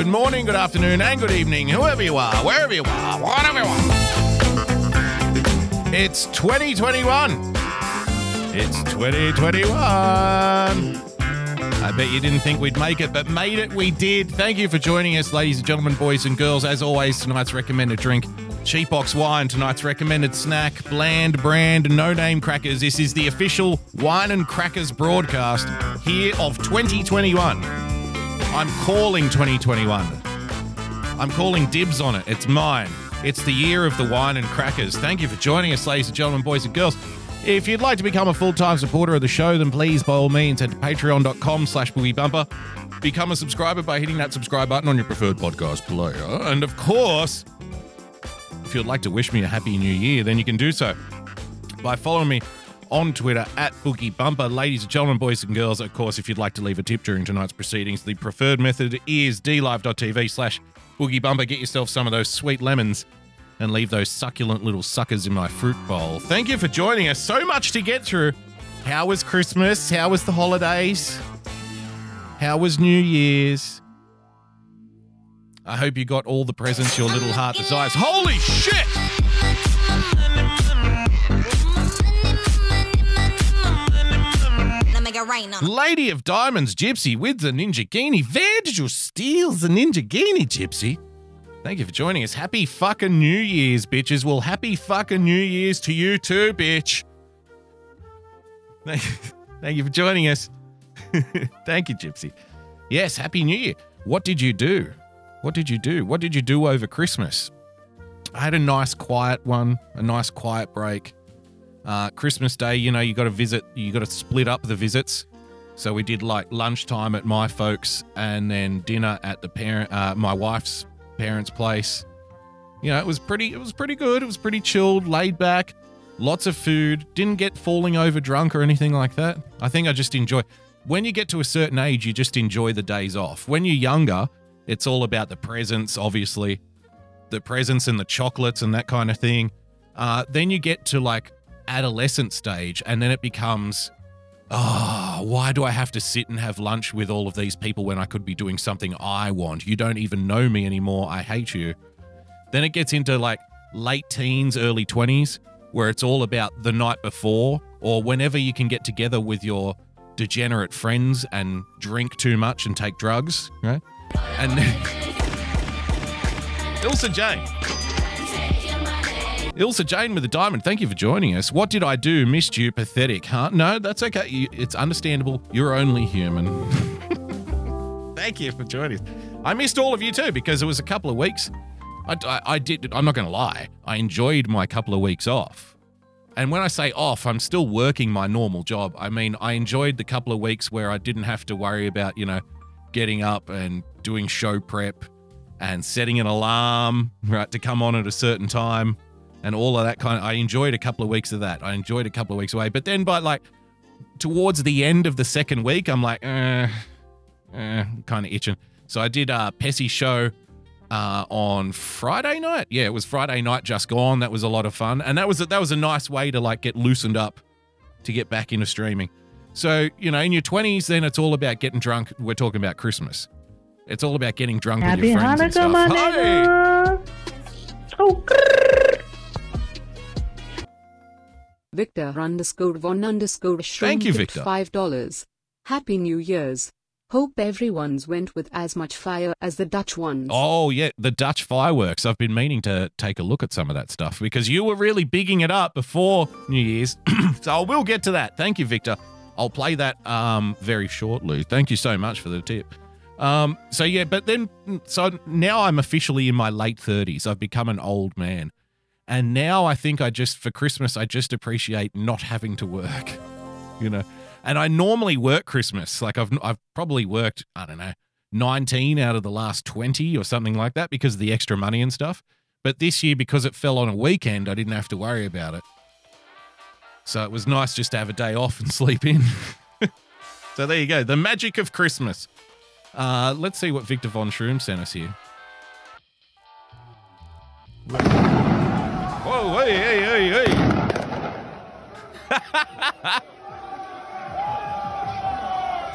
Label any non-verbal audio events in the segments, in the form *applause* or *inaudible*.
Good morning, good afternoon, and good evening, whoever you are, wherever you are, whatever you are. It's 2021. It's 2021. I bet you didn't think we'd make it, but made it, we did. Thank you for joining us, ladies and gentlemen, boys and girls. As always, tonight's recommended drink, Cheap Box Wine. Tonight's recommended snack, Bland Brand No Name Crackers. This is the official Wine and Crackers broadcast here of 2021. I'm calling 2021. I'm calling dibs on it. It's mine. It's the year of the wine and crackers. Thank you for joining us, ladies and gentlemen, boys and girls. If you'd like to become a full-time supporter of the show, then please, by all means, head to patreon.com slash bumper. Become a subscriber by hitting that subscribe button on your preferred podcast player. And of course, if you'd like to wish me a happy new year, then you can do so by following me on Twitter at Boogie Bumper. Ladies and gentlemen, boys and girls, of course, if you'd like to leave a tip during tonight's proceedings, the preferred method is dlive.tv slash Boogie Bumper. Get yourself some of those sweet lemons and leave those succulent little suckers in my fruit bowl. Thank you for joining us. So much to get through. How was Christmas? How was the holidays? How was New Year's? I hope you got all the presents your little heart desires. Holy shit! It rain on. Lady of Diamonds, Gypsy with the Ninja Genie. Where steals the Ninja Genie, Gypsy? Thank you for joining us. Happy fucking New Year's, bitches. Well, happy fucking New Year's to you too, bitch. Thank thank you for joining us. *laughs* Thank you, Gypsy. Yes, Happy New Year. What did you do? What did you do? What did you do over Christmas? I had a nice quiet one, a nice quiet break. Uh, Christmas Day, you know, you got to visit, you got to split up the visits. So we did like lunchtime at my folks and then dinner at the parent, uh, my wife's parents' place. You know, it was pretty, it was pretty good. It was pretty chilled, laid back, lots of food. Didn't get falling over drunk or anything like that. I think I just enjoy. When you get to a certain age, you just enjoy the days off. When you're younger, it's all about the presents, obviously, the presents and the chocolates and that kind of thing. Uh, then you get to like adolescent stage, and then it becomes, oh, why do I have to sit and have lunch with all of these people when I could be doing something I want? You don't even know me anymore. I hate you. Then it gets into like late teens, early 20s, where it's all about the night before or whenever you can get together with your degenerate friends and drink too much and take drugs, right? And *laughs* Ilsa Jane. Ilsa Jane with a diamond. Thank you for joining us. What did I do? Missed you. Pathetic, huh? No, that's okay. You, it's understandable. You're only human. *laughs* Thank you for joining us. I missed all of you too because it was a couple of weeks. I, I, I did. I'm not going to lie. I enjoyed my couple of weeks off. And when I say off, I'm still working my normal job. I mean, I enjoyed the couple of weeks where I didn't have to worry about, you know, getting up and doing show prep and setting an alarm, right, to come on at a certain time and all of that kind of I enjoyed a couple of weeks of that. I enjoyed a couple of weeks away. But then by like towards the end of the second week, I'm like, eh, eh, kind of itching. So I did a Pessy show uh, on Friday night. Yeah, it was Friday night just gone. That was a lot of fun. And that was a, that was a nice way to like get loosened up to get back into streaming. So, you know, in your 20s, then it's all about getting drunk. We're talking about Christmas. It's all about getting drunk with your friends and stuff. my nigga. Oh. Victor underscore von underscore Thank you, Victor. Five dollars. Happy New Year's. Hope everyone's went with as much fire as the Dutch ones. Oh, yeah, the Dutch fireworks. I've been meaning to take a look at some of that stuff because you were really bigging it up before New Year's. *clears throat* so I will get to that. Thank you, Victor. I'll play that um, very shortly. Thank you so much for the tip. Um, so, yeah, but then, so now I'm officially in my late 30s. I've become an old man. And now I think I just, for Christmas, I just appreciate not having to work, *laughs* you know. And I normally work Christmas. Like I've I've probably worked, I don't know, 19 out of the last 20 or something like that because of the extra money and stuff. But this year, because it fell on a weekend, I didn't have to worry about it. So it was nice just to have a day off and *laughs* sleep in. *laughs* so there you go. The magic of Christmas. Uh, let's see what Victor Von Schroom sent us here. Whoa, hey, hey, hey, hey.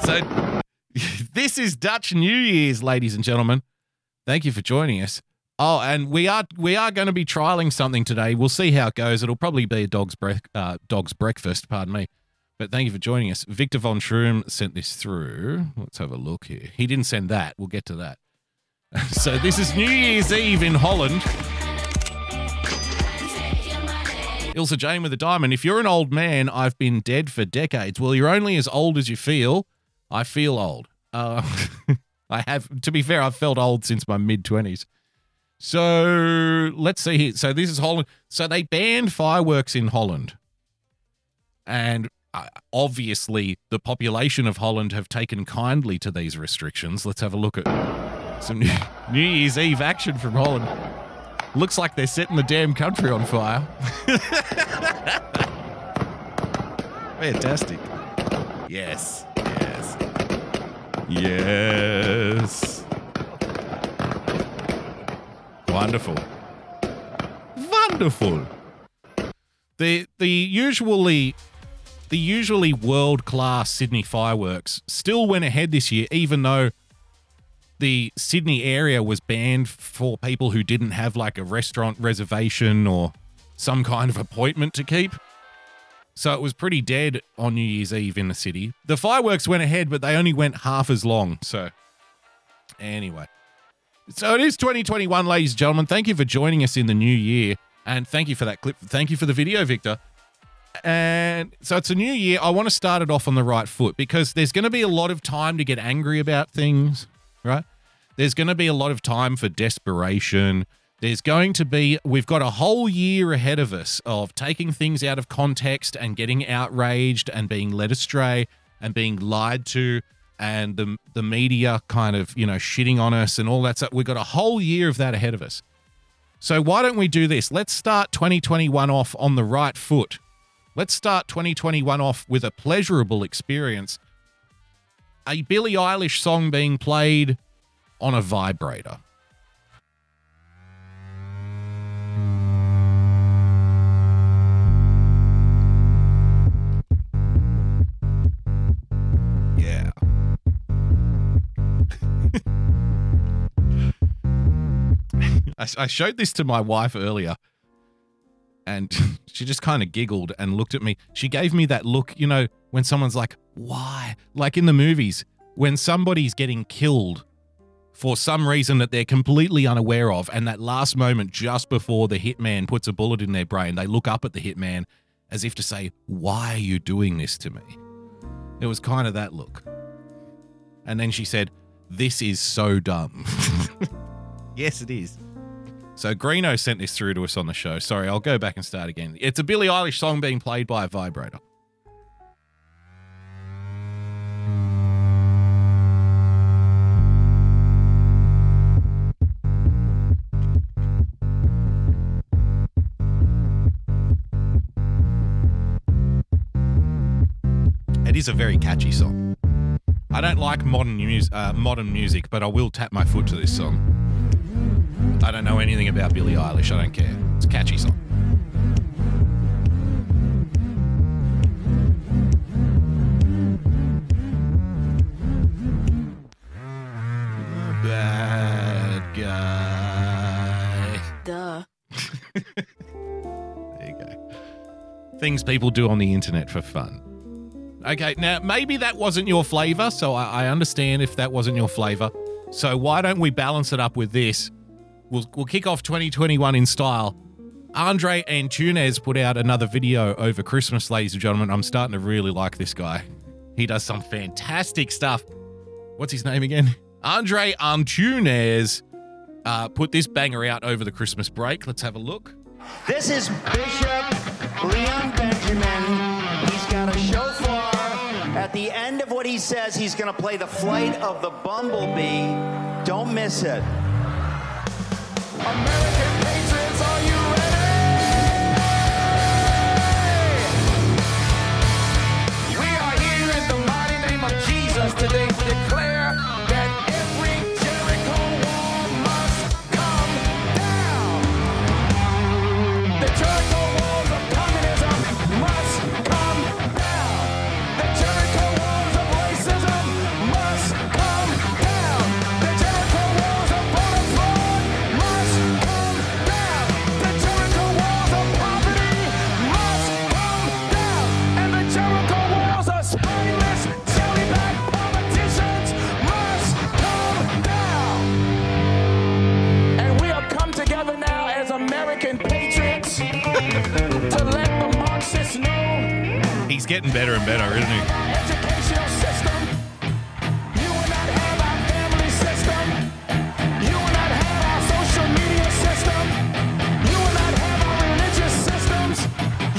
So this is Dutch New Year's, ladies and gentlemen. Thank you for joining us. Oh, and we are we are going to be trialing something today. We'll see how it goes. It'll probably be a dog's breath, uh, dog's breakfast. Pardon me. But thank you for joining us. Victor von Schroom sent this through. Let's have a look here. He didn't send that. We'll get to that. *laughs* so this is New Year's Eve in Holland. Ilsa Jane with a diamond. If you're an old man, I've been dead for decades. Well, you're only as old as you feel. I feel old. Uh, *laughs* I have, to be fair, I've felt old since my mid 20s. So let's see here. So this is Holland. So they banned fireworks in Holland. And uh, obviously, the population of Holland have taken kindly to these restrictions. Let's have a look at some New, *laughs* New Year's Eve action from Holland. Looks like they're setting the damn country on fire. *laughs* Fantastic. Yes. Yes. Yes. Wonderful. Wonderful. The the usually the usually world class Sydney fireworks still went ahead this year, even though the Sydney area was banned for people who didn't have like a restaurant reservation or some kind of appointment to keep. So it was pretty dead on New Year's Eve in the city. The fireworks went ahead, but they only went half as long. So, anyway. So it is 2021, ladies and gentlemen. Thank you for joining us in the new year. And thank you for that clip. Thank you for the video, Victor. And so it's a new year. I want to start it off on the right foot because there's going to be a lot of time to get angry about things, right? There's going to be a lot of time for desperation. There's going to be, we've got a whole year ahead of us of taking things out of context and getting outraged and being led astray and being lied to and the, the media kind of, you know, shitting on us and all that stuff. We've got a whole year of that ahead of us. So why don't we do this? Let's start 2021 off on the right foot. Let's start 2021 off with a pleasurable experience. A Billie Eilish song being played on a vibrator. Yeah. *laughs* I, I showed this to my wife earlier and *laughs* she just kind of giggled and looked at me. She gave me that look, you know, when someone's like, why? Like in the movies, when somebody's getting killed for some reason that they're completely unaware of, and that last moment just before the hitman puts a bullet in their brain, they look up at the hitman as if to say, Why are you doing this to me? It was kind of that look. And then she said, This is so dumb. *laughs* yes, it is. So Greeno sent this through to us on the show. Sorry, I'll go back and start again. It's a Billie Eilish song being played by a vibrator. It is a very catchy song. I don't like modern, mus- uh, modern music, but I will tap my foot to this song. I don't know anything about Billie Eilish. I don't care. It's a catchy song. Bad guy. Duh. *laughs* There you go. Things people do on the internet for fun. Okay, now maybe that wasn't your flavor, so I, I understand if that wasn't your flavor. So why don't we balance it up with this? We'll, we'll kick off 2021 in style. Andre Antunes put out another video over Christmas, ladies and gentlemen. I'm starting to really like this guy. He does some fantastic stuff. What's his name again? Andre Antunes uh, put this banger out over the Christmas break. Let's have a look. This is Bishop Leon Benjamin. The end of what he says, he's going to play the flight of the bumblebee. Don't miss it. American patriots, are you ready? We are here in the mighty name of Jesus today to declare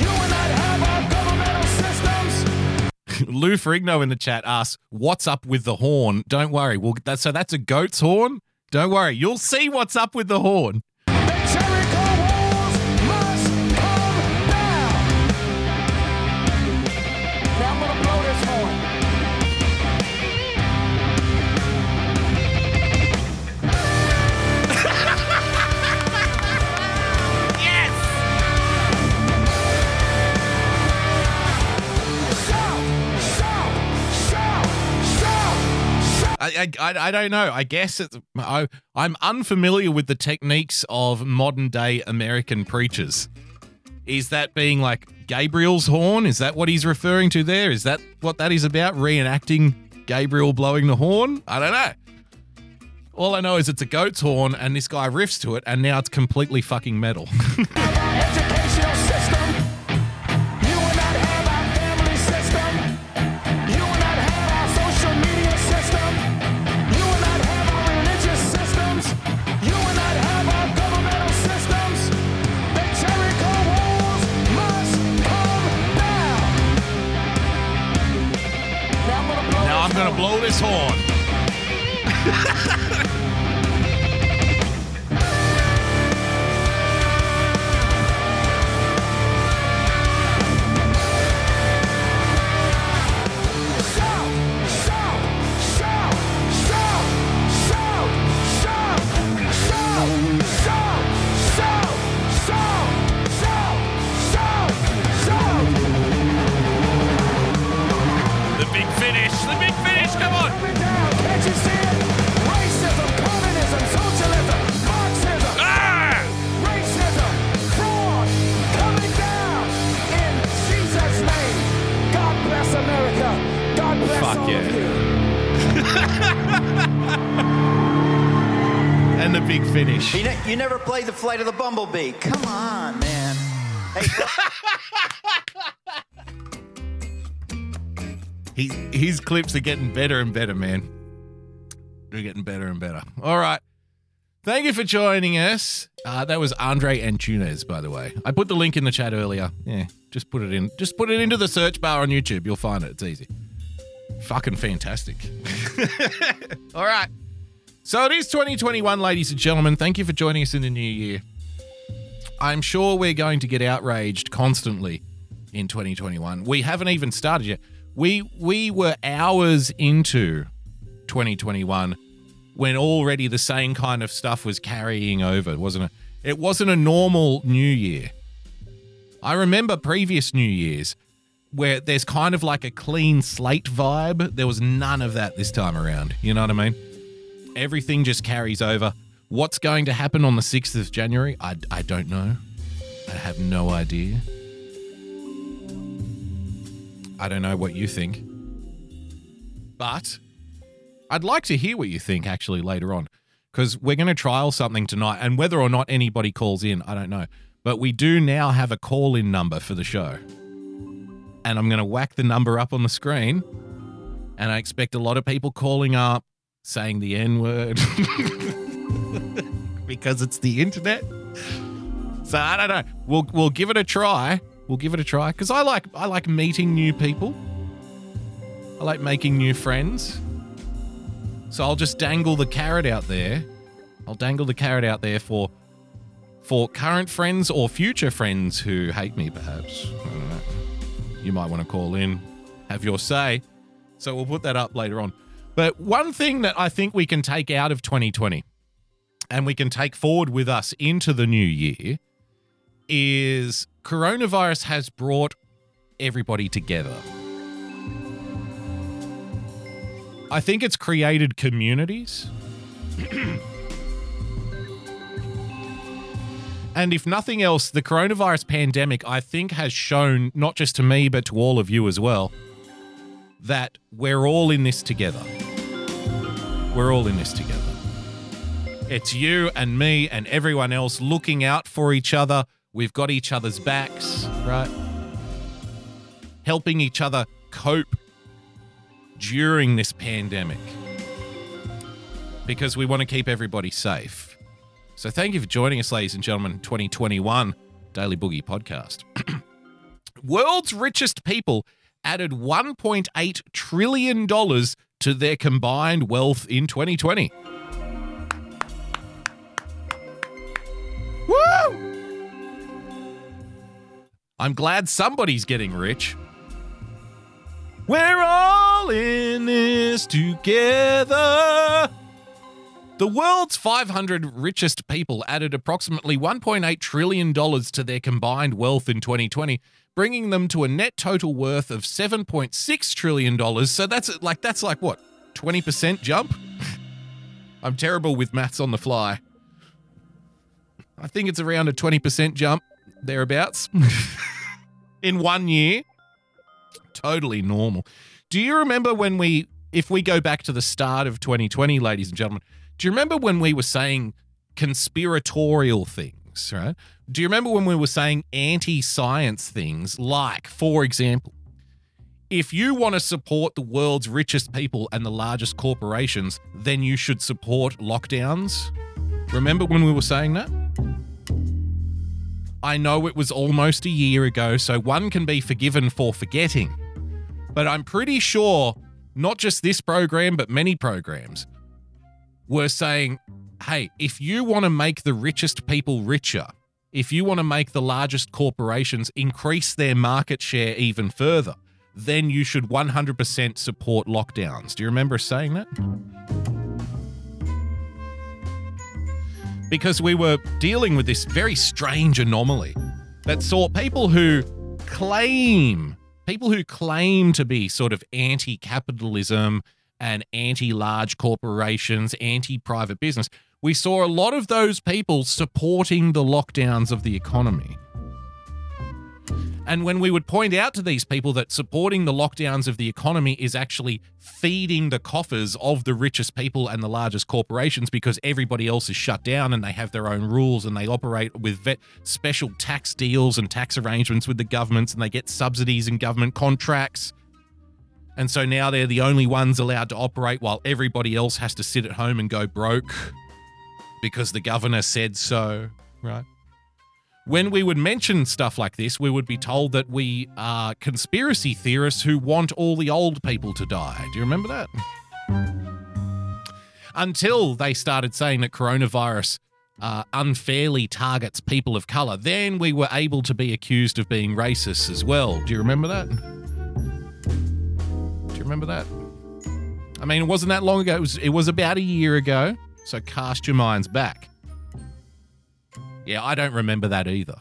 You will not have our governmental systems. *laughs* Lou Ferrigno in the chat asks, "What's up with the horn?" Don't worry. Well, that's so that's a goat's horn. Don't worry. You'll see what's up with the horn. I, I, I don't know. I guess it's, I, I'm unfamiliar with the techniques of modern day American preachers. Is that being like Gabriel's horn? Is that what he's referring to there? Is that what that is about? Reenacting Gabriel blowing the horn? I don't know. All I know is it's a goat's horn and this guy riffs to it and now it's completely fucking metal. *laughs* horn. Fuck yeah. *laughs* And the big finish. You, ne- you never played the flight of the bumblebee. Come on, man. Hey, *laughs* He, his clips are getting better and better, man. They're getting better and better. All right. Thank you for joining us. Uh, that was Andre Antunes, by the way. I put the link in the chat earlier. Yeah, just put it in. Just put it into the search bar on YouTube. You'll find it. It's easy. Fucking fantastic. *laughs* All right. So it is 2021, ladies and gentlemen. Thank you for joining us in the new year. I'm sure we're going to get outraged constantly in 2021. We haven't even started yet. We we were hours into 2021 when already the same kind of stuff was carrying over, wasn't it? It wasn't a normal new year. I remember previous New Year's where there's kind of like a clean slate vibe. There was none of that this time around. You know what I mean? Everything just carries over. What's going to happen on the 6th of January? I, I don't know. I have no idea. I don't know what you think. But I'd like to hear what you think actually later on because we're going to trial something tonight. And whether or not anybody calls in, I don't know. But we do now have a call in number for the show. And I'm going to whack the number up on the screen. And I expect a lot of people calling up saying the N word *laughs* because it's the internet. So I don't know. We'll we'll give it a try. We'll give it a try because I like I like meeting new people. I like making new friends. So I'll just dangle the carrot out there. I'll dangle the carrot out there for for current friends or future friends who hate me, perhaps. Hmm. You might want to call in, have your say. So we'll put that up later on. But one thing that I think we can take out of 2020 and we can take forward with us into the new year is coronavirus has brought everybody together. I think it's created communities. *clears throat* and if nothing else, the coronavirus pandemic, I think, has shown, not just to me, but to all of you as well, that we're all in this together. We're all in this together. It's you and me and everyone else looking out for each other. We've got each other's backs, right? Helping each other cope during this pandemic because we want to keep everybody safe. So, thank you for joining us, ladies and gentlemen, 2021 Daily Boogie podcast. *clears throat* World's richest people added $1.8 trillion to their combined wealth in 2020. Woo! I'm glad somebody's getting rich. We're all in this together. The world's 500 richest people added approximately $1.8 trillion to their combined wealth in 2020, bringing them to a net total worth of $7.6 trillion. So that's like that's like what? 20% jump? *laughs* I'm terrible with maths on the fly. I think it's around a 20% jump thereabouts *laughs* in one year. Totally normal. Do you remember when we if we go back to the start of 2020 ladies and gentlemen, do you remember when we were saying conspiratorial things, right? Do you remember when we were saying anti science things like, for example, if you want to support the world's richest people and the largest corporations, then you should support lockdowns? Remember when we were saying that? I know it was almost a year ago, so one can be forgiven for forgetting. But I'm pretty sure not just this program, but many programs were saying, hey, if you want to make the richest people richer, if you want to make the largest corporations increase their market share even further, then you should 100% support lockdowns. Do you remember saying that? Because we were dealing with this very strange anomaly that saw people who claim, people who claim to be sort of anti capitalism and anti large corporations, anti private business, we saw a lot of those people supporting the lockdowns of the economy. And when we would point out to these people that supporting the lockdowns of the economy is actually feeding the coffers of the richest people and the largest corporations because everybody else is shut down and they have their own rules and they operate with vet- special tax deals and tax arrangements with the governments and they get subsidies and government contracts. And so now they're the only ones allowed to operate while everybody else has to sit at home and go broke because the governor said so, right? When we would mention stuff like this, we would be told that we are conspiracy theorists who want all the old people to die. Do you remember that? Until they started saying that coronavirus uh, unfairly targets people of color, then we were able to be accused of being racist as well. Do you remember that? Remember that? I mean, it wasn't that long ago. It was, it was about a year ago. So cast your minds back. Yeah, I don't remember that either.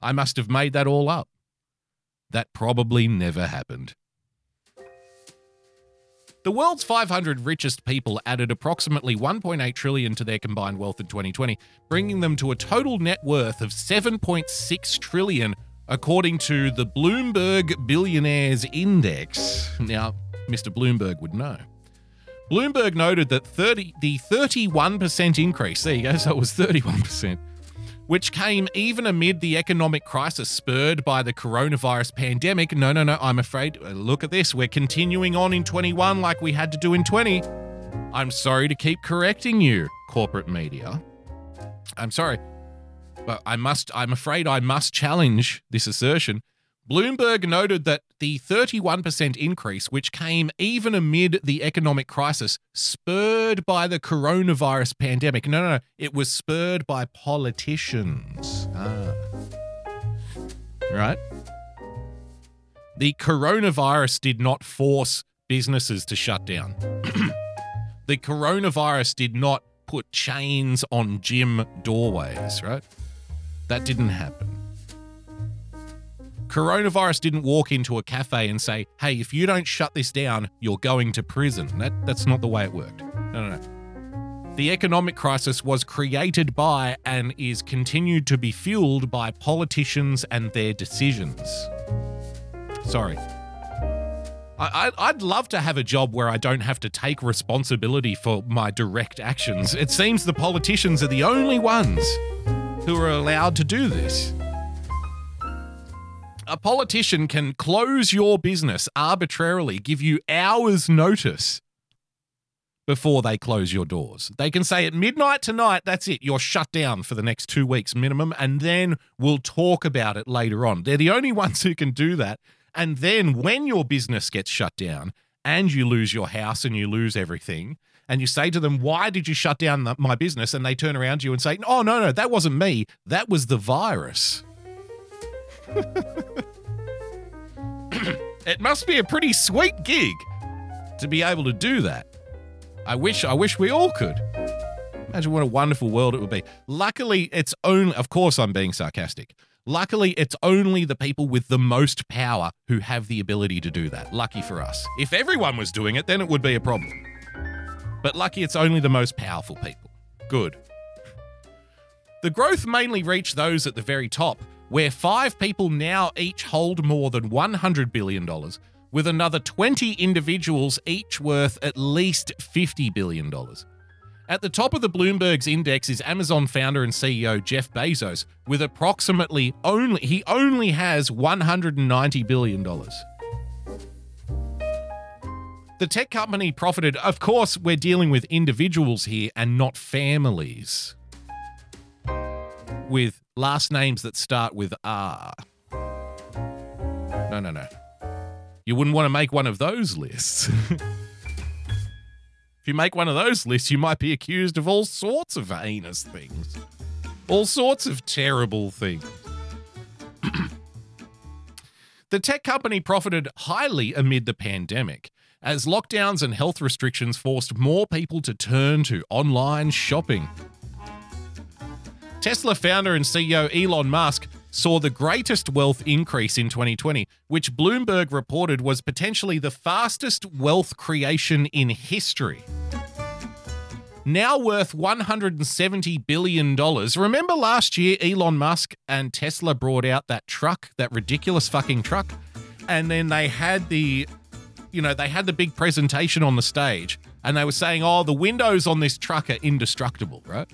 I must have made that all up. That probably never happened. The world's 500 richest people added approximately 1.8 trillion to their combined wealth in 2020, bringing them to a total net worth of 7.6 trillion according to the Bloomberg Billionaires Index. Now, Mr. Bloomberg would know. Bloomberg noted that 30, the 31% increase, there you go, *laughs* so it was 31%, which came even amid the economic crisis spurred by the coronavirus pandemic. No, no, no, I'm afraid, uh, look at this. We're continuing on in 21 like we had to do in 20. I'm sorry to keep correcting you, corporate media. I'm sorry, but I must, I'm afraid I must challenge this assertion. Bloomberg noted that the 31% increase, which came even amid the economic crisis, spurred by the coronavirus pandemic. No, no, no. It was spurred by politicians. Ah. Right? The coronavirus did not force businesses to shut down. *clears throat* the coronavirus did not put chains on gym doorways, right? That didn't happen. Coronavirus didn't walk into a cafe and say, hey, if you don't shut this down, you're going to prison. That, that's not the way it worked. No, no, no. The economic crisis was created by and is continued to be fueled by politicians and their decisions. Sorry. I, I'd love to have a job where I don't have to take responsibility for my direct actions. It seems the politicians are the only ones who are allowed to do this. A politician can close your business arbitrarily, give you hours' notice before they close your doors. They can say at midnight tonight, that's it, you're shut down for the next two weeks minimum, and then we'll talk about it later on. They're the only *laughs* ones who can do that. And then when your business gets shut down and you lose your house and you lose everything, and you say to them, Why did you shut down the, my business? And they turn around to you and say, Oh, no, no, that wasn't me. That was the virus. *laughs* it must be a pretty sweet gig to be able to do that. I wish I wish we all could. Imagine what a wonderful world it would be. Luckily, it's only of course I'm being sarcastic. Luckily, it's only the people with the most power who have the ability to do that. Lucky for us. If everyone was doing it, then it would be a problem. But lucky it's only the most powerful people. Good. The growth mainly reached those at the very top, where five people now each hold more than $100 billion, with another 20 individuals each worth at least $50 billion. At the top of the Bloomberg's index is Amazon founder and CEO Jeff Bezos, with approximately only, he only has $190 billion. The tech company profited. Of course, we're dealing with individuals here and not families with last names that start with R. No, no, no. You wouldn't want to make one of those lists. *laughs* if you make one of those lists, you might be accused of all sorts of heinous things, all sorts of terrible things. *clears throat* the tech company profited highly amid the pandemic as lockdowns and health restrictions forced more people to turn to online shopping. Tesla founder and CEO Elon Musk saw the greatest wealth increase in 2020, which Bloomberg reported was potentially the fastest wealth creation in history. Now worth $170 billion. Remember last year, Elon Musk and Tesla brought out that truck, that ridiculous fucking truck? And then they had the, you know, they had the big presentation on the stage and they were saying, oh, the windows on this truck are indestructible, right?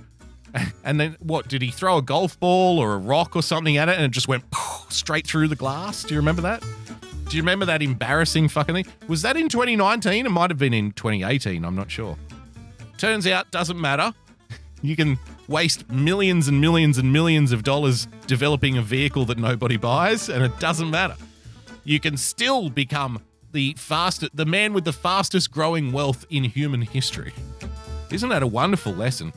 *laughs* And then what? Did he throw a golf ball or a rock or something at it and it just went *laughs* straight through the glass? Do you remember that? Do you remember that embarrassing fucking thing? Was that in 2019? It might have been in 2018. I'm not sure. Turns out, doesn't matter. *laughs* You can waste millions and millions and millions of dollars developing a vehicle that nobody buys, and it doesn't matter. You can still become the fastest, the man with the fastest growing wealth in human history. Isn't that a wonderful lesson?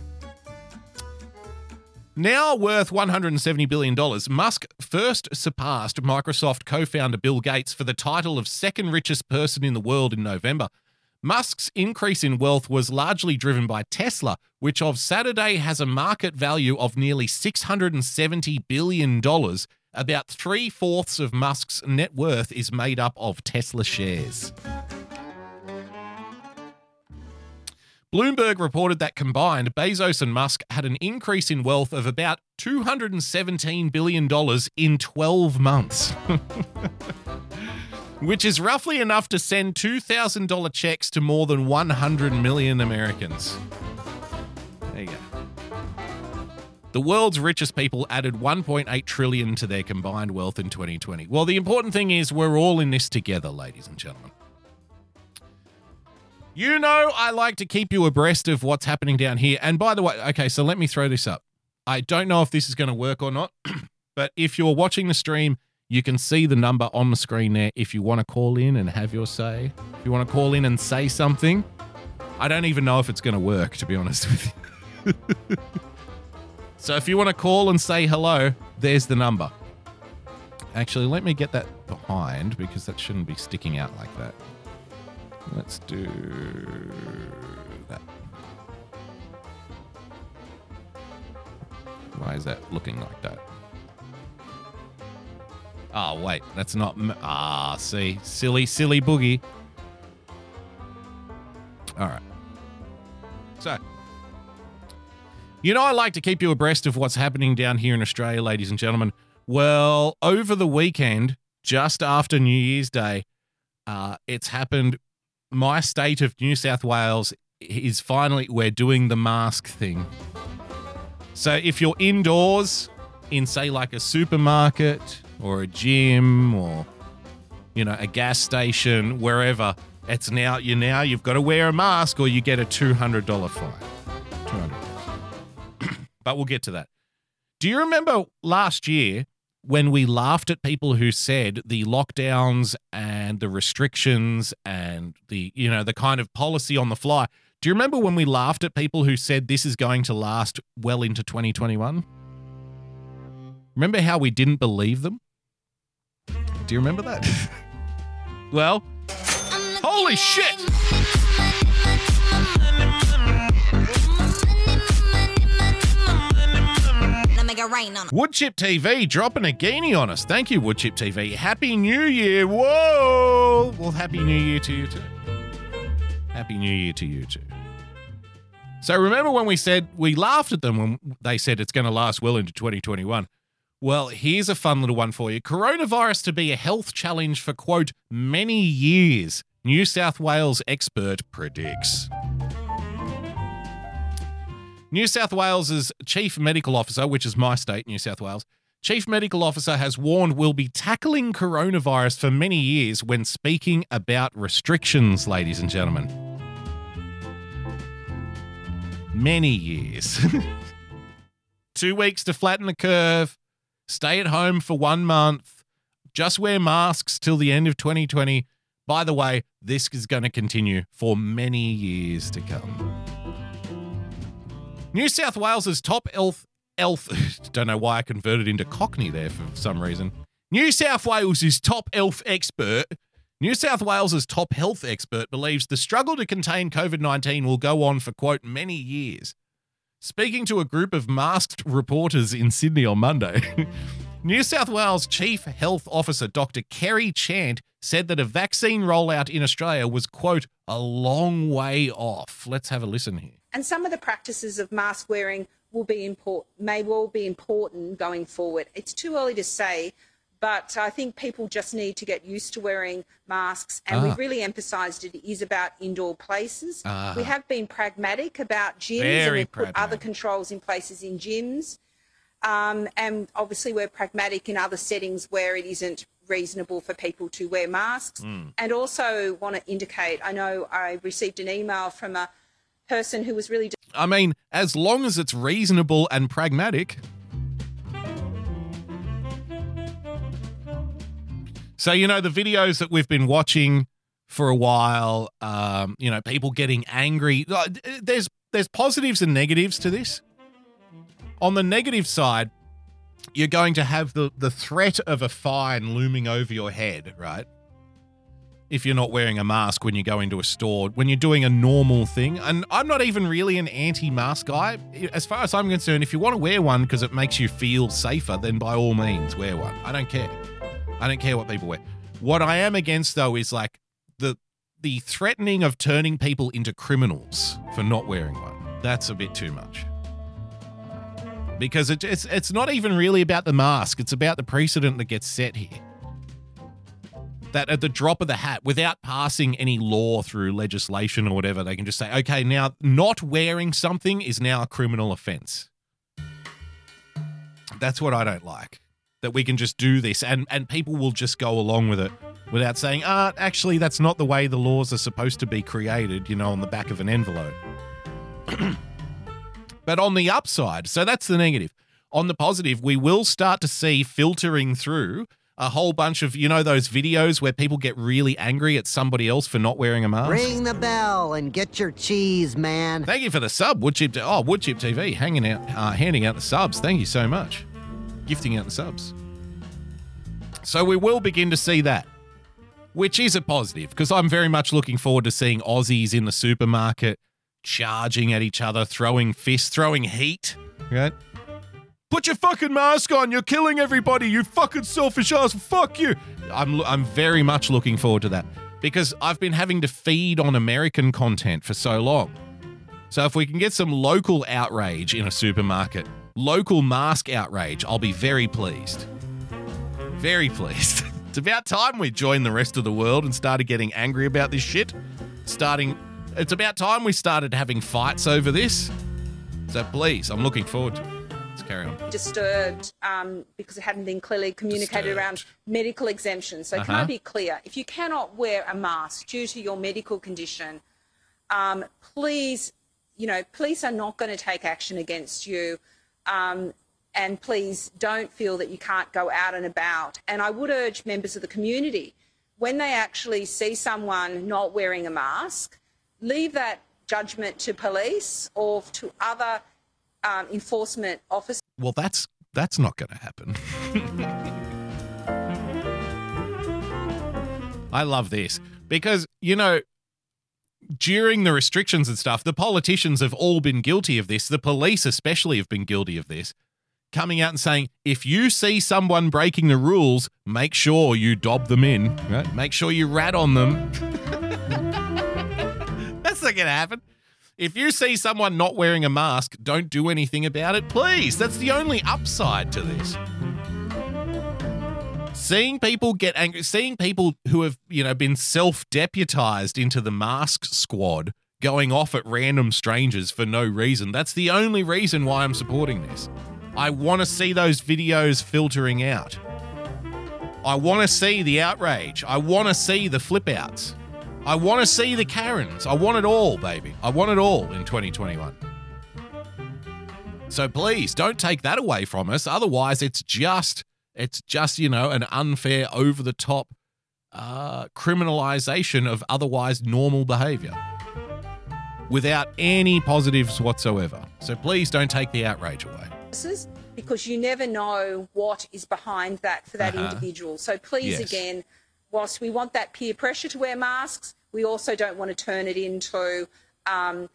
Now worth $170 billion, Musk first surpassed Microsoft co founder Bill Gates for the title of second richest person in the world in November. Musk's increase in wealth was largely driven by Tesla, which of Saturday has a market value of nearly $670 billion. About three fourths of Musk's net worth is made up of Tesla shares. Bloomberg reported that combined, Bezos and Musk had an increase in wealth of about $217 billion in 12 months. *laughs* Which is roughly enough to send $2,000 checks to more than 100 million Americans. The world's richest people added 1.8 trillion to their combined wealth in 2020. Well, the important thing is we're all in this together, ladies and gentlemen. You know, I like to keep you abreast of what's happening down here. And by the way, okay, so let me throw this up. I don't know if this is going to work or not, *clears throat* but if you're watching the stream, You can see the number on the screen there if you want to call in and have your say. If you want to call in and say something, I don't even know if it's going to work, to be honest with you. *laughs* so if you want to call and say hello, there's the number. Actually, let me get that behind because that shouldn't be sticking out like that. Let's do that. Why is that looking like that? Oh, wait, that's not. m- Ah, see. Silly, silly boogie. All right. So, you know, I like to keep you abreast of what's happening down here in Australia, ladies and gentlemen. Well, over the weekend, just after New Year's Day, uh, it's happened. My state of New South Wales is finally, we're doing the mask thing. So if you're indoors in, say, like a supermarket or a gym or, you know, a gas station, wherever, it's now, you now, you've got to wear a mask or you get a $200 fine. $200. But we'll get to that. Do you remember last year when we laughed at people who said the lockdowns and the restrictions and the you know the kind of policy on the fly? Do you remember when we laughed at people who said this is going to last well into 2021? Remember how we didn't believe them? Do you remember that? *laughs* well, holy shit! Woodchip TV dropping a guinea on us. Thank you, Woodchip TV. Happy New Year. Whoa. Well, Happy New Year to you too. Happy New Year to you too. So remember when we said we laughed at them when they said it's going to last well into 2021? Well, here's a fun little one for you. Coronavirus to be a health challenge for, quote, many years, New South Wales expert predicts. New South Wales's chief medical officer, which is my state, New South Wales, chief medical officer has warned we'll be tackling coronavirus for many years when speaking about restrictions, ladies and gentlemen. Many years. *laughs* Two weeks to flatten the curve, stay at home for one month, just wear masks till the end of 2020. By the way, this is going to continue for many years to come. New South Wales's top elf elf *laughs* don't know why I converted into Cockney there for some reason. New South Wales's top elf expert New South Wales's top health expert believes the struggle to contain COVID-19 will go on for quote many years. Speaking to a group of masked reporters in Sydney on Monday, *laughs* New South Wales Chief Health Officer Dr. Kerry Chant said that a vaccine rollout in Australia was quote a long way off. Let's have a listen here. And some of the practices of mask wearing will be import, may well be important going forward. It's too early to say, but I think people just need to get used to wearing masks. And Ah. we've really emphasised it is about indoor places. Ah. We have been pragmatic about gyms and we've put other controls in places in gyms. Um, and obviously, we're pragmatic in other settings where it isn't reasonable for people to wear masks. And also, want to indicate I know I received an email from a person who was really I mean, as long as it's reasonable and pragmatic. So, you know, the videos that we've been watching for a while, um, you know, people getting angry. uh, There's there's positives and negatives to this. On the negative side, you're going to have the, the threat of a fine looming over your head, right? If you're not wearing a mask when you go into a store, when you're doing a normal thing. And I'm not even really an anti mask guy. As far as I'm concerned, if you want to wear one because it makes you feel safer, then by all means, wear one. I don't care. I don't care what people wear. What I am against, though, is like the the threatening of turning people into criminals for not wearing one. That's a bit too much. Because it, it's it's not even really about the mask. It's about the precedent that gets set here that at the drop of the hat, without passing any law through legislation or whatever, they can just say, okay, now not wearing something is now a criminal offense. That's what I don't like. That we can just do this and, and people will just go along with it without saying, ah, actually, that's not the way the laws are supposed to be created, you know, on the back of an envelope. *clears throat* but on the upside, so that's the negative. On the positive, we will start to see filtering through a whole bunch of, you know, those videos where people get really angry at somebody else for not wearing a mask? Ring the bell and get your cheese, man. Thank you for the sub, Woodchip. Oh, Woodchip TV, hanging out, uh, handing out the subs. Thank you so much, gifting out the subs. So we will begin to see that, which is a positive because I'm very much looking forward to seeing Aussies in the supermarket charging at each other, throwing fists, throwing heat. Right? Put your fucking mask on. You're killing everybody. You fucking selfish ass. Fuck you. I'm I'm very much looking forward to that because I've been having to feed on American content for so long. So if we can get some local outrage in a supermarket, local mask outrage, I'll be very pleased. Very pleased. *laughs* it's about time we joined the rest of the world and started getting angry about this shit. Starting it's about time we started having fights over this. So please, I'm looking forward to it. Carry on. disturbed um, because it hadn't been clearly communicated around medical exemptions. So can Uh-huh. I be clear? If you cannot wear a mask due to your medical condition, um, please, you know, police are not going to take action against you. Um, and please don't feel that you can't go out and about. And I would urge members of the community, when they actually see someone not wearing a mask, leave that judgment to police or to other um, enforcement officers. Well, that's that's not going to happen. *laughs* I love this because you know during the restrictions and stuff, the politicians have all been guilty of this. The police especially have been guilty of this. Coming out and saying, if you see someone breaking the rules, make sure you dob them in. Right? Make sure you rat on them. *laughs* That's not going to happen. If you see someone not wearing a mask, don't do anything about it, please. That's the only upside to this. Seeing people get angry, seeing people who have, you know, been self-deputized into the mask squad going off at random strangers for no reason. That's the only reason why I'm supporting this. I want to see those videos filtering out. I want to see the outrage. I want to see the flip outs. I want to see the Karens. I want it all, baby. I want it all in 2021. So please don't take that away from us. Otherwise, it's just it's just you know an unfair, over the top uh, criminalization of otherwise normal behavior without any positives whatsoever. So please don't take the outrage away. because you never know what is behind that for that Uh-huh. individual. So please, Yes. again, whilst we want that peer pressure to wear masks, we also don't want to turn it into um,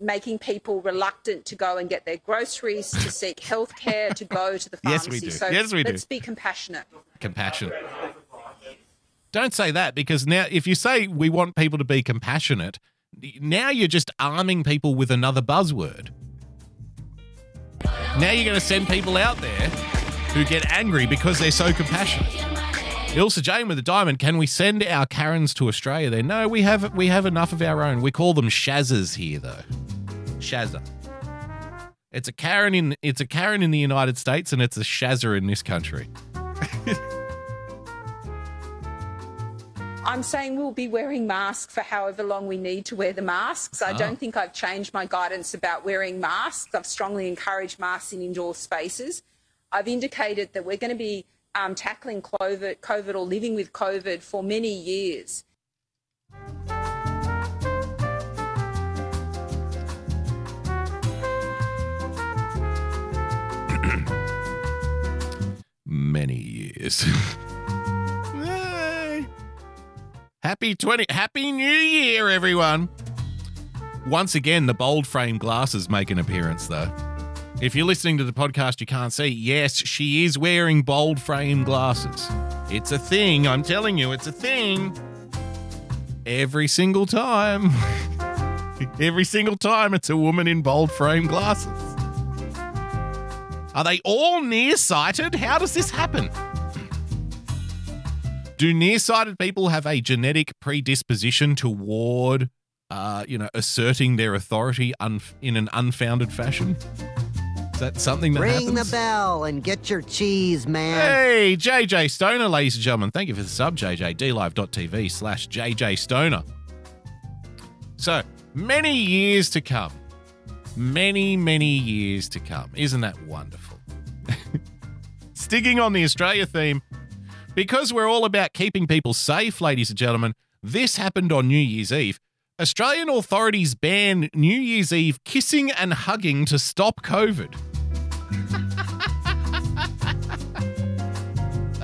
making people reluctant to go and get their groceries, to seek healthcare, to go to the pharmacy. *laughs* Yes, we do. So Yes, we do. let's be compassionate. compassion. Don't say that because now, if you say we want people to be compassionate, now you're just arming people with another buzzword. Now you're going to send people out there who get angry because they're so compassionate. Ilsa Jane with the diamond. Can we send our Karens to Australia? There, no, we have we have enough of our own. We call them Shazzers here, though. Shazza. It's a Karen in it's a Karen in the United States, and it's a Shazza in this country. I'm saying we'll be wearing masks for however long we need to wear the masks. I Ah. don't think I've changed my guidance about wearing masks. I've strongly encouraged masks in indoor spaces. I've indicated that we're going to be um, tackling COVID, COVID or living with COVID for many years. *coughs* many years. *laughs* Yay. Happy 20 Happy New Year everyone. Once again the bold frame glasses make an appearance though. If you're listening to the podcast you can't see, yes, she is wearing bold frame glasses. It's a thing, I'm telling you, it's a thing. Every single time. *laughs* Every single time it's a woman in bold frame glasses. Are they all nearsighted? How does this happen? Do nearsighted people have a genetic predisposition toward, uh, you know, asserting their authority un- in an unfounded fashion? Is that something that Ring happens? the bell and get your cheese, man. Hey, JJ Stoner, ladies and gentlemen. Thank you for the sub, JJ. DLive.tv slash JJ Stoner. So, many years to come. Many, many years to come. Isn't that wonderful? *laughs* Sticking on the Australia theme, because we're all about keeping people safe, ladies and gentlemen, this happened on New Year's Eve. Australian authorities ban New Year's Eve kissing and hugging to stop COVID.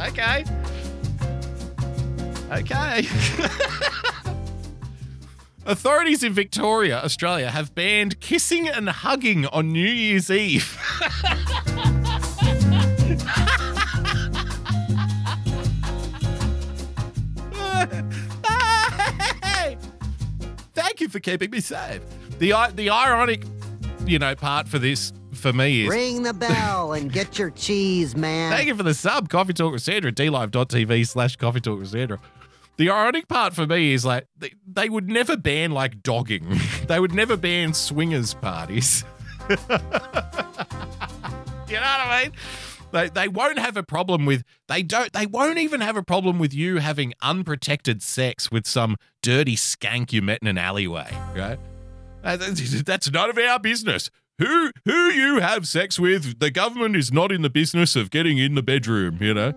Okay. Okay. *laughs* Authorities in Victoria, Australia, have banned kissing and hugging on New Year's Eve. *laughs* Thank you for keeping me safe. The the ironic, you know, part for this for me is Ring the bell and get your cheese, man. Thank you for the sub, Coffee Talk with Sandra, dlive.tv slash Coffee Talk with Sandra. The ironic part for me is like they, they would never ban like dogging. *laughs* they would never ban swingers parties. *laughs* you know what I mean? They, they won't have a problem with they don't they won't even have a problem with you having unprotected sex with some dirty skank you met in an alleyway, right? Uh, That's *laughs* that's none of our business. Who who you have sex with, the government is not in the business of getting in the bedroom, you know.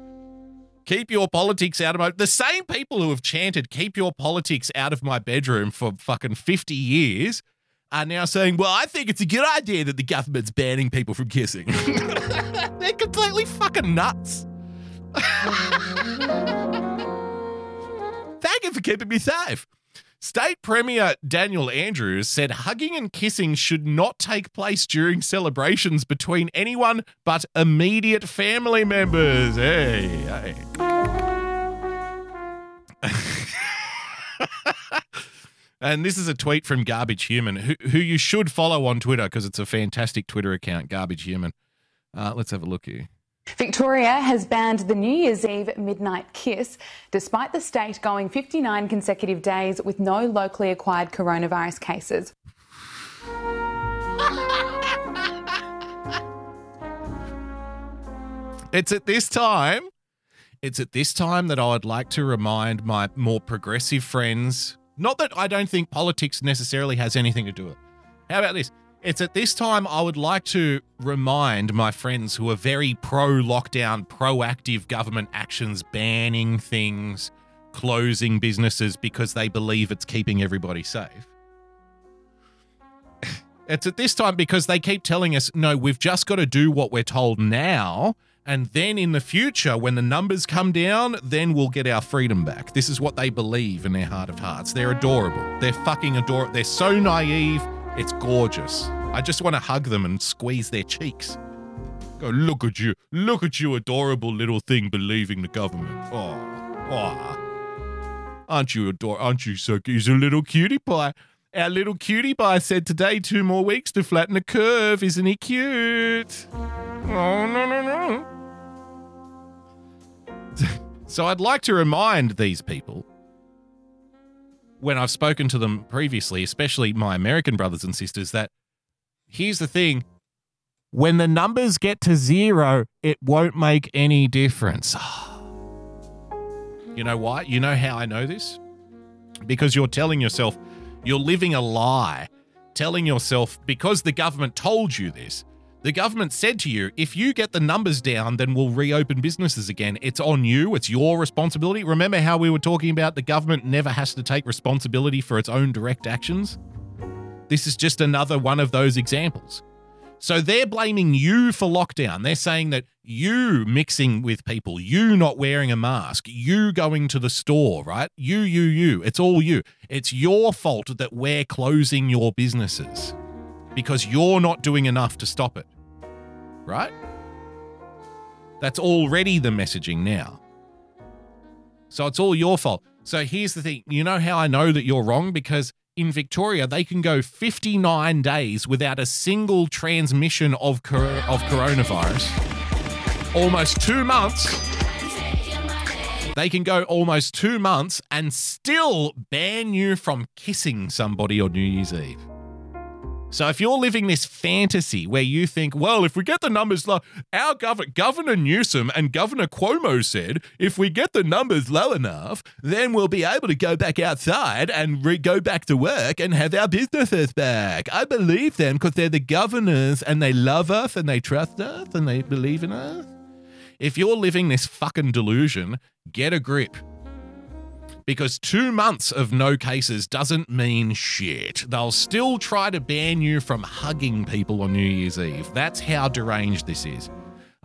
Keep your politics out of my the same people who have chanted keep your politics out of my bedroom for fucking 50 years are now saying, "Well, I think it's a good idea that the government's banning people from kissing." *laughs* They're completely fucking nuts. *laughs* Thank you for keeping me safe. State Premier Daniel Andrews said hugging and kissing should not take place during celebrations between anyone but immediate family members. Hey, hey. *laughs* and this is a tweet from Garbage Human, who, who you should follow on Twitter because it's a fantastic Twitter account, Garbage Human. Uh, let's have a look here. Victoria has banned the New Year's Eve midnight kiss, despite the state going 59 consecutive days with no locally acquired coronavirus cases. It's at this time. It's at this time that I would like to remind my more progressive friends. Not that I don't think politics necessarily has anything to do with it. How about this? It's at this time I would like to remind my friends who are very pro lockdown, proactive government actions, banning things, closing businesses because they believe it's keeping everybody safe. *laughs* It's at this time because they keep telling us, no, we've just got to do what we're told now. And then in the future, when the numbers come down, then we'll get our freedom back. This is what they believe in their heart of hearts. They're adorable. They're fucking adorable. They're so naive. It's gorgeous. I just want to hug them and squeeze their cheeks. Go, look at you. Look at you, adorable little thing believing the government. Oh, oh. Aren't you adorable? Aren't you so? cute? He's a little cutie pie. Our little cutie pie said today two more weeks to flatten the curve. Isn't he cute? Oh no no no. *laughs* so I'd like to remind these people when I've spoken to them previously, especially my American brothers and sisters, that here's the thing. When the numbers get to zero, it won't make any difference. You know why? You know how I know this? Because you're telling yourself, you're living a lie, telling yourself, because the government told you this, the government said to you, if you get the numbers down, then we'll reopen businesses again. It's on you, it's your responsibility. Remember how we were talking about the government never has to take responsibility for its own direct actions? This is just another one of those examples. So they're blaming you for lockdown. They're saying that you mixing with people, you not wearing a mask, you going to the store, right? You, you, you. It's all you. It's your fault that we're closing your businesses because you're not doing enough to stop it, right? That's already the messaging now. So it's all your fault. So here's the thing you know how I know that you're wrong? Because in Victoria, they can go 59 days without a single transmission of, cor- of coronavirus. Almost two months. They can go almost two months and still ban you from kissing somebody on New Year's Eve. So if you're living this fantasy where you think, well, if we get the numbers low, our gov- Governor Newsom and Governor Cuomo said, if we get the numbers low enough, then we'll be able to go back outside and re- go back to work and have our businesses back. I believe them because they're the governors and they love us and they trust us and they believe in us. If you're living this fucking delusion, get a grip. Because two months of no cases doesn't mean shit. They'll still try to ban you from hugging people on New Year's Eve. That's how deranged this is.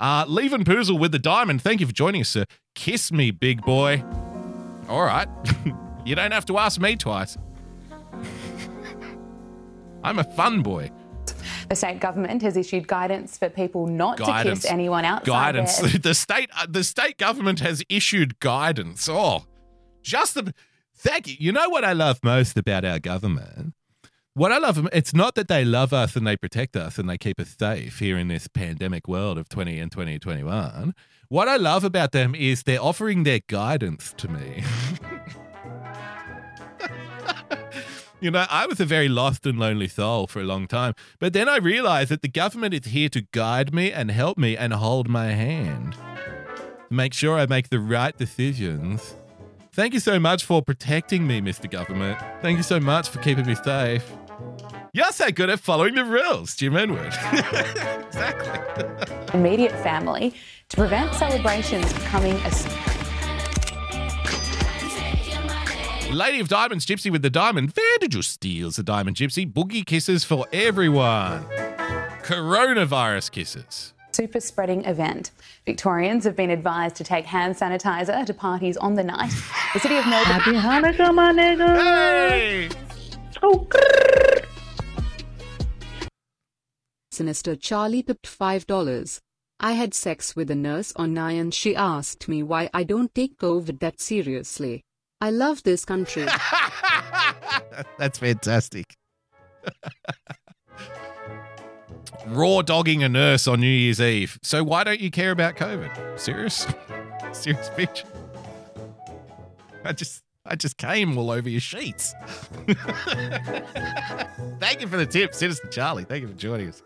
Uh, Leven Poozle with the diamond. Thank you for joining us, sir. Kiss me, big boy. All right. *laughs* you don't have to ask me twice. *laughs* I'm a fun boy. The state government has issued guidance for people not Guidance. to kiss anyone outside guidance. their *laughs* The state, uh, the state government has issued guidance. Oh, just the thank you. You know what I love most about our government? What I love, it's not that they love us and they protect us and they keep us safe here in this pandemic world of 20 and 2021. What I love about them is they're offering their guidance to me. *laughs* You know, I was a very lost and lonely soul for a long time. But then I realized that the government is here to guide me and help me and hold my hand. Make sure I make the right decisions. Thank you so much for protecting me, Mr. Government. Thank you so much for keeping me safe. You're so good at following the rules, Jim Edward. *laughs* exactly. immediate family to prevent celebrations becoming a Lady of Diamonds, Gypsy with the diamond. Did you the diamond, Gypsy? Boogie kisses for everyone. Coronavirus kisses. Super spreading event. Victorians have been advised to take hand sanitizer to parties on the night. The city of Melbourne. Happy Hanukkah, my nigga. Hey! Oh, Sinister Charlie pipped $5. I had sex with a nurse on Nine and she asked me why I don't take COVID that seriously. I love this country. *laughs* That's fantastic. *laughs* Raw dogging a nurse on New Year's Eve. So why don't you care about COVID? Serious? *laughs* Serious bitch. I just I just came all over your sheets. *laughs* Thank you for the tip, Citizen Charlie. Thank you for joining us.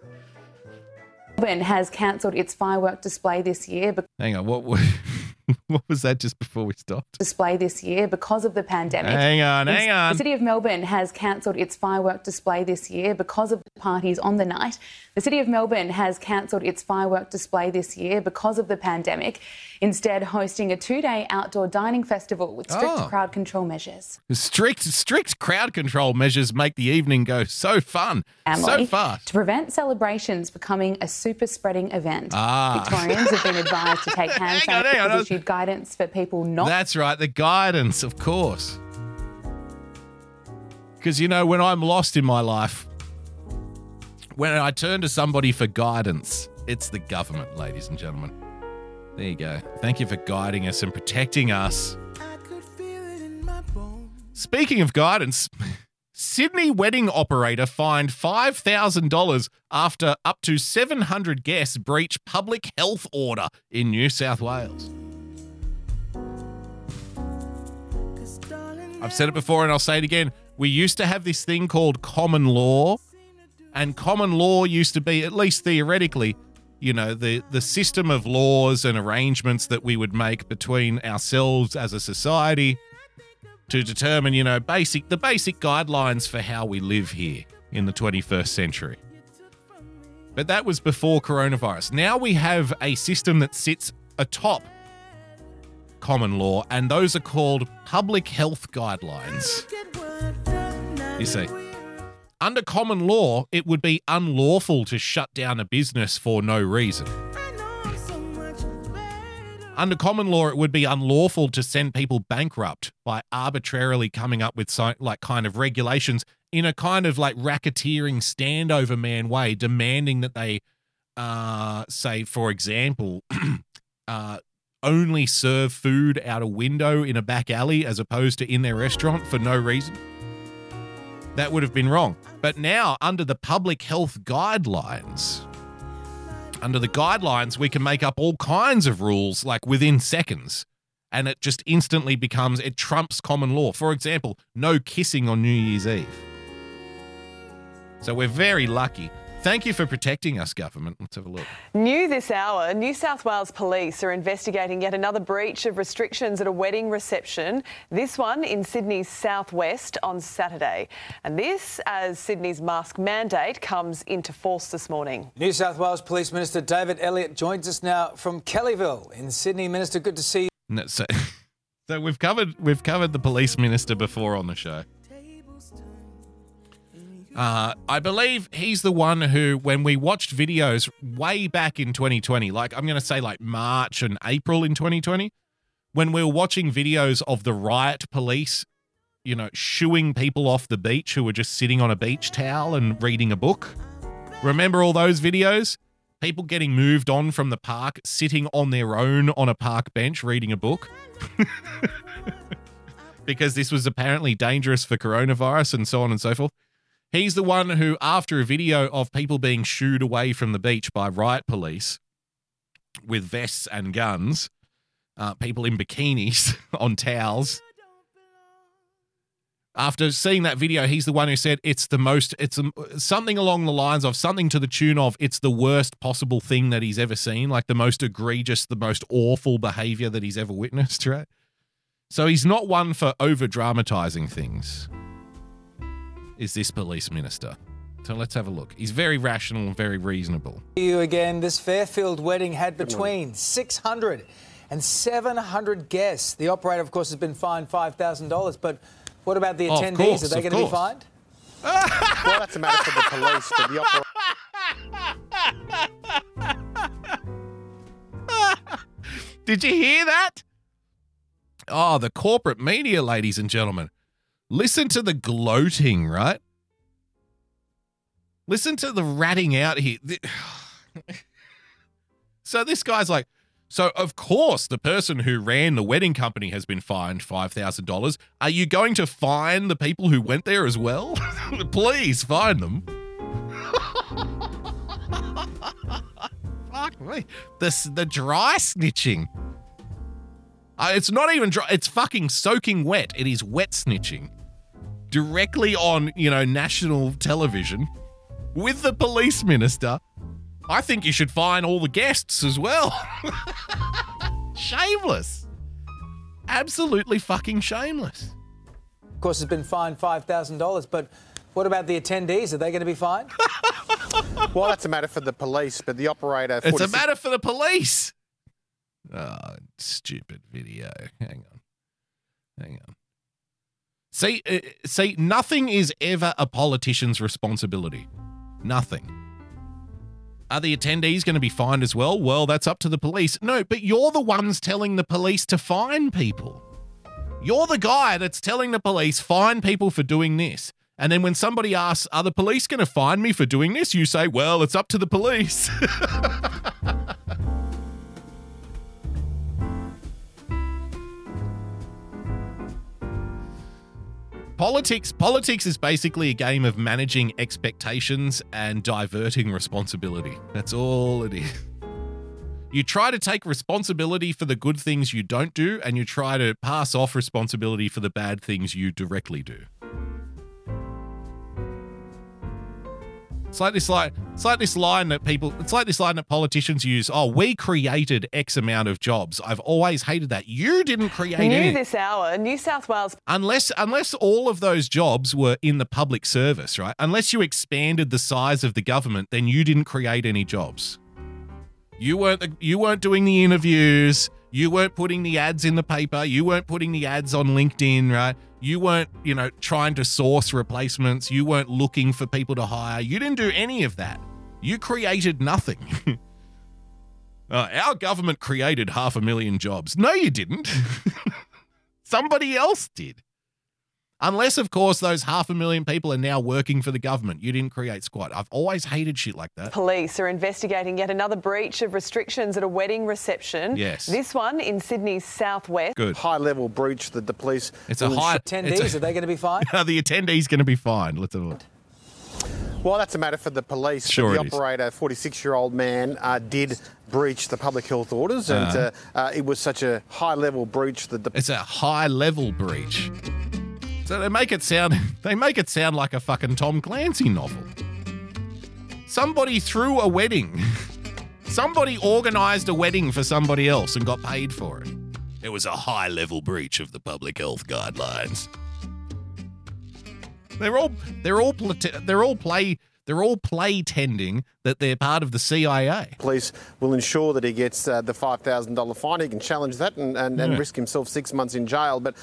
Melbourne has cancelled its firework display this year. Hang on, what *laughs* *laughs* what was that just before we stopped? display this year because of the pandemic. Hang on, hang on. The City of Melbourne has cancelled its firework display this year because of the parties on the night. The City of Melbourne has cancelled its firework display this year because of the pandemic, instead hosting a two-day outdoor dining festival with strict Oh. crowd control measures. Strict strict crowd control measures make the evening go so fun. So family fast. to prevent celebrations becoming a super spreading event. Ah. Victorians have been *laughs* advised to take hand Hang on, hang on. sanitizer, issued guidance for people not That's right, the guidance, of course. Because, you know, when I'm lost in my life, when I turn to somebody for guidance, it's the government, ladies and gentlemen. There you go. Thank you for guiding us and protecting us. Speaking of guidance, *laughs* Sydney wedding operator fined $5,000 after up to 700 guests breach public health order in New South Wales. I've said it before and I'll say it again. We used to have this thing called common law, and common law used to be, at least theoretically, you know, the, the system of laws and arrangements that we would make between ourselves as a society to determine, you know, basic the basic guidelines for how we live here in the 21st century. But that was before coronavirus. Now we have a system that sits atop common law, and those are called public health guidelines. You see, under common law, it would be unlawful to shut down a business for no reason. Under common law, it would be unlawful to send people bankrupt by arbitrarily coming up with so, like kind of regulations in a kind of like racketeering standover man way, demanding that they, uh, say, for example, *clears throat* uh, only serve food out a window in a back alley as opposed to in their restaurant for no reason. That would have been wrong. But now, under the public health guidelines, under the guidelines, we can make up all kinds of rules like within seconds. And it just instantly becomes, it trumps common law. For example, no kissing on New Year's Eve. So we're very lucky. Thank you for protecting us, government. Let's have a look. New this hour, New South Wales police are investigating yet another breach of restrictions at a wedding reception. This one in Sydney's southwest on Saturday. And this as Sydney's mask mandate comes into force this morning. New South Wales Police Minister David Elliott joins us now from Kellyville in Sydney. Minister, good to see you. No, so, *laughs* so we've covered we've covered the police minister before on the show. Uh, I believe he's the one who, when we watched videos way back in 2020, like I'm going to say like March and April in 2020, when we were watching videos of the riot police, you know, shooing people off the beach who were just sitting on a beach towel and reading a book. Remember all those videos? People getting moved on from the park, sitting on their own on a park bench reading a book. *laughs* because this was apparently dangerous for coronavirus and so on and so forth. He's the one who, after a video of people being shooed away from the beach by riot police with vests and guns, uh, people in bikinis *laughs* on towels. After seeing that video, he's the one who said it's the most, it's um, something along the lines of something to the tune of it's the worst possible thing that he's ever seen, like the most egregious, the most awful behavior that he's ever witnessed, right? So he's not one for over dramatizing things is this police minister. So let's have a look. He's very rational and very reasonable. You again. This Fairfield wedding had between 600 and 700 guests. The operator, of course, has been fined $5,000. But what about the Oh, attendees? course, Are they going to be fined? *laughs* well, that's a matter for the police, but the operator. *laughs* Did you hear that? Oh, the corporate media, ladies and gentlemen. Listen to the gloating, right? Listen to the ratting out here. *sighs* So this guy's like, so of course the person who ran the wedding company has been fined $5,000. Are you going to fine the people who went there as well? *laughs* Please fine them. *laughs* Fuck me. The, the dry snitching. Uh, it's not even dry. It's fucking soaking wet. It is wet snitching. Directly on, you know, national television with the police minister. I think you should fine all the guests as well. *laughs* shameless. Absolutely fucking shameless. Of course, it's been fined $5,000. But what about the attendees? Are they going to be fined? *laughs* well, that's a matter for the police, but the operator. It's a matter for the police. Oh, stupid video. Hang on. Hang on. See, uh, see, nothing is ever a politician's responsibility. Nothing. Are the attendees going to be fined as well? Well, that's up to the police. No, but you're the ones telling the police to fine people. You're the guy that's telling the police fine people for doing this. And then when somebody asks, are the police going to fine me for doing this? You say, well, it's up to the police. *laughs* politics politics is basically a game of managing expectations and diverting responsibility. That's all it is. You try to take responsibility for the good things you don't do and you try to pass off responsibility for the bad things you directly do it's like this line it's like this line that people it's like this line that politicians use. Oh we created x amount of jobs. I've always hated that. You didn't create New any. This hour, New South Wales. Unless unless all of those jobs were in the public service, right? Unless you expanded the size of the government, then you didn't create any jobs. You weren't the, you weren't doing the interviews, you weren't putting the ads in the paper, you weren't putting the ads on LinkedIn, right? You weren't, you know, trying to source replacements, you weren't looking for people to hire. You didn't do any of that. You created nothing. *laughs* Uh, our government created half a million jobs. No, you didn't. *laughs* Somebody else did. Unless, of course, those half a million people are now working for the government. You didn't create squat. I've always hated shit like that. Police are investigating yet another breach of restrictions at a wedding reception. Yes. This one in Sydney's southwest. Good. high level breach that the police. It's a high. Attendees, it's a- are they going to be fined? Are *laughs* the attendees going to be fined? Let's have a look. Well, that's a matter for the police. Sure but it is. the operator, 46 year old man, uh, did breach the public health orders, and Uh-huh. uh, uh, it was such a high level breach that the. It's a high level breach. So they make it sound *laughs* they make it sound like a fucking Tom Clancy novel. Somebody threw a wedding. *laughs* Somebody organized a wedding for somebody else and got paid for it. It was a high level breach of the public health guidelines. They're all they're all they're all play they're all play tending that they're part of the CIA. Police will ensure that he gets uh, the $5,000 fine. He can challenge that and, and, and risk himself six months in jail. But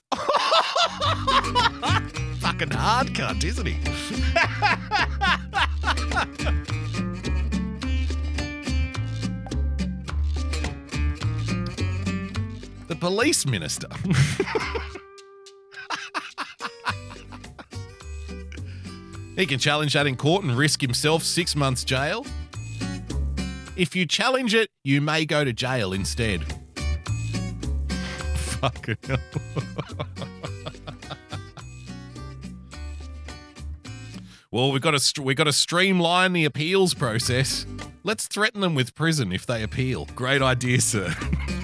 Fucking hard cunt, isn't he? *laughs* the police minister. *laughs* he can challenge that in court and risk himself six months jail. If you challenge it, you may go to jail instead. *laughs* Fucking hell. Well, we've got to st- we've got to streamline the appeals process. Let's threaten them with prison if they appeal. Great idea, sir.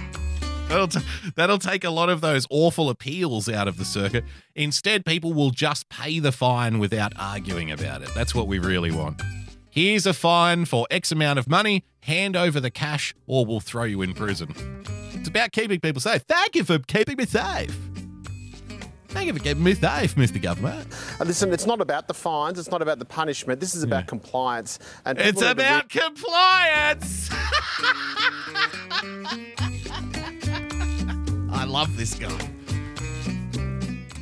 *laughs* that'll t- that'll take a lot of those awful appeals out of the circuit. Instead, people will just pay the fine without arguing about it. That's what we really want. Here's a fine for X amount of money. Hand over the cash, or we'll throw you in prison. It's about keeping people safe. Thank you for keeping me safe. Thank you for keeping me safe, Mr. Government. uh, listen, it's not about the fines. It's not about the punishment. This is about compliance. And It's about compliance. *laughs* I love this guy.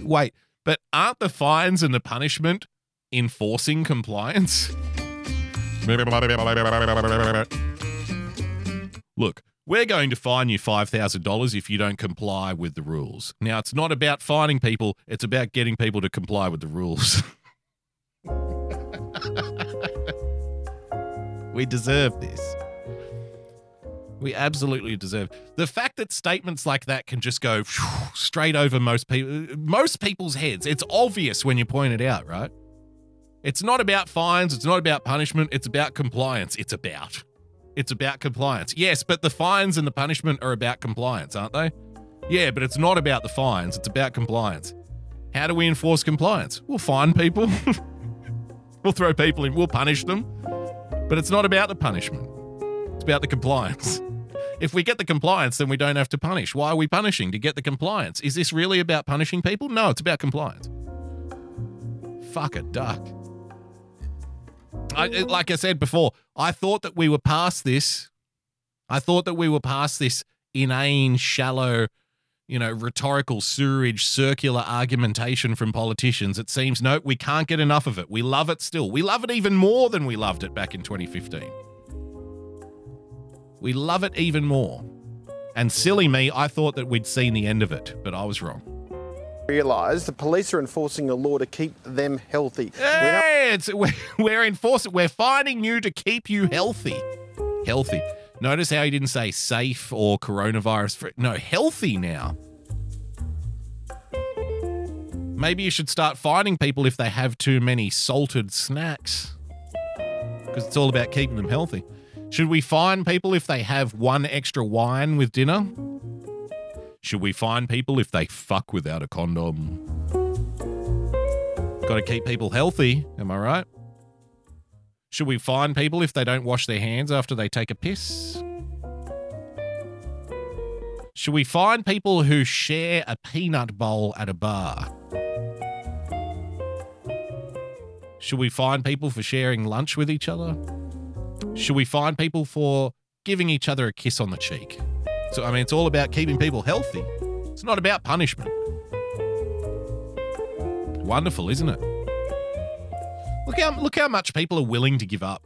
Wait, but aren't the fines and the punishment enforcing compliance? *laughs* Look, we're going to fine you $5,000 if you don't comply with the rules. Now, it's not about fining people, it's about getting people to comply with the rules. *laughs* we deserve this. We absolutely deserve. The fact that statements like that can just go straight over most people most people's heads. It's obvious when you point it out, right? It's not about fines, it's not about punishment, it's about compliance. It's about. It's about compliance. Yes, but the fines and the punishment are about compliance, aren't they? Yeah, but it's not about the fines, it's about compliance. How do we enforce compliance? We'll fine people. *laughs* we'll throw people in, we'll punish them. But it's not about the punishment. It's about the compliance. *laughs* If we get the compliance, then we don't have to punish. Why are we punishing? To get the compliance. Is this really about punishing people? No, it's about compliance. Fuck a duck. I, like I said before, I thought that we were past this. I thought that we were past this inane, shallow, you know, rhetorical sewerage, circular argumentation from politicians. It seems no, we can't get enough of it. We love it still. We love it even more than we loved it back in 2015. We love it even more. And silly me, I thought that we'd seen the end of it, but I was wrong. Realise the police are enforcing a law to keep them healthy. Hey, we're, we're enforcing, we're finding you to keep you healthy. Healthy. Notice how he didn't say safe or coronavirus. Free. No, healthy now. Maybe you should start finding people if they have too many salted snacks. Because it's all about keeping them healthy. Should we fine people if they have one extra wine with dinner? Should we fine people if they fuck without a condom? Got to keep people healthy, am I right? Should we fine people if they don't wash their hands after they take a piss? Should we fine people who share a peanut bowl at a bar? Should we fine people for sharing lunch with each other? Should we fine people for giving each other a kiss on the cheek? So, I mean, it's all about keeping people healthy. It's not about punishment. Wonderful, isn't it? Look how look how much people are willing to give up.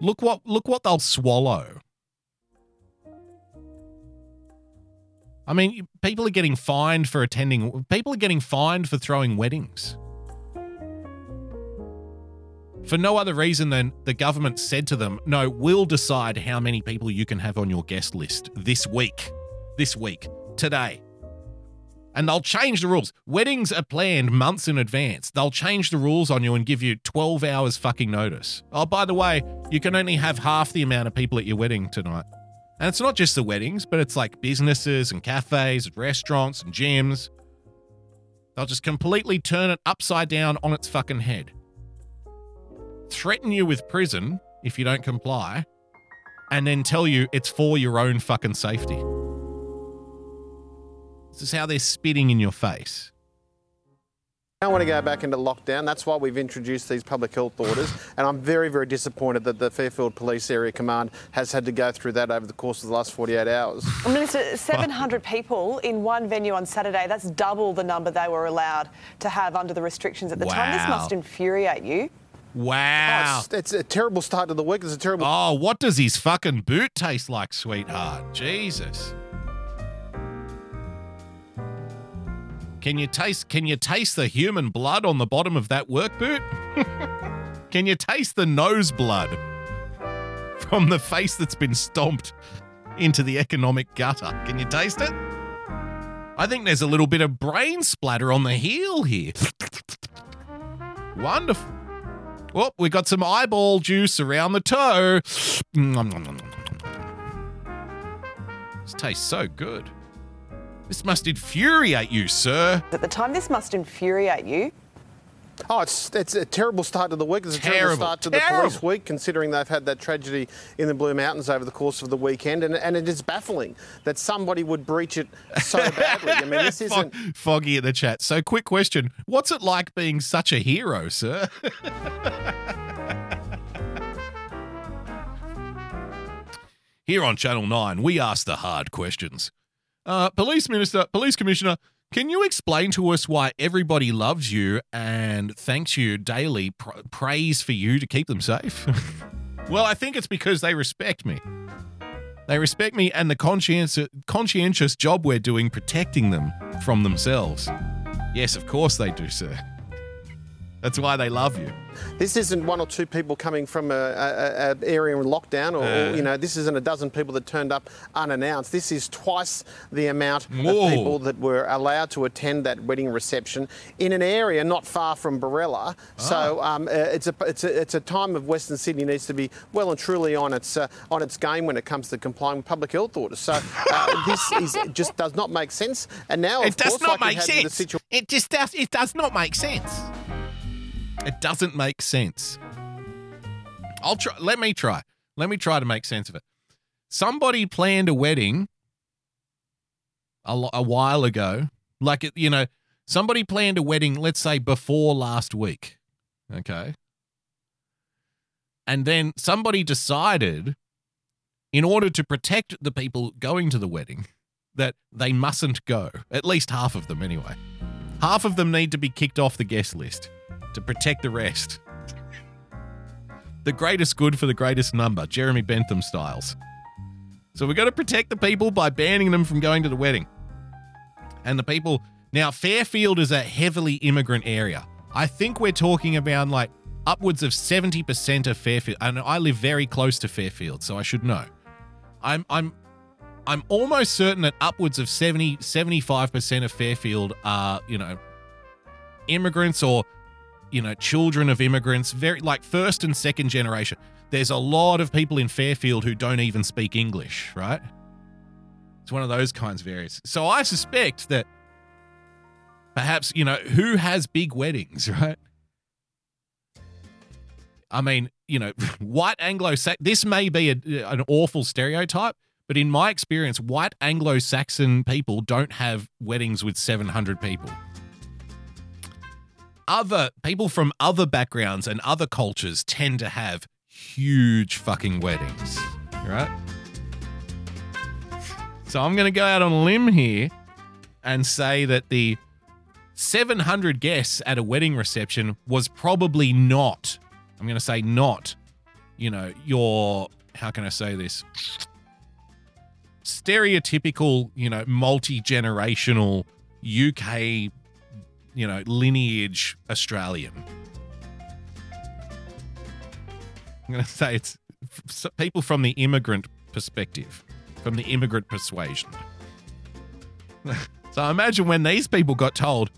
Look what look what they'll swallow. I mean, people are getting fined for attending. People are getting fined for throwing weddings. For no other reason than the government said to them, no, we'll decide how many people you can have on your guest list this week. This week. Today. And they'll change the rules. Weddings are planned months in advance. They'll change the rules on you and give you 12 hours fucking notice. Oh, by the way, you can only have half the amount of people at your wedding tonight. And it's not just the weddings, but it's like businesses and cafes and restaurants and gyms. They'll just completely turn it upside down on its fucking head. Threaten you with prison if you don't comply, and then tell you it's for your own fucking safety. This is how they're spitting in your face. I don't want to go back into lockdown. That's why we've introduced these public health orders. And I'm very, very disappointed that the Fairfield Police Area Command has had to go through that over the course of the last 48 hours. Minister, 700 people in one venue on Saturday. That's double the number they were allowed to have under the restrictions at the time. This must infuriate you. Wow. Oh, it's, it's a terrible start to the week. It's a terrible. Oh, what does his fucking boot taste like, sweetheart? Jesus. Can you taste can you taste the human blood on the bottom of that work boot? *laughs* can you taste the nose blood from the face that's been stomped into the economic gutter? Can you taste it? I think there's a little bit of brain splatter on the heel here. *laughs* Wonderful. Well, we got some eyeball juice around the toe. Mm, nom. This tastes so good. This must infuriate you, sir. At the time, this must infuriate you. Oh, it's it's a terrible start to the week. It's a terrible, Terrible, start to the terrible. police week, considering they've had that tragedy in the Blue Mountains over the course of the weekend, and, and it is baffling that somebody would breach it so *laughs* badly. I mean, this isn't. Foggy in the chat. So, quick question What's it like being such a hero, sir? *laughs* Here on Channel 9, we ask the hard questions. Uh, police Minister, Police Commissioner, can you explain to us why everybody loves you and thanks you daily, pr- prays for you to keep them safe? *laughs* well, I think it's because they respect me. They respect me and the conscientious, conscientious job we're doing protecting them from themselves. Yes, of course they do, sir. That's why they love you. This isn't one or two people coming from a, a, a area in lockdown, or, Uh. or, you know, this isn't a dozen people that turned up unannounced. This is twice the amount Whoa. of people that were allowed to attend that wedding reception in an area not far from Berala. So um, uh, it's a it's a it's a time of Western Sydney needs to be well and truly on its uh, on its game when it comes to complying with public health orders. So uh, *laughs* this is just does not make sense. And now, of it does course, not like make the sense. situ- It just does. It does not make sense. It doesn't make sense. I'll try. Let me try. Let me try to make sense of it. Somebody planned a wedding a, a while ago. Like it- you know, somebody planned a wedding. Let's say before last week. Okay. And then somebody decided, in order to protect the people going to the wedding, that they mustn't go. At least half of them, anyway. Half of them need to be kicked off the guest list to protect the rest. the greatest good for the greatest number, Jeremy Bentham styles. So we're going to protect the people by banning them from going to the wedding. And the people. Now, Fairfield is a heavily immigrant area. I think we're talking about like upwards of 70% of Fairfield. And I live very close to Fairfield, so I should know. I'm I'm I'm almost certain that upwards of 70 75% of Fairfield are, you know, immigrants or you know, children of immigrants, very like first and second generation. There's a lot of people in Fairfield who don't even speak English, right? It's one of those kinds of areas. So I suspect that perhaps, you know, who has big weddings, *laughs* right? I mean, you know, *laughs* white Anglo Saxon, this may be a, an awful stereotype, but in my experience, white Anglo Saxon people don't have weddings with 700 people. Other people from other backgrounds and other cultures tend to have huge fucking weddings, right? So I'm going to go out on a limb here and say that the 700 guests at a wedding reception was probably not, I'm going to say not, you know, your, how can I say this? Stereotypical, you know, multi generational UK, you know, lineage Australian. I'm going to say it's people from the immigrant perspective, from the immigrant persuasion. *laughs* so imagine when these people got told,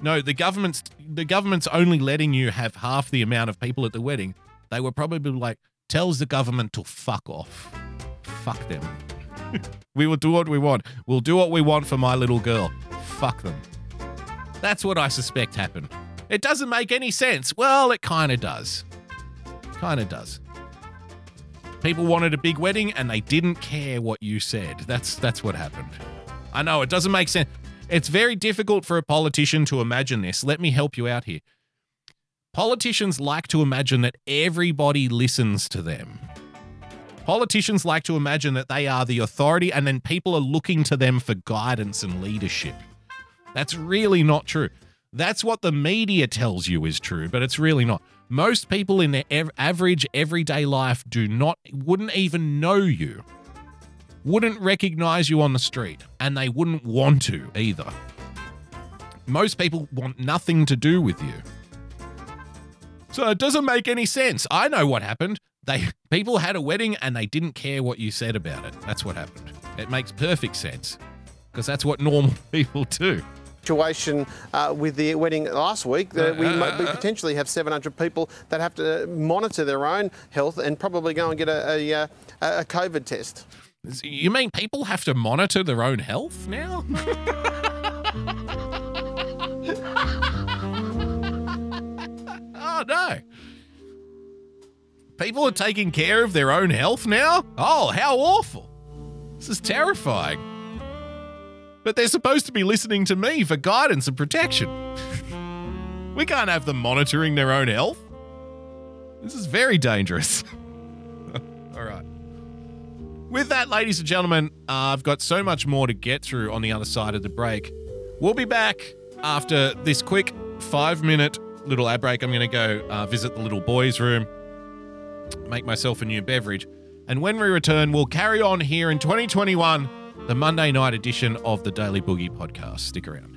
no, the government's the government's only letting you have half the amount of people at the wedding. They were probably like, tells the government to fuck off. Fuck them. *laughs* we will do what we want. We'll do what we want for my little girl. Fuck them. That's what I suspect happened. It doesn't make any sense. Well, it kind of does. Kind of does. People wanted a big wedding and they didn't care what you said. That's that's what happened. I know it doesn't make sense. It's very difficult for a politician to imagine this. Let me help you out here. Politicians like to imagine that everybody listens to them. Politicians like to imagine that they are the authority and then people are looking to them for guidance and leadership. That's really not true. That's what the media tells you is true, but it's really not. Most people in their ev- average everyday life do not, wouldn't even know you, wouldn't recognize you on the street, and they wouldn't want to either. Most people want nothing to do with you. So it doesn't make any sense. I know what happened. They people had a wedding and they didn't care what you said about it. That's what happened. It makes perfect sense because that's what normal *laughs* people do. Situation uh, with the wedding last week that we, might- we *laughs* potentially have 700 people that have to monitor their own health and probably go and get a, a, uh, a COVID test. You mean people have to monitor their own health now? *laughs* oh no. People are taking care of their own health now? Oh, how awful. This is terrifying. But they're supposed to be listening to me for guidance and protection. we can't have them monitoring their own health. This is very dangerous. *laughs* All right. With that, ladies and gentlemen, uh, I've got so much more to get through on the other side of the break. We'll be back after this quick five minute little ad break. I'm going to go uh, visit the little boys' room, make myself a new beverage. And when we return, we'll carry on here in 2021, the Monday night edition of the Daily Boogie podcast. Stick around.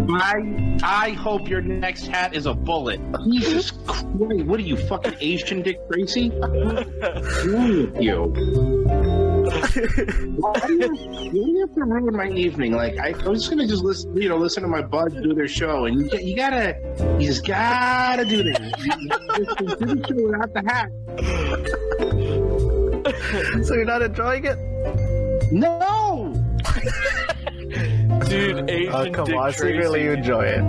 I I hope your next hat is a bullet. Jesus mhm. Christ! What are you fucking Asian Dick Tracy? What's wrong with you? Why do you, why do you have to ruin my evening? Like I, I was just gonna just listen, you know, listen to my buds do their show, and you, you gotta, you just gotta do this. You, you just do the show without the hat. so you're not enjoying it? No. Dude, Asian uh, come Dick on, secretly you Tracy. enjoy it.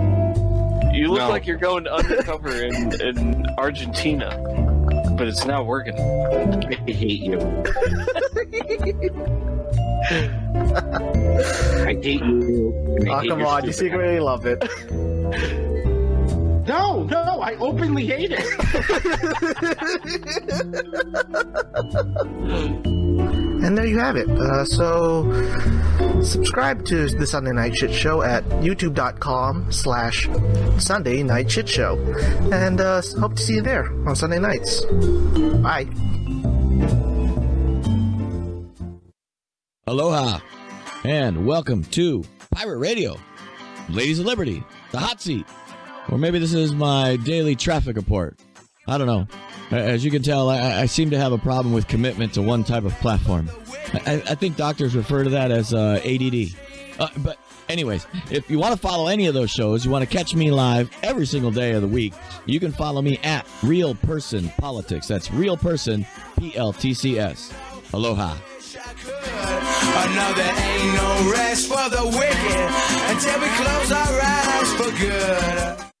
You look No. like you're going undercover in, in Argentina, but it's not working. I hate you. *laughs* I hate you. and I Oh, hate come on, you stupid secretly love it. No, no, I openly hate it. *laughs* And there you have it. Uh, so, subscribe to the Sunday Night Shit Show at youtube.com slash Sunday Night Shit Show. And uh, hope to see you there on Sunday nights. Bye. Aloha, and welcome to Pirate Radio, Ladies of Liberty, the hot seat. Or maybe this is my daily traffic report. I don't know. As you can tell, I, I seem to have a problem with commitment to one type of platform. I, I think doctors refer to that as uh, ADD. Uh, but Anyways, if you want to follow any of those shows, you want to catch me live every single day of the week, you can follow me at Real Person Politics. That's Real Person P L T C S. Aloha. No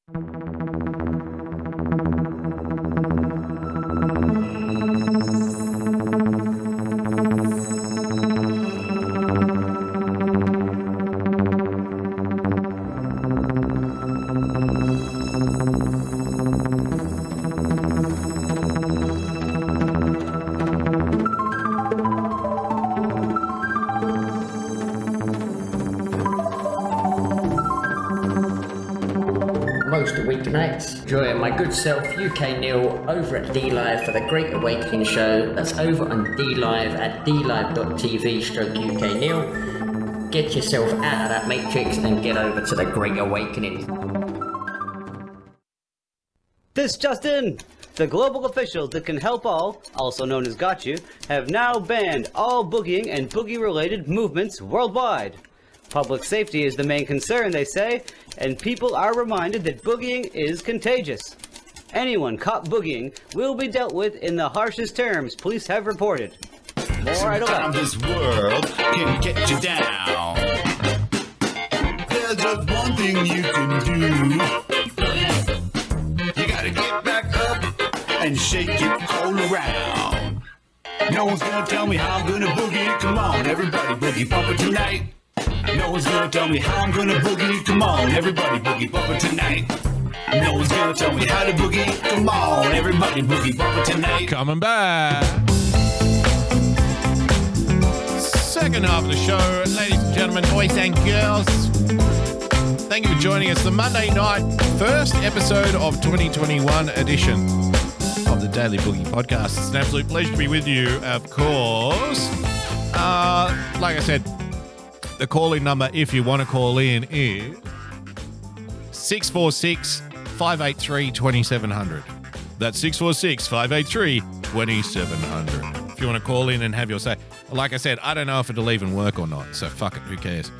good self UK Neil over at DLive for the Great Awakening show. That's over on DLive at dlive.tv stroke UK Neil. Get yourself out of that matrix and get over to the Great Awakening. This just in! The global officials that can help all, also known as Got You, have now banned all boogieing and boogie related movements worldwide. Public safety is the main concern, they say, and people are reminded that boogieing is contagious. Anyone caught boogieing will be dealt with in the harshest terms police have reported. More idle Sometimes this world can get you down. There's just one thing you can do. You gotta get back up and shake it all around. No one's gonna tell me how I'm gonna boogie. Come on, everybody boogie bump it tonight. No one's gonna tell me how I'm gonna boogie. Come on, everybody boogie bump it tonight. No one's gonna tell me how to boogie. Come on, everybody boogie bump it tonight. Coming back. Second half of the show, ladies and gentlemen, boys and girls. Thank you for joining us. The Monday night first episode of 2021 edition of the Daily Boogie Podcast. It's an absolute pleasure to be with you, of course. Uh, like I said, the calling number, if you want to call in, is 646 583 2700. That's 646 583 2700. If you want to call in and have your say. Like I said, I don't know if it'll even work or not, so fuck it, who cares?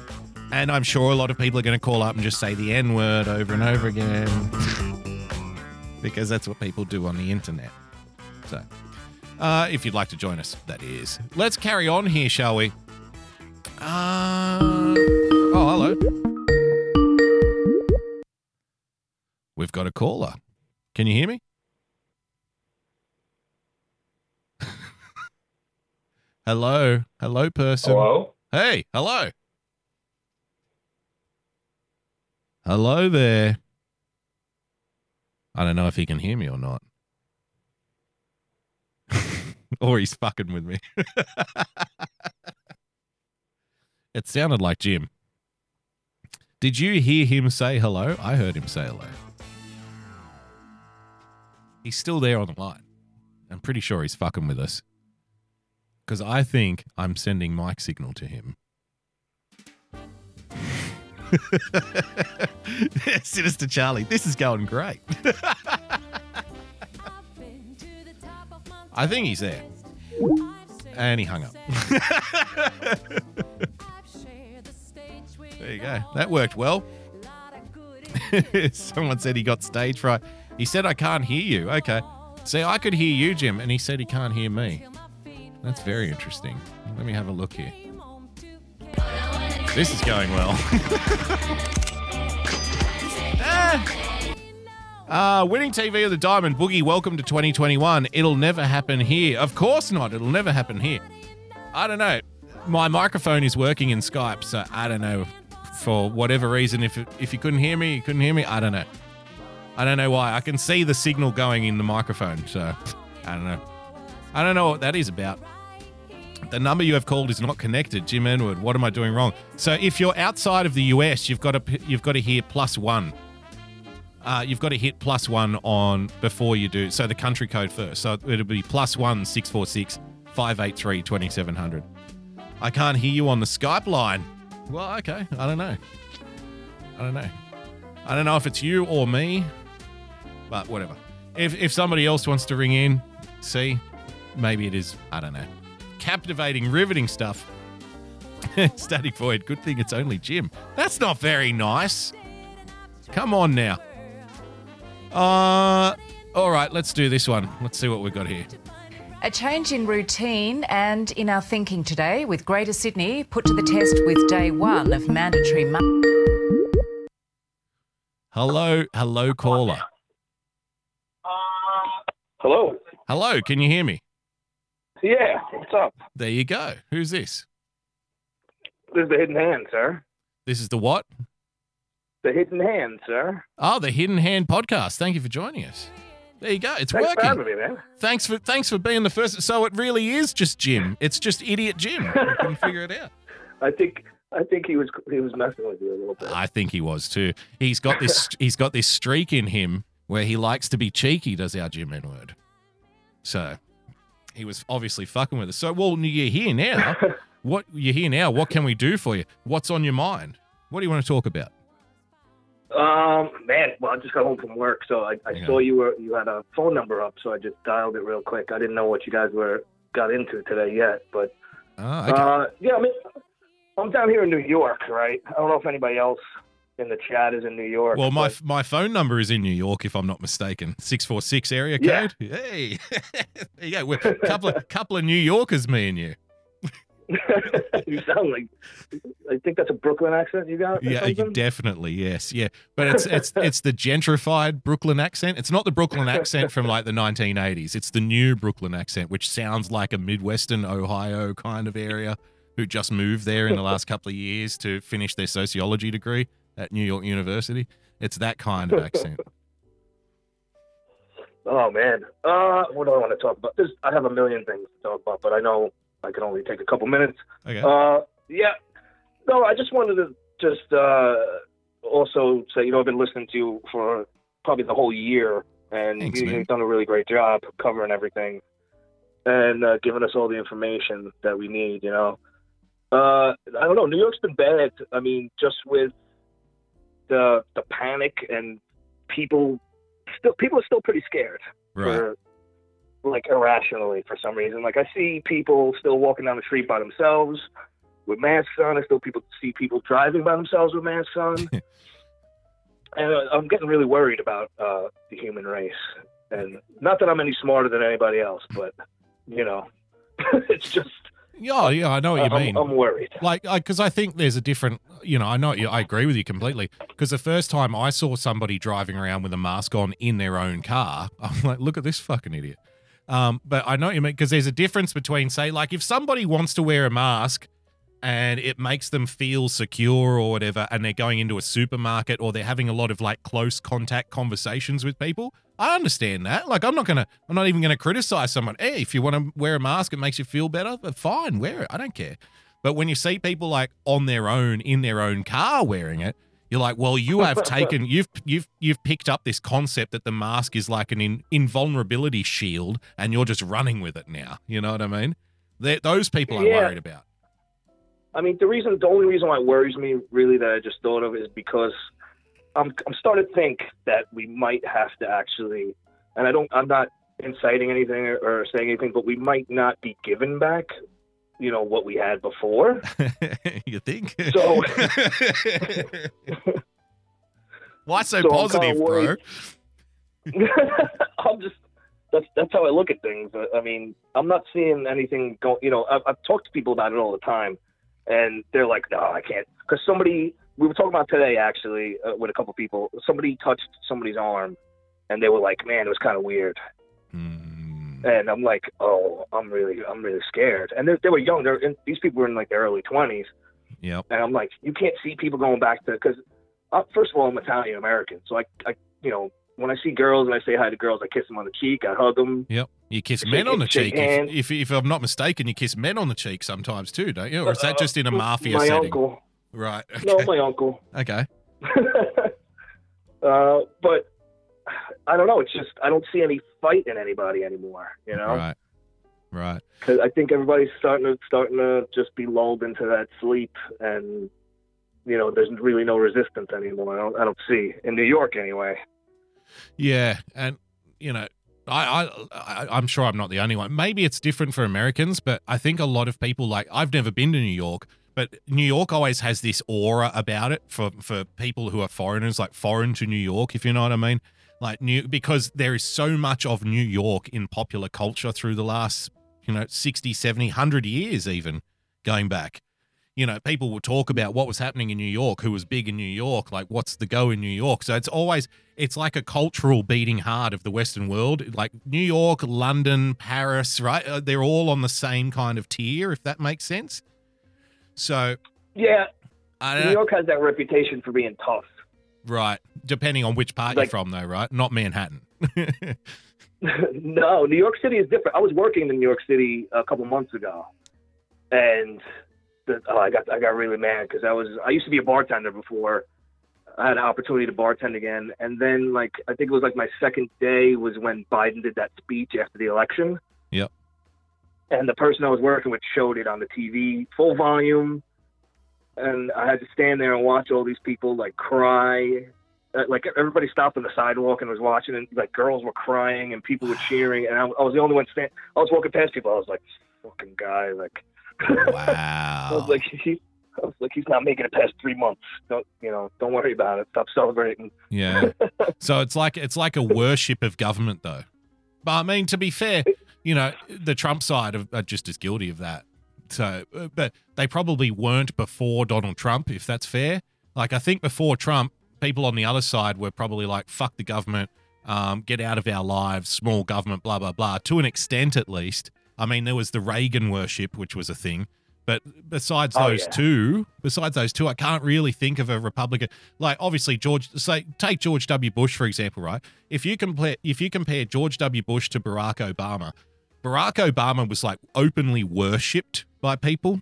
And I'm sure a lot of people are going to call up and just say the N word over and over again *laughs* because that's what people do on the internet. So, uh, if you'd like to join us, that is. Let's carry on here, shall we? Uh, oh, hello. We've got a caller. Can you hear me? *laughs* hello. Hello, person. Hello? Hey, hello. Hello there. I don't know if he can hear me or not. *laughs* or he's fucking with me. *laughs* it sounded like Jim. Did you hear him say hello? I heard him say hello. He's still there on the line. I'm pretty sure he's fucking with us. Because I think I'm sending mic signal to him. *laughs* Sinister Charlie, this is going great. *laughs* I think he's there. And he hung up. *laughs* there you go. That worked well. Someone said he got stage fright. He said, I can't hear you. Okay. See, I could hear you, Jim, and he said he can't hear me. That's very interesting. Let me have a look here. This is going well. Uh, *laughs* winning TV of the Diamond Boogie, welcome to 2021. It'll never happen here. Of course not. It'll never happen here. I don't know. My microphone is working in Skype, so I don't know. For whatever reason, if if you couldn't hear me, you couldn't hear me. I don't know. I don't know why. I can see the signal going in the microphone, so I don't know. I don't know what that is about. The number you have called is not connected, Jim Enwood. What am I doing wrong? So if you're outside of the US, you've got to you've got to hear plus one. Uh, you've got to hit plus one on before you do. So the country code first. So it'll be plus one six four six five eight three twenty seven hundred. I can't hear you on the Skype line. Well, okay. I don't know. I don't know. I don't know if it's you or me, but whatever. If if somebody else wants to ring in, see, maybe it is. I don't know. Captivating, riveting stuff. *laughs* Static Void, good thing it's only Jim. That's not very nice. Come on now. Uh, all right, let's do this one. Let's see what we've got here. A change in routine and in our thinking today with Greater Sydney put to the test with day one of mandatory. Ma- Hello, hello, caller. Hello. Hello, can you hear me? Yeah, what's up? There you go. Who's this? This is the Hidden Hand, sir. This is the what? The Hidden Hand, sir. Oh, the Hidden Hand podcast. Thank you for joining us. There you go. It's Thanks working. for having me, man. Thanks for thanks for being the first. So it really is just Jim. It's just idiot Jim. I couldn't figure it out. *laughs* I think I think he was he was messing with you a little bit. I think he was too. He's got this. he's got this streak in him where he likes to be cheeky. Does our Jim N word? So he was obviously fucking with us. So well, you're here now. *laughs* what you're here now? What can we do for you? What's on your mind? What do you want to talk about? Um, man, well, I just got home from work, so I, I Yeah. saw you were you had a phone number up, so I just dialed it real quick. I didn't know what you guys were got into today yet, but Ah, okay. uh, yeah, I mean, I'm down here in New York, right? I don't know if anybody else in the chat is in New York. Well, my but- my phone number is in New York, if I'm not mistaken. Six four six area Yeah. code. Hey, *laughs* there you go. We're a couple of couple of New Yorkers, me and you. *laughs* you sound like I think that's a Brooklyn accent you got. Yeah, something? definitely. Yes, yeah. But it's it's it's the gentrified Brooklyn accent. It's not the Brooklyn accent from like the 1980s. It's the new Brooklyn accent, which sounds like a Midwestern Ohio kind of area who just moved there in the last couple of years to finish their sociology degree at New York University. It's that kind of accent. *laughs* Oh man, uh, what do I want to talk about? There's, I have a million things to talk about, but I know I can only take a couple minutes. Okay. Uh, yeah. No, I just wanted to just uh, also say, you know, I've been listening to you for probably the whole year, and Thanks, you, you've done a really great job covering everything and uh, giving us all the information that we need. You know, uh, I don't know. New York's been bad. I mean, just with the the panic and people still people are still pretty scared Right. for like irrationally for some reason. Like I see people still walking down the street by themselves with masks on. I still people see people driving by themselves with masks on. *laughs* and uh, I'm getting really worried about uh, the human race. And not that I'm any smarter than anybody else, but you know, *laughs* it's just Yeah, yeah, I know what you I'm- mean. I'm worried. Like, because I think there's a different, you know, I know you, I agree with you completely. Because the first time I saw somebody driving around with a mask on in their own car, *laughs* I'm like, look at this fucking idiot. Um, but I know you mean because there's a difference between, say, like if somebody wants to wear a mask and it makes them feel secure or whatever, and they're going into a supermarket or they're having a lot of like close contact conversations with people, I understand that. Like, I'm not gonna, I'm not even gonna criticize someone. Hey, if you want to wear a mask, it makes you feel better. Fine, wear it. I don't care. But when you see people like on their own in their own car wearing it, you're like, well, you have *laughs* taken, you've you've you've picked up this concept that the mask is like an in, invulnerability shield, and you're just running with it now. You know what I mean? they those people I'm Yeah. worried about. I mean, the reason, the only reason why it worries me really that I just thought of is because I'm, I'm starting to think that we might have to actually, and I don't, I'm not inciting anything or, or saying anything, but we might not be given back, you know, what we had before. *laughs* you think? So, *laughs* *laughs* Why so, So I'm positive, bro? I'm just that's that's how I look at things. I- I mean, I'm not seeing anything go. You know, I've, I've talked to people about it all the time, and they're like, "No, I can't." Because somebody we were talking about today actually uh, with a couple people. Somebody touched somebody's arm, and they were like, "Man, it was kind of weird." And I'm like, "Oh, I'm really, I'm really scared." And they, they were young. They're in, these people were in like their early 20s. Yep. And I'm like, you can't see people going back to because, uh, first of all, I'm Italian American, so I, I, you know, when I see girls and I say hi to girls, I kiss them on the cheek, I hug them. Yep. You kiss men on the cheek. If, if, if I'm not mistaken, you kiss men on the cheek sometimes too, don't you? Or is that just in a mafia Uh, my setting? uncle. Right. No, my uncle. *laughs* Okay. *laughs* Uh, but I don't know. It's just I don't see any fight in anybody anymore. You know, Right. Right. Because I think everybody's starting to starting to just be lulled into that sleep, and you know, there's really no resistance anymore. I don't, I don't see in New York anyway. Yeah, and you know, I, I, I'm sure I'm not the only one. Maybe it's different for Americans, but I think a lot of people like I've never been to New York, But New York always has this aura about it for for people who are foreigners, like foreign to New York, if you know what I mean. Like new because there is so much of New York in popular culture through the last, you know, 60, 70, 100 years even going back. You know, people will talk about what was happening in New York, who was big in New York, like what's the go in New York. So it's always it's like a cultural beating heart of the Western world. Like New York, London, Paris, right? Uh, They're all on the same kind of tier, if that makes sense. So Yeah, New York has that reputation for being tough. right, depending on which part Like- you're from, though, right? Not Manhattan. *laughs* no, New York City is different. I was working in New York City a couple months ago, and the, oh, I got I got really mad because I was I used to be a bartender before. I had an opportunity to bartend again, and then like I think it was like my second day was when Biden did that speech after the election, Yep. and the person I was working with showed it on the TV full volume, and I had to stand there and watch all these people like cry. Uh, like everybody stopped on the sidewalk and was watching, and like girls were crying and people were *sighs* cheering, and I, I was the only one standing. I was walking past people. I was like, "Fucking guy!" Like, wow. I was like, he, I was like, he's not making it past three months. Don't you know? Don't worry about it. Stop celebrating. Yeah. *laughs* so it's like it's like a worship of government, though. But I mean, to be fair, you know, the Trump side are, are just as guilty of that. So, uh, but they probably weren't before Donald Trump, if that's fair. Like, I think before Trump, people on the other side were probably like, "Fuck the government, um, get out of our lives, small government, blah blah blah." To an extent, at least. I mean, there was the Reagan worship, which was a thing. But besides Oh, those yeah. two, besides those two, I can't really think of a Republican. Like obviously George, say take George W. Bush for example, right? If you compare if you compare George W. Bush to Barack Obama, Barack Obama was like openly worshipped by people,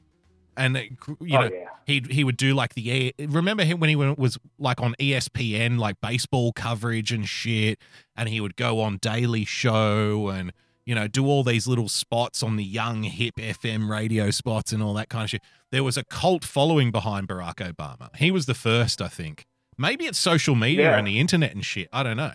and it- you Oh, know yeah. he he would do like the air. Remember him when he was like on ESPN, like baseball coverage and shit, and he would go on Daily Show and you know do all these little spots on the young hip FM radio spots and all that kind of shit. There was a cult following behind Barack Obama. He was the first, I think. Maybe it's social media Yeah. and the internet and shit. I don't know.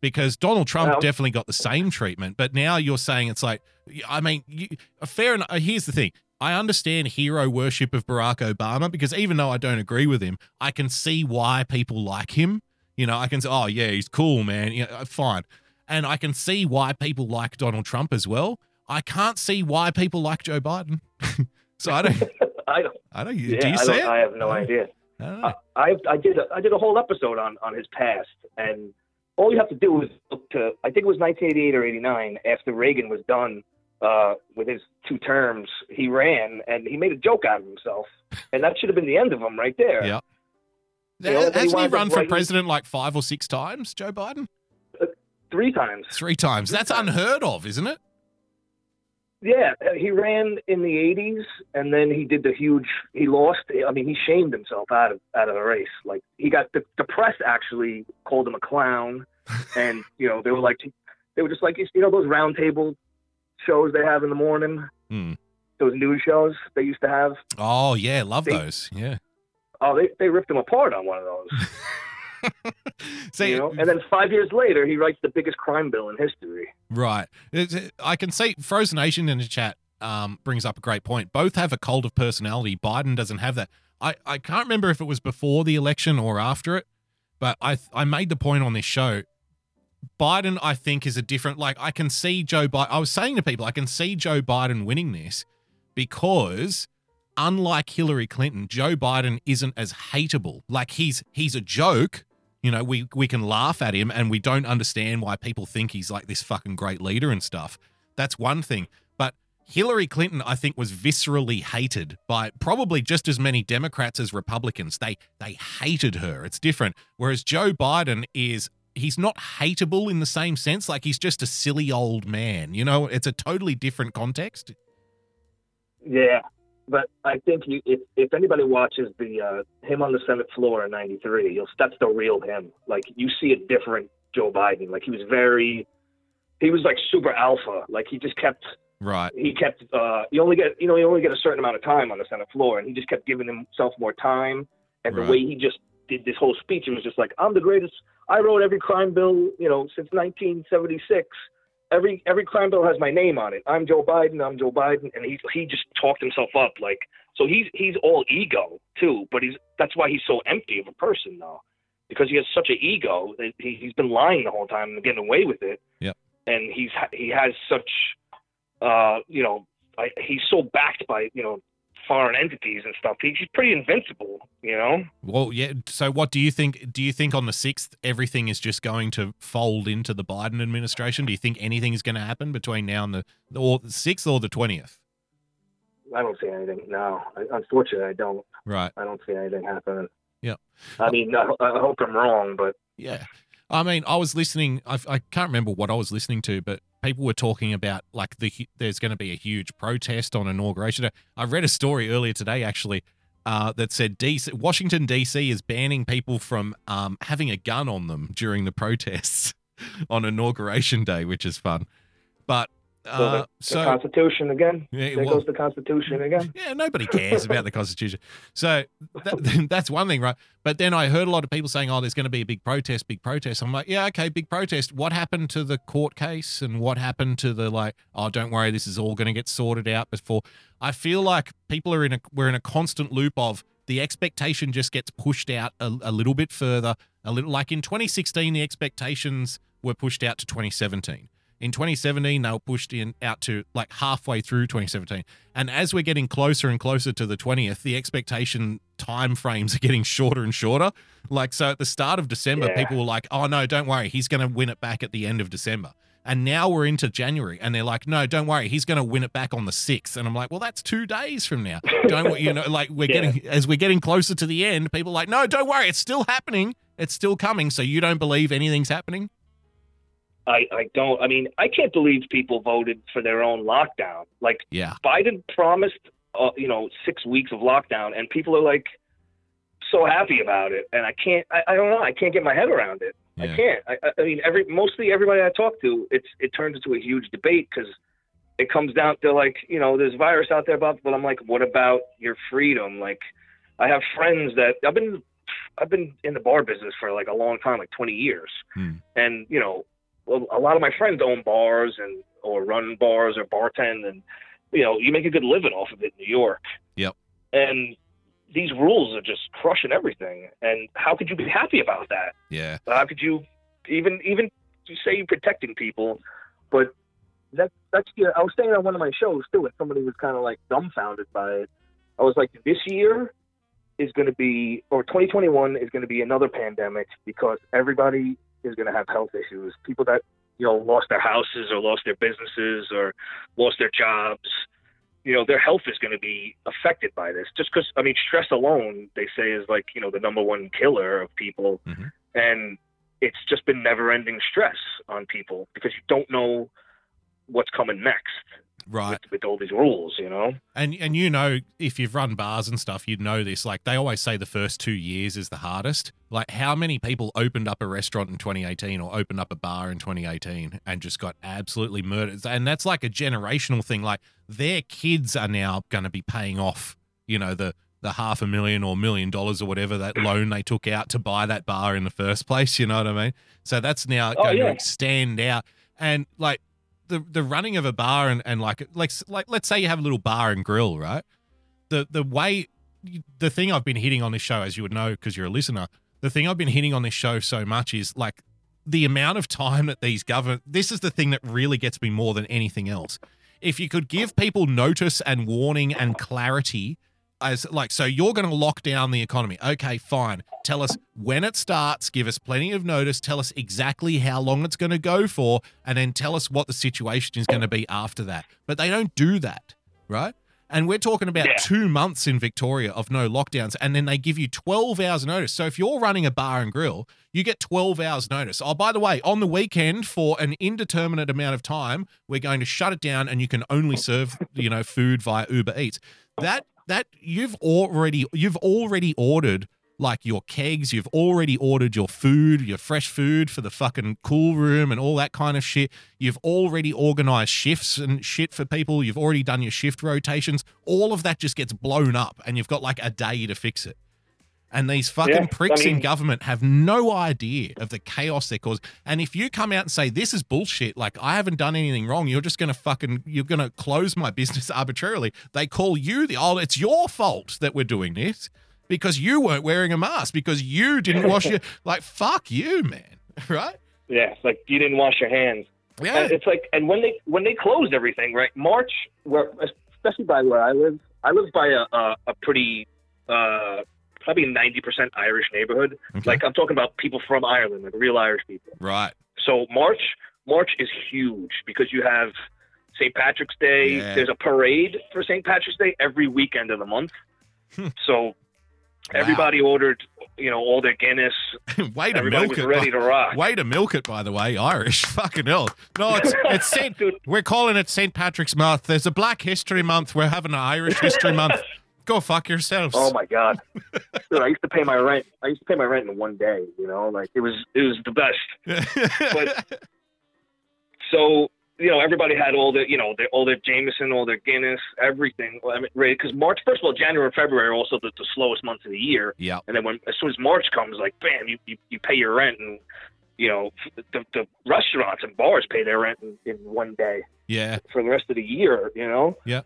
Because Donald Trump Well- definitely got the same treatment, but now you're saying it's like, I mean, you, fair enough. Here's the thing: I understand hero worship of Barack Obama because even though I don't agree with him, I can see why people like him. You know, I can say, oh yeah, he's cool, man. Yeah, uh, fine, and I can see why people like Donald Trump as well. I can't see why people like Joe Biden. *laughs* so *laughs* I don't. I don't. I don't. Yeah, do you I, see it? I have no idea. I don't know. I, I did a, I did a whole episode on on his past, and all you have to do is look to I think it was 1988 or 89 after Reagan was done uh, with his two terms. He ran and he made a joke out of himself, and that should have been the end of him right there. Yeah. You know, Hasn't he up run for president like five or six times, Joe Biden? Three times. Three times. That's unheard of, isn't it? Yeah, uh, he ran in the '80s, and then he did the huge. He lost. I mean, he shamed himself out of out of the race. Like he got the, the press actually called him a clown, *laughs* and you know they were like, they were just like you know those roundtable shows they have in the morning, Hmm. those news shows they used to have. Oh yeah, love They- those. Yeah. Oh, they they ripped him apart on one of those. *laughs* *laughs* See, you know, and then five years later, he writes the biggest crime bill in history. Right. It's- I can see Frozen Asian in the chat um, brings up a great point. Both have a cult of personality. Biden doesn't have that. I, I can't remember if it was before the election or after it, but I I made the point on this show. Biden, I think, is a different. Like I can see Joe Biden. I was saying to people, I can see Joe Biden winning this because, unlike Hillary Clinton, Joe Biden isn't as hateable. Like he's he's a joke. You know, we we can laugh at him and we don't understand why people think he's like this fucking great leader and stuff. That's one thing. But Hillary Clinton, I think, was viscerally hated by probably just as many Democrats as Republicans. They they hated her. It's different. Whereas Joe Biden is he's not hateable in the same sense. Like he's just a silly old man. You know, it's a totally different context. Yeah, but I think you, if if anybody watches the uh, him on the Senate floor in '93, you'll that's the real him. Like you see a different Joe Biden. Like he was very, he was like super alpha. Like he just kept Right. he kept uh you only get you know you only get a certain amount of time on the Senate floor, and he just kept giving himself more time. And Right. the way he just did this whole speech, it was just like I'm the greatest. I wrote every crime bill you know since 1976. Every every crime bill has my name on it. I'm Joe Biden. I'm Joe Biden, and he he just talked himself up like So he's he's all ego too, but he's that's why he's so empty of a person though, because he has such an ego that he, he's been lying the whole time and getting away with it. Yeah, And he's he has such, uh, you know, I, he's so backed by you know foreign entities and stuff. He's pretty invincible, you know. Well, yeah. So, what do you think? Do you think on the sixth everything is just going to fold into the Biden administration? Do you think anything is going to happen between now and the or the sixth or the twentieth? I don't see anything. No, I, unfortunately, I don't. Right. I don't see anything happening. Yeah. I mean, I, I hope I'm wrong, but Yeah. I mean, I was listening. I, I can't remember what I was listening to, but people were talking about like the there's going to be a huge protest on inauguration. day. I read a story earlier today actually uh, that said DC, Washington DC is banning people from um, having a gun on them during the protests *laughs* on inauguration day, which is fun. But So uh, the, the Constitution again. Yeah, there well- goes the Constitution again. *laughs* yeah, nobody cares about the Constitution. So that, *laughs* that's one thing, right? But then I heard a lot of people saying, "Oh, there's going to be a big protest, big protest." I'm like, "Yeah, okay, big protest. What happened to the court case, and what happened to the like? Oh, don't worry, this is all going to get sorted out before." I feel like people are in a we're in a constant loop of the expectation just gets pushed out a, a little bit further, a little like in 2016, the expectations were pushed out to 2017. In 2017, they were pushed in out to like halfway through 2017. And as we're getting closer and closer to the 20th, the expectation time frames are getting shorter and shorter. Like, so at the start of December, Yeah. people were like, oh, no, don't worry. He's going to win it back at the end of December. And now we're into January, and they're like, "No, don't worry, he's going to win it back on the 6th. And I'm like, "Well, that's two days from now." Don't you know? *laughs* Like we're Yeah. getting as we're getting closer to the end, people are like, "No, don't worry, it's still happening. It's still coming." So you don't believe anything's happening? I, I don't. I mean, I can't believe people voted for their own lockdown. Like, Yeah. Biden promised, uh, you know, six weeks of lockdown, and people are like so happy about it. And I can't. I, I don't know. I can't get my head around it. I can't. I, I- mean, every mostly everybody I talk to, it's it turns into a huge debate because it comes down to like, you know, there's virus out there, but but I'm like, what about your freedom? Like, I have friends that I've been I've been in the bar business for like a long time, like 20 years, and you know, a lot of my friends own bars and or run bars or bartend, and you know, you make a good living off of it in New York. Yep. And these rules are just crushing everything. And how could you be happy about that? Yeah. How could you even even you say you're protecting people, but that that's yeah. I was saying on one of my shows too, and somebody was kind of like dumbfounded by it. I was like, this year is going to be, or 2021 is going to be another pandemic because everybody is going to have health issues. People that you know lost their houses or lost their businesses or lost their jobs. You know, their health is going to be affected by this. Just because, I mean, stress alone, they say, is like you know the number one killer of people, mm-hmm. and it's just been never-ending stress on people because you don't know what's coming next Right. with all these rules. You know. And and you know, if you've run bars and stuff, you'd know this. Like they always say the first two years is the hardest. Like how many people opened up a restaurant in 2018 or opened up a bar in 2018 and just got absolutely murdered. And that's like a generational thing. Like their kids are now going to be paying off, you know, the the half a million or million dollars or whatever that *clears throat* loan they took out to buy that bar in the first place. You know what I mean? So that's now Oh, going yeah. to extend out. And like the the running of a bar and, and like like like let's say you have a little bar and grill, right? The the way the thing I've been hitting on this show, as you would know because you're a listener, the thing I've been hitting on this show so much is like the amount of time that these government. This is the thing that really gets me more than anything else. If you could give people notice and warning and clarity as like so you're going to lock down the economy okay fine tell us when it starts give us plenty of notice tell us exactly how long it's going to go for and then tell us what the situation is going to be after that but they don't do that right and we're talking about two months in Victoria of no lockdowns, and then they give you 12 hours notice. So if you're running a bar and grill, you get 12 hours notice. Oh, by the way, on the weekend for an indeterminate amount of time, we're going to shut it down, and you can only serve, you know, food via Uber Eats. That that you've already you've already ordered like your kegs, you've already ordered your food, your fresh food for the fucking cool room and all that kind of shit. You've already organized shifts and shit for people. You've already done your shift rotations. All of that just gets blown up and you've got like a day to fix it. And these fucking Yeah, I pricks in government have no idea of the chaos they cause. And if you come out and say this is bullshit, like I haven't done anything wrong, you're just gonna fucking you're gonna close my *laughs* business arbitrarily. They call you the oh, it's your fault that we're doing this because you weren't wearing a mask because you didn't wash your *laughs* like fuck you, man. *laughs* Right? Yeah, it's like you didn't wash your hands. Yeah. And it's like, and when they when they closed everything, right? March, where especially by where I live, I live by a a, a pretty uh probably ninety percent Irish neighborhood. Like I'm talking about people from Ireland, like real Irish people. Right. So March March is huge because you have St. Patrick's Day. Yeah. There's a parade for St. Patrick's Day every weekend of the month. Hmm. so everybody ordered, you know, all their Guinness. *laughs* Way to Everybody milk was it. ready by- to rock. Way to milk it, by the way, Irish. *laughs* Fucking hell. No, it's it's Saint. *laughs* We're calling it St. Patrick's Month. There's a Black History Month. We're having an Irish History Month. Go fuck yourselves. Oh my god, Dude, I used to pay my rent. I used to pay my rent in one day. You know, like it was it was the best. *laughs* but so you know, everybody had all the you know their, all their Jameson, all their Guinness, everything. I mean, right? Because March, first of all, January and February are also the, the slowest months of the year. Yeah. And then when as soon as March comes, like bam, you you, you pay your rent and. You know, the, the restaurants and bars pay their rent in, in one day Yeah. for the rest of the year. You know, Yeah.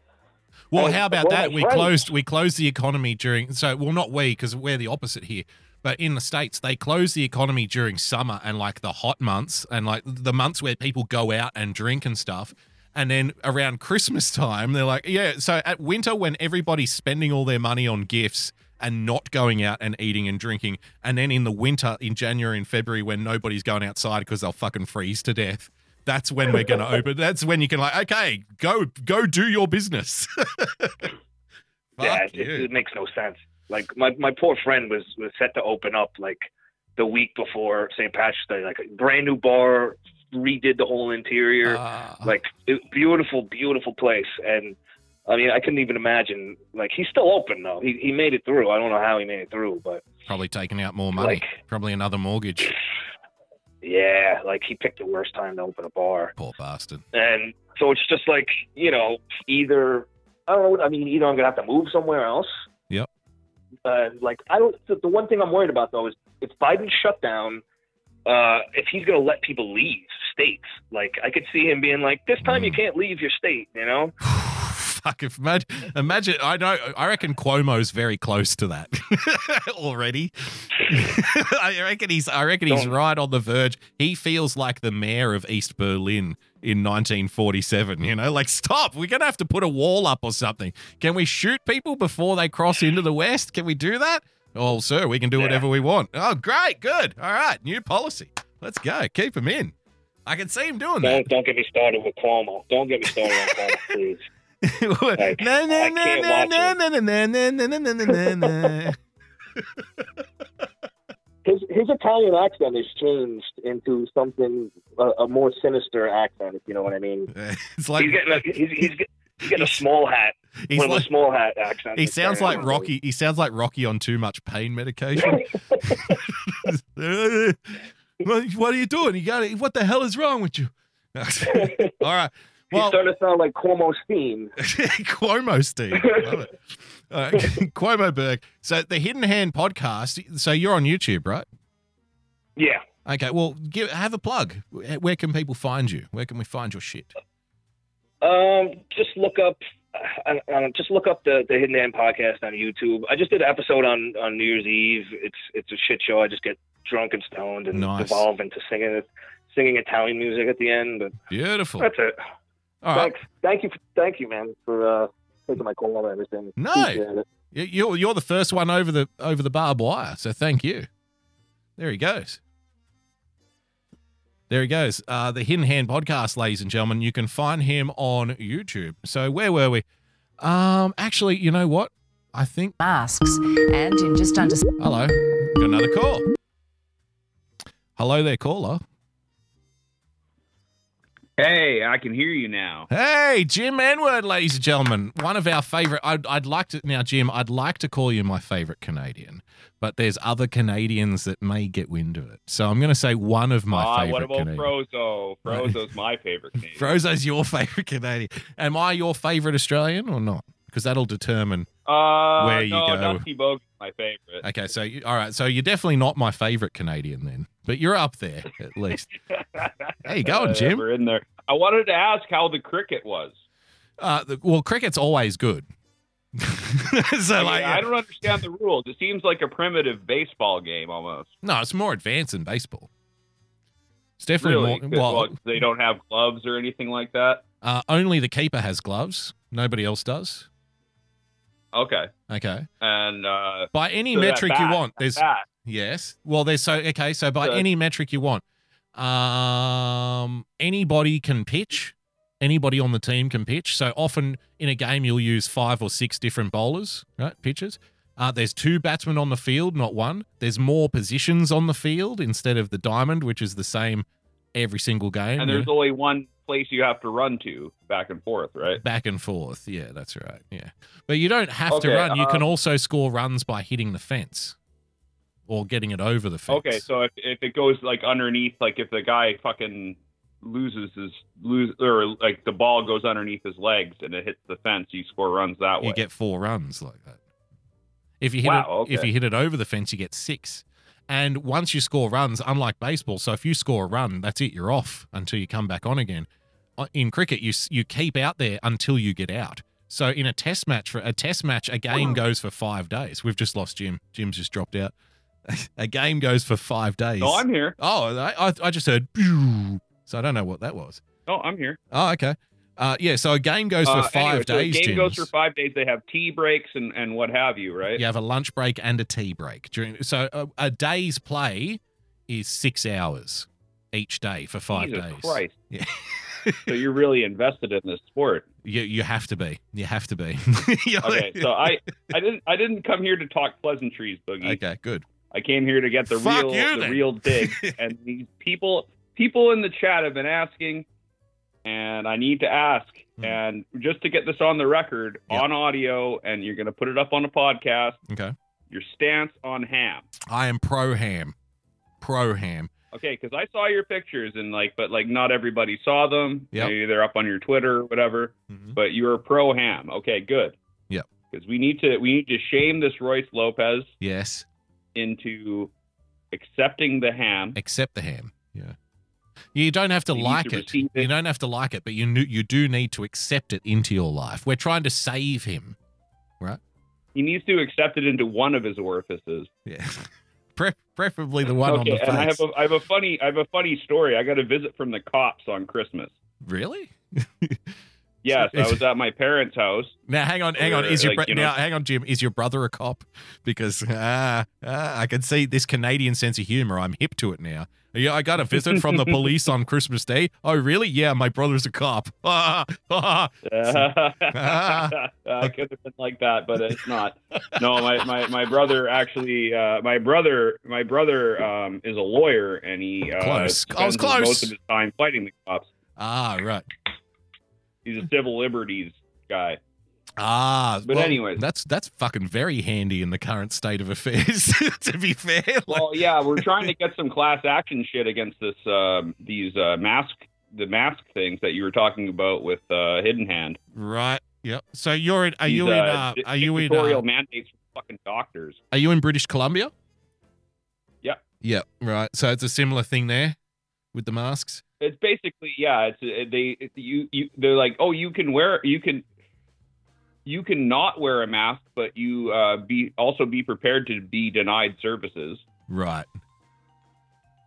Well, And how about that? We closed we closed the economy during so well not we because we're the opposite here. But in the states, they close the economy during summer and like the hot months and like the months where people go out and drink and stuff. And then around Christmas time, they're like, yeah. So at winter, when everybody's spending all their money on gifts and not going out and eating and drinking, and then in the winter, in January and February, when nobody's going outside because they'll fucking freeze to death, that's when we're going *laughs* to open. That's when you can like, okay, go go do your business. *laughs* yeah, it, it makes no sense. Like my, my poor friend was was set to open up like the week before St. Patrick's Day, like a brand new bar, redid the whole interior, ah. like it, beautiful, beautiful place. And I mean, I couldn't even imagine. Like he's still open though. He he made it through. I don't know how he made it through, but Probably taking out more money. Like- Probably another mortgage. Yeah, like he picked the worst time to open a bar. Poor bastard. And so it's just like you know, either I don't know. I mean, either I'm gonna have to move somewhere else. Yep. Uh, like I don't. The, the one thing I'm worried about though is if Biden shut down, uh, if he's gonna let people leave states. Like I could see him being like, "This time you can't leave your state," you know. *sighs* *sighs* Fuck if *laughs* imagine, imagine I know I reckon Cuomo's very close to that *laughs* already. *laughs* I reckon he's I reckon he's right on the verge. He feels like the mayor of East Berlin in 1947, you know? Like stop, we're going to have to put a wall up or something. Can we shoot people before they cross into the west? Can we do that? Oh, sir, we can do whatever we want. Oh, great, good. All right, new policy. Let's go. Keep him in. I can see him doing that. Don't don't get me started with Cuomo. Don't get me started on Cuomo, please. Like. His his Italian accent has changed into something a, a more sinister accent, if you know what I mean. *laughs* It's like he's getting a, he's, he's, he's getting a small hat. He's one of like- the small hat accents. He sounds like Rocky. He sounds like Rocky on too much pain medication. *laughs* *laughs* what, what are you doing? You got it. What the hell is wrong with you? All right. He's Well, starting to sound like Cuomo Steam. *laughs* Cuomo Steve. Love it. *laughs* Uh, *laughs* Cuomo Berg. So the Hidden Hand podcast. So you're on YouTube, right? Yeah. Okay. Well, give have a plug. Where can people find you? Where can we find your shit? Um, just look up, uh, uh, just look up the the Hidden Hand podcast on YouTube. I just did an episode on on New Year's Eve. It's it's a shit show. I just get drunk and stoned and Nice. devolve into singing singing Italian music at the end. But Beautiful. that's it. All right. Thanks. Thank you. For, thank you, man, for uh, taking my call and everything. No. It. You- You're you're the first one over the over the barbed wire, so thank you. There he goes. There he goes. Uh, the Hidden Hand podcast, ladies and gentlemen. You can find him on YouTube. So where were we? Um, actually, you know what? I think masks and in just under. Hello, got another call. Hello there, caller. Hey, I can hear you now. Hey, Jim Enward, ladies and gentlemen. One of our favorite. I'd, I'd like to now, Jim. I'd like to call you my favorite Canadian, but there's other Canadians that may get wind of it. So I'm going to say one of my Ah, favorite. what about Canadian. Frozo? Frozo's *laughs* my favorite Canadian. Frozo's your *laughs* favorite Canadian. Am I your favorite Australian or not? Because that'll determine Uh, Where you go. Dusty Bogey's my favorite. Okay, so you, all right, so you're definitely not my favorite Canadian then, but you're up there at least. *laughs* How you going, Jim? We're in there. I wanted to ask how the cricket was. Uh, the, well, cricket's always good. *laughs* so I, mean, like, I don't understand the rules. It seems like a primitive baseball game almost. no, it's more advanced than baseball. It's definitely really? more. Well, well, they don't have gloves or anything like that. uh, only the keeper has gloves. Nobody else does. Okay. Okay. And uh, By any so metric you want, there's bat, yes. Well, there's so okay. So by Good. any metric you want, um, anybody can pitch. Anybody on the team can pitch. So often in a game, you'll use five or six different bowlers, right? Pitchers. Uh, there's two batsmen on the field, not one. There's more positions on the field instead of the diamond, which is the same every single game. and yeah. there's only one place you have to run to back and forth, right? back and forth. Yeah, that's right. Yeah, but you don't have to run. You can um, also score runs by hitting the fence or getting it over the fence. Okay, so if, if it goes like underneath, like if the guy fucking loses his lose or like the ball goes underneath his legs and it hits the fence, you score runs that way. you get four runs like that. If you hit Wow, it, if you hit it over the fence, you get six. And once you score runs, unlike baseball, so if you score a run, that's it. You're off until you come back on again. Uh, In cricket, you you keep out there until you get out. So in a test match, for a test match, a game goes for five days. We've just lost Jim. Jim's just dropped out. A game goes for five days. No, I'm here. Oh, I, I, I just heard. "Pew." *laughs* So I don't know what that was. No, I'm here. Oh, okay. Uh, yeah. So a game goes for Uh, five anyway, so days. game goes for five days. They have tea breaks and, and what have you, right? You have a lunch break and a tea break during. So a, a day's play is six hours each day for five Jesus days. Christ. Yeah. *laughs* so you're really invested in this sport. You you have to be. You have to be. *laughs* Okay, so I I didn't I didn't come here to talk pleasantries, Boogie. Okay, good. I came here to get the Fuck real you, the real dig. *laughs* and these people people in the chat have been asking, and I need to ask. Hmm. And just to get this on the record, on audio, and you're going to put it up on a podcast. Okay. Your stance on ham. I am pro ham. Pro ham. Okay, because I saw your pictures and like, but like not everybody saw them. Yeah, Maybe they're up on your Twitter or whatever. Mhm. But you're pro ham. Okay, good. Yep. Because we need to we need to shame this Royce Lopez Yes. Into accepting the ham. Accept the ham. Yeah. You don't have to You like to it. receive You don't have to like it, but you you do need to accept it into your life. We're trying to save him, right? He needs to accept it into one of his orifices. Yeah. *laughs* Pre- preferably the one on the face. and I have a I have a funny I have a funny story. I got a visit from the cops on Christmas. Really? *laughs* Yes, I was *laughs* at my parents' house. Now, hang on, hang on. Is your like, bro- you know- now? Hang on, Jim. Is your brother a cop? Because ah, ah, I can see this Canadian sense of humor. I'm hip to it now. Yeah, I got a visit from the police on Christmas Day. Oh, really? Yeah, my brother's a cop. *laughs* Ah, *laughs* ah. I could have been like that, but it's not. No, my, my, my brother actually, uh, my brother, my brother um, is a lawyer, and he uh, Close. I was spends close. most of his time fighting the cops. Ah, right. He's a civil liberties guy. Ah, But well, anyways. that's that's fucking very handy in the current state of affairs. *laughs* to be fair, Well, yeah, we're trying to get some class action shit against this, um, these uh, mask, the mask things that you were talking about with uh, Hidden Hand. right? Yep. So you're in? Are These, you in? uh, Uh, are you in? Uh, mandates for fucking doctors? are you in British Columbia? Yep. Yep. Right. So it's a similar thing there with the masks. It's basically yeah. It's uh, they you you they're like oh you can wear you can you can not wear a mask, but you uh, be also be prepared to be denied services. Right.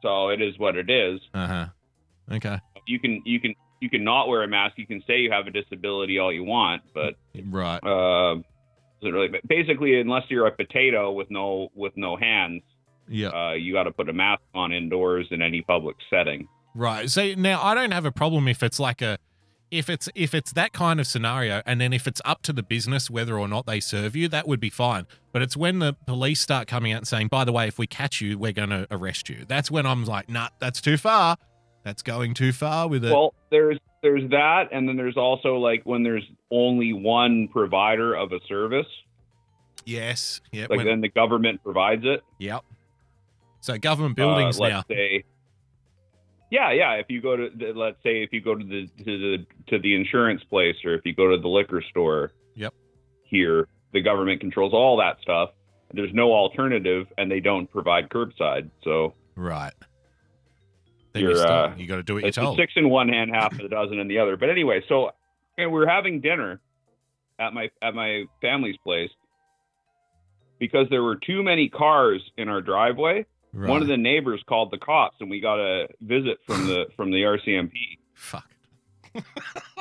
So it is what it is. Uh huh. Okay. You can you can you can not wear a mask. You can say you have a disability all you want, but Right. uh, really. but Basically, unless you're a potato with no with no hands, Yeah. uh, you got to put a mask on indoors in any public setting. Right. So now I don't have a problem if it's like a if it's if it's that kind of scenario and then if it's up to the business whether or not they serve you, that would be fine. But it's when the police start coming out and saying, "By the way, if we catch you, we're going to arrest you." That's when I'm like, "Nah, that's too far. That's going too far with it." Well, there's there's that, and then there's also like when there's only one provider of a service, yes. Yeah. like when- then the government provides it. yep. So government buildings uh, let's now. Say, yeah, yeah. If you go to, the, let's say, if you go to the to the to the insurance place, or if you go to the liquor store, Yep. here the government controls all that stuff. There's no alternative, and they don't provide curbside. So Right. Then you're you, uh, you got to do it you're it's six in one hand, half a dozen in the other. But anyway, so and we're having dinner at my at my family's place because there were too many cars in our driveway. One of the neighbors called the cops, and we got a visit from the *laughs* from the RCMP. Fuck. uh,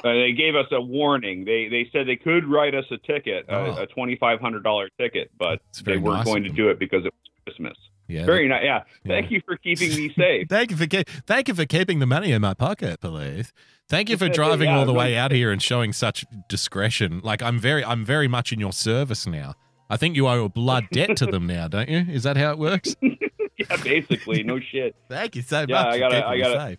they gave us a warning. They they said they could write us a ticket, Oh. a, a twenty five hundred dollar ticket, but they weren't going to do it because it was Christmas. Yeah, very nice. Yeah. thank you for keeping me *laughs* safe. Thank you for ke- thank you for keeping the money in my pocket, police. Thank you for driving Yeah, all the way out here and showing such discretion. Like I'm very I'm very much in your service now. I think you owe a blood debt to them *laughs* now, don't you? Is that how it works? *laughs* yeah, basically, no shit. Thank you so Yeah, much. I gotta, I gotta. safe.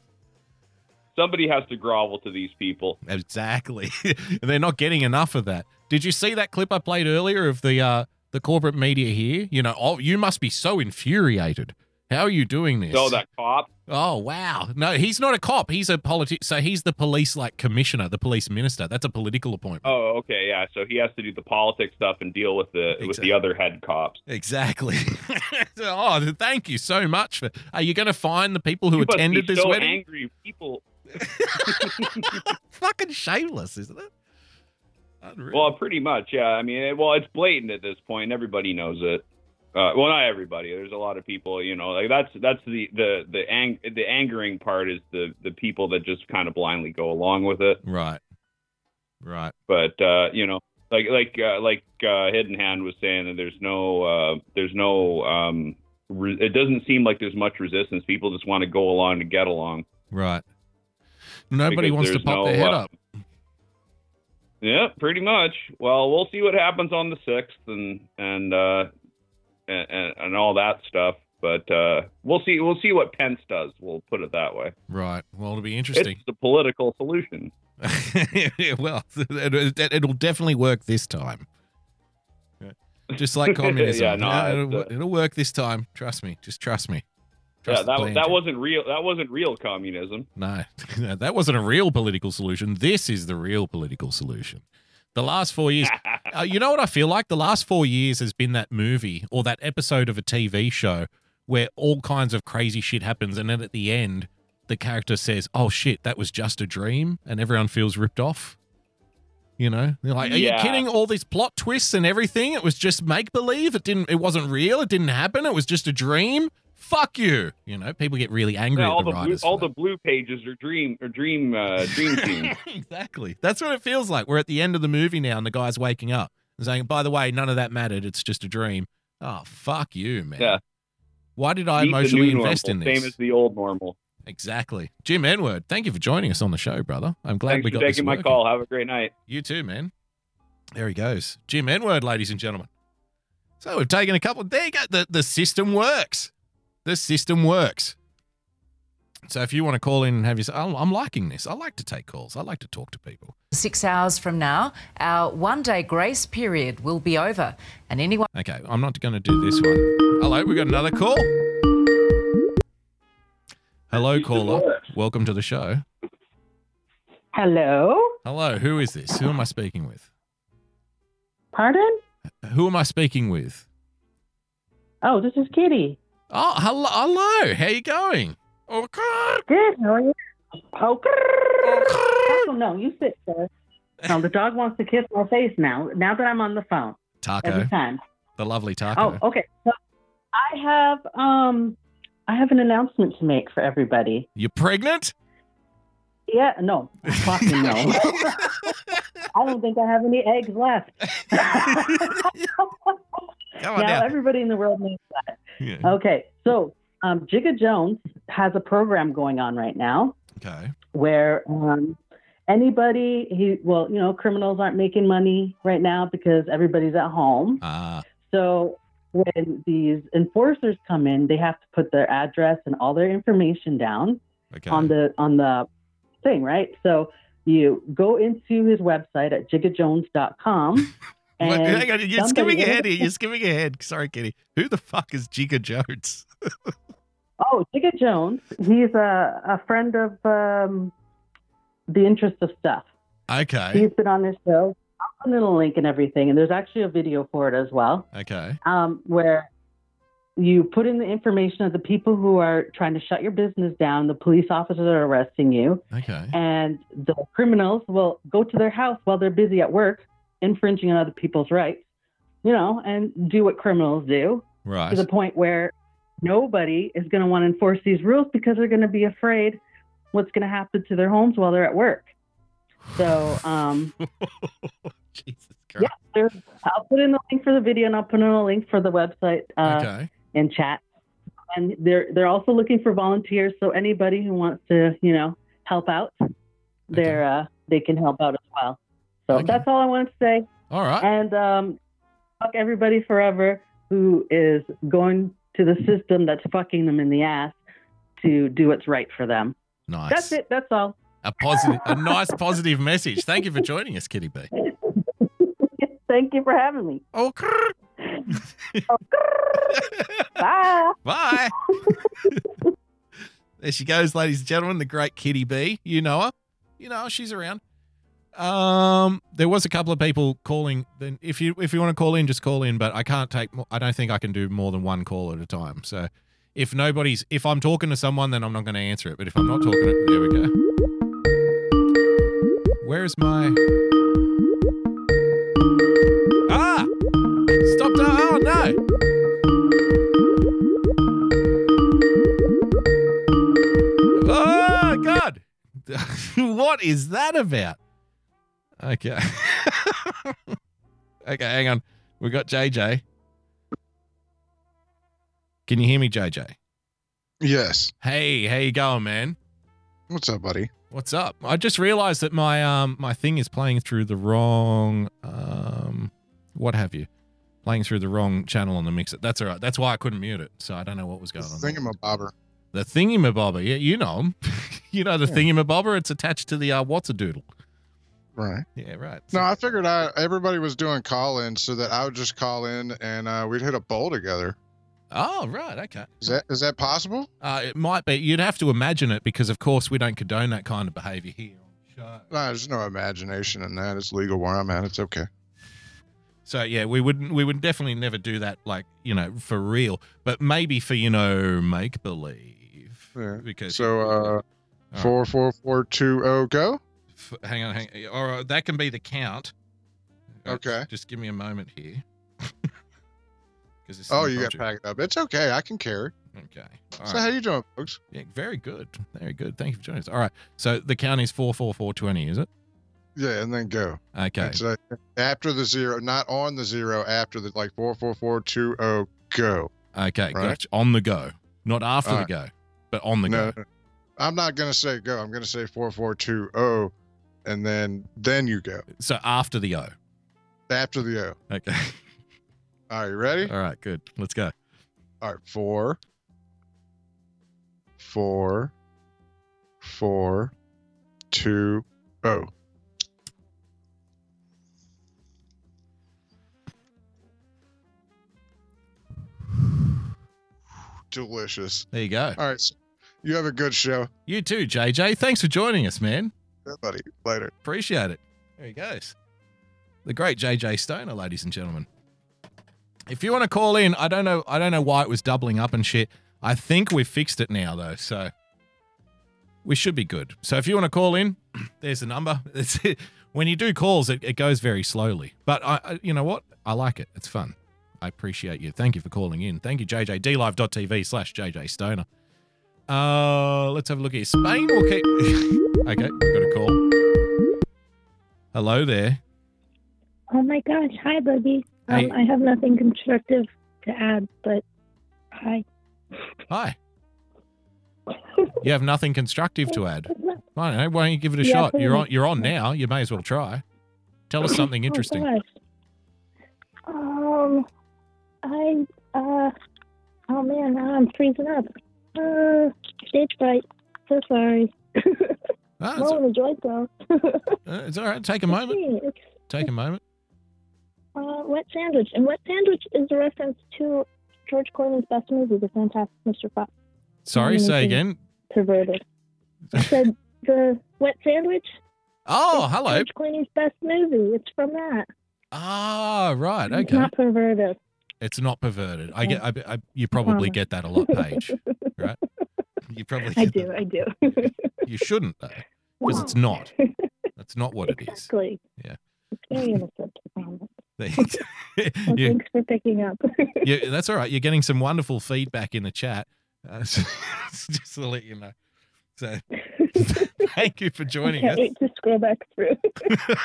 Somebody has to grovel to these people. Exactly. *laughs* They're not getting enough of that. Did you see that clip I played earlier of the uh the corporate media here? You know, oh, you must be so infuriated. How are you doing this? So that cop. Oh wow! No, he's not a cop. He's a politic. So he's the police like commissioner, the police minister. That's a political appointment. Oh, okay, yeah. So he has to do the politics stuff and deal with the with the other head cops. Exactly. *laughs* oh, thank you so much for. Are you going to find the people who You attended this so wedding? angry people. *laughs* Fucking shameless, isn't it? Unreal. Well, pretty much, yeah. I mean, well, it's blatant at this point. Everybody knows it. Uh, well, not everybody. There's a lot of people, you know, like that's that's the the the ang- the angering part is the the people that just kind of blindly go along with it. Right. Right. But uh, you know, like like uh, like uh, Hidden Hand was saying that there's no uh, there's no um, re- it doesn't seem like there's much resistance. People just want to go along to get along. Right. Nobody wants to pop no, their head uh, up. Yeah, pretty much. Well, we'll see what happens on the sixth and and uh and, and, and all that stuff. But uh we'll see we'll see what Pence does. We'll put it that way. Right. Well, it'll be interesting. It's the political solution. *laughs* well, it, it'll definitely work this time. *laughs* Just like communism. Yeah, no, Yeah, it'll, uh, it'll work this time. Trust me. Just trust me. Trust yeah, that that wasn't real. That wasn't real communism. No, *laughs* that wasn't a real political solution. This is the real political solution. The last four years, *laughs* uh, you know what I feel like? The last four years has been that movie or that episode of a TV show where all kinds of crazy shit happens. And then at the end, the character says, Oh shit, that was just a dream. And everyone feels ripped off. You know, they're like, Are Yeah. you kidding? All these plot twists and everything. It was just make believe. It didn't, it wasn't real. It didn't happen. It was just a dream. Fuck you. You know, people get really angry Yeah, at all the the blue, writers. all the blue pages are dream or dream uh, dream *laughs* team. exactly. That's what it feels like. We're at the end of the movie now, and the guy's waking up and saying, "By the way, none of that mattered. It's just a dream." Oh, fuck you, man. Yeah. Why did I emotionally invest in normal, this? Same as the old normal. exactly. Jim Enward, thank you for joining us on the show, brother. I'm glad Thanks we for got this taking my call. Have a great night. You too, man. There he goes, Jim Enward, ladies and gentlemen. So we've taken a couple. There you go. The the system works. The system works. So if you want to call in and have your, I'm I'm liking this. I like to take calls. I like to talk to people. Six hours from now, our one day grace period will be over, and anyone. Okay, I'm not going to do this one. Hello, we got another call. Hello, caller. Welcome to the show. Hello? Hello, who is this? Who am I speaking with? Pardon? Who am I speaking with? Oh, this is Kitty. Oh, hello. Hello. How you going? Okay. Good, how are you? Oh, Taco, no, you sit there. No, the dog wants to kiss my face now. Now that I'm on the phone. Taco. Every time. The lovely taco. Oh, okay. So I have um I have an announcement to make for everybody. You're pregnant? Yeah, no, fucking no. *laughs* I don't think I have any eggs left. *laughs* Now everybody in the world knows that. Yeah. Okay, so um, Jigga Jones has a program going on right now Okay. where um, anybody, he well, you know, criminals aren't making money right now because everybody's at home. Ah. So when these enforcers come in, they have to put their address and all their information down Okay. on the on the thing, right? So you go into his website at jiggajones.com. *laughs* Hang on, you're skipping ahead here. You're skipping ahead. Sorry, Kitty. Who the fuck is Jigga Jones? *laughs* Oh, Jigga Jones. He's a, a friend of um, the interest of stuff. Okay. He's been on this show. I'll put in a link and everything, and there's actually a video for it as well, Okay. um, where you put in the information of the people who are trying to shut your business down. The police officers are arresting you, Okay. and the criminals will go to their house while they're busy at work, infringing on other people's rights, you know, and do what criminals do Right. to the point where nobody is going to want to enforce these rules because they're going to be afraid what's going to happen to their homes while they're at work. So, *laughs* um, Jesus Christ. yeah, I'll put in the link for the video and I'll put in a link for the website uh, Okay. in chat. And they're they're also looking for volunteers, so anybody who wants to, you know, help out, they're uh, they can help out as well. So that's all I wanted to say. All right. And um, fuck everybody forever who is going to the system that's fucking them in the ass to do what's right for them. Nice. That's it. That's all. A positive, a nice positive message. Thank you for joining us, Kitty B. *laughs* Thank you for having me. Oh, *laughs* Bye. Bye. *laughs* there she goes, ladies and gentlemen, the great Kitty B. You know her. You know her. She's around. Um, there was a couple of people calling. Then, if you if you want to call in, just call in. But I can't take. More, I don't think I can do more than one call at a time. So, if nobody's, if I'm talking to someone, then I'm not going to answer it. But if I'm not talking, to, there we go. Where is my? Ah! Stop! Oh no! Oh God! *laughs* what is that about? Okay. *laughs* okay, hang on. We got JJ. Can you hear me, JJ? Yes. Hey, how you going, man? What's up, buddy? What's up? I just realized that my um my thing is playing through the wrong um what have you? Playing through the wrong channel on the mixer. That's all right. That's why I couldn't mute it. So I don't know what was going on. there. Thingamabobber. The thingamabobber. Yeah, you know him. *laughs* you know the Yeah. thingamabobber. It's attached to the uh, what's a doodle. Right. Yeah, right. No, I figured I everybody was doing call in so that I would just call in and uh, we'd hit a bowl together. Oh, right. Okay. Is that is that possible? Uh, it might be. You'd have to imagine it because, of course, we don't condone that kind of behavior here. No, there's no imagination in that. It's legal where I'm at. It's okay. So yeah, we wouldn't. we would definitely never do that, like you know, for real. But maybe for you know, make believe. Yeah. Because So uh four four four two oh go. F- hang on, hang. on. All right, that can be the count. Uh, Okay. Just give me a moment here. *laughs* Because Oh, you got packed up. It's okay. I can carry. Okay. So how are you doing, folks? Yeah, very good, very good. Thank you for joining us. All right, so the count is four four four twenty, is it? Yeah, and then go. Okay. Uh, after the zero, not on the zero. After the like four four four two oh go. Okay, Right. gotcha. On the go, not after All the go, but on the no, go. I'm not gonna say go. I'm gonna say four four two oh, and then then you go So after the O. after the O. Okay. *laughs* Are you ready? All right, good. Let's go. All right, four, four, four, two, oh. Delicious. There you go. All right, so you have a good show. You too, JJ. Thanks for joining us, man. Buddy. Later. Appreciate it. There he goes. The great JJ Stoner, ladies and gentlemen. If you want to call in, I don't know I don't know why it was doubling up and shit. I think we've fixed it now though, so we should be good. So if you want to call in, *clears throat* there's the number. *laughs* When you do calls, it, it goes very slowly. But I, I you know what? I like it. It's fun. I appreciate you. Thank you for calling in. Thank you, JJ. DLive.tv slash JJ Stoner. Uh, let's have a look here. Spain will keep. *laughs* okay, call. Hello there. Oh my gosh. Hi, Boogie. Um, I have nothing constructive to add, but hi. Hi. You have nothing constructive to add. *laughs* I don't know. Why don't you give it a Yeah, shot? You're on. You're on now. You may as well try. Tell us something *laughs* interesting. Oh, gosh. Um, I, uh, oh man, now I'm freezing up. Uh, stage fright. So sorry. *laughs* It's, Rolling a joint though. *laughs* uh, it's all right. Take a moment. Take a moment. uh, Wet Sandwich. And Wet Sandwich is a reference to George Clooney's best movie, The Fantastic Mr. Fox. Sorry. Say again. Perverted. I *laughs* said the Wet Sandwich Oh, hello. George Clooney's best movie. It's from that. Ah, right. It's Okay. not perverted. It's not perverted. I get. I, I, you probably get that a lot, Paige. *laughs* Right? You probably. I do. I do. You shouldn't though, because it's not. That's not what it is. exactly. Yeah. It's very innocent. *laughs* Well, *laughs* you, Thanks for picking up. *laughs* you, that's all right. You're getting some wonderful feedback in the chat. Uh, so- just to let you know. So, thank you for I joining can't us. wait to scroll back through.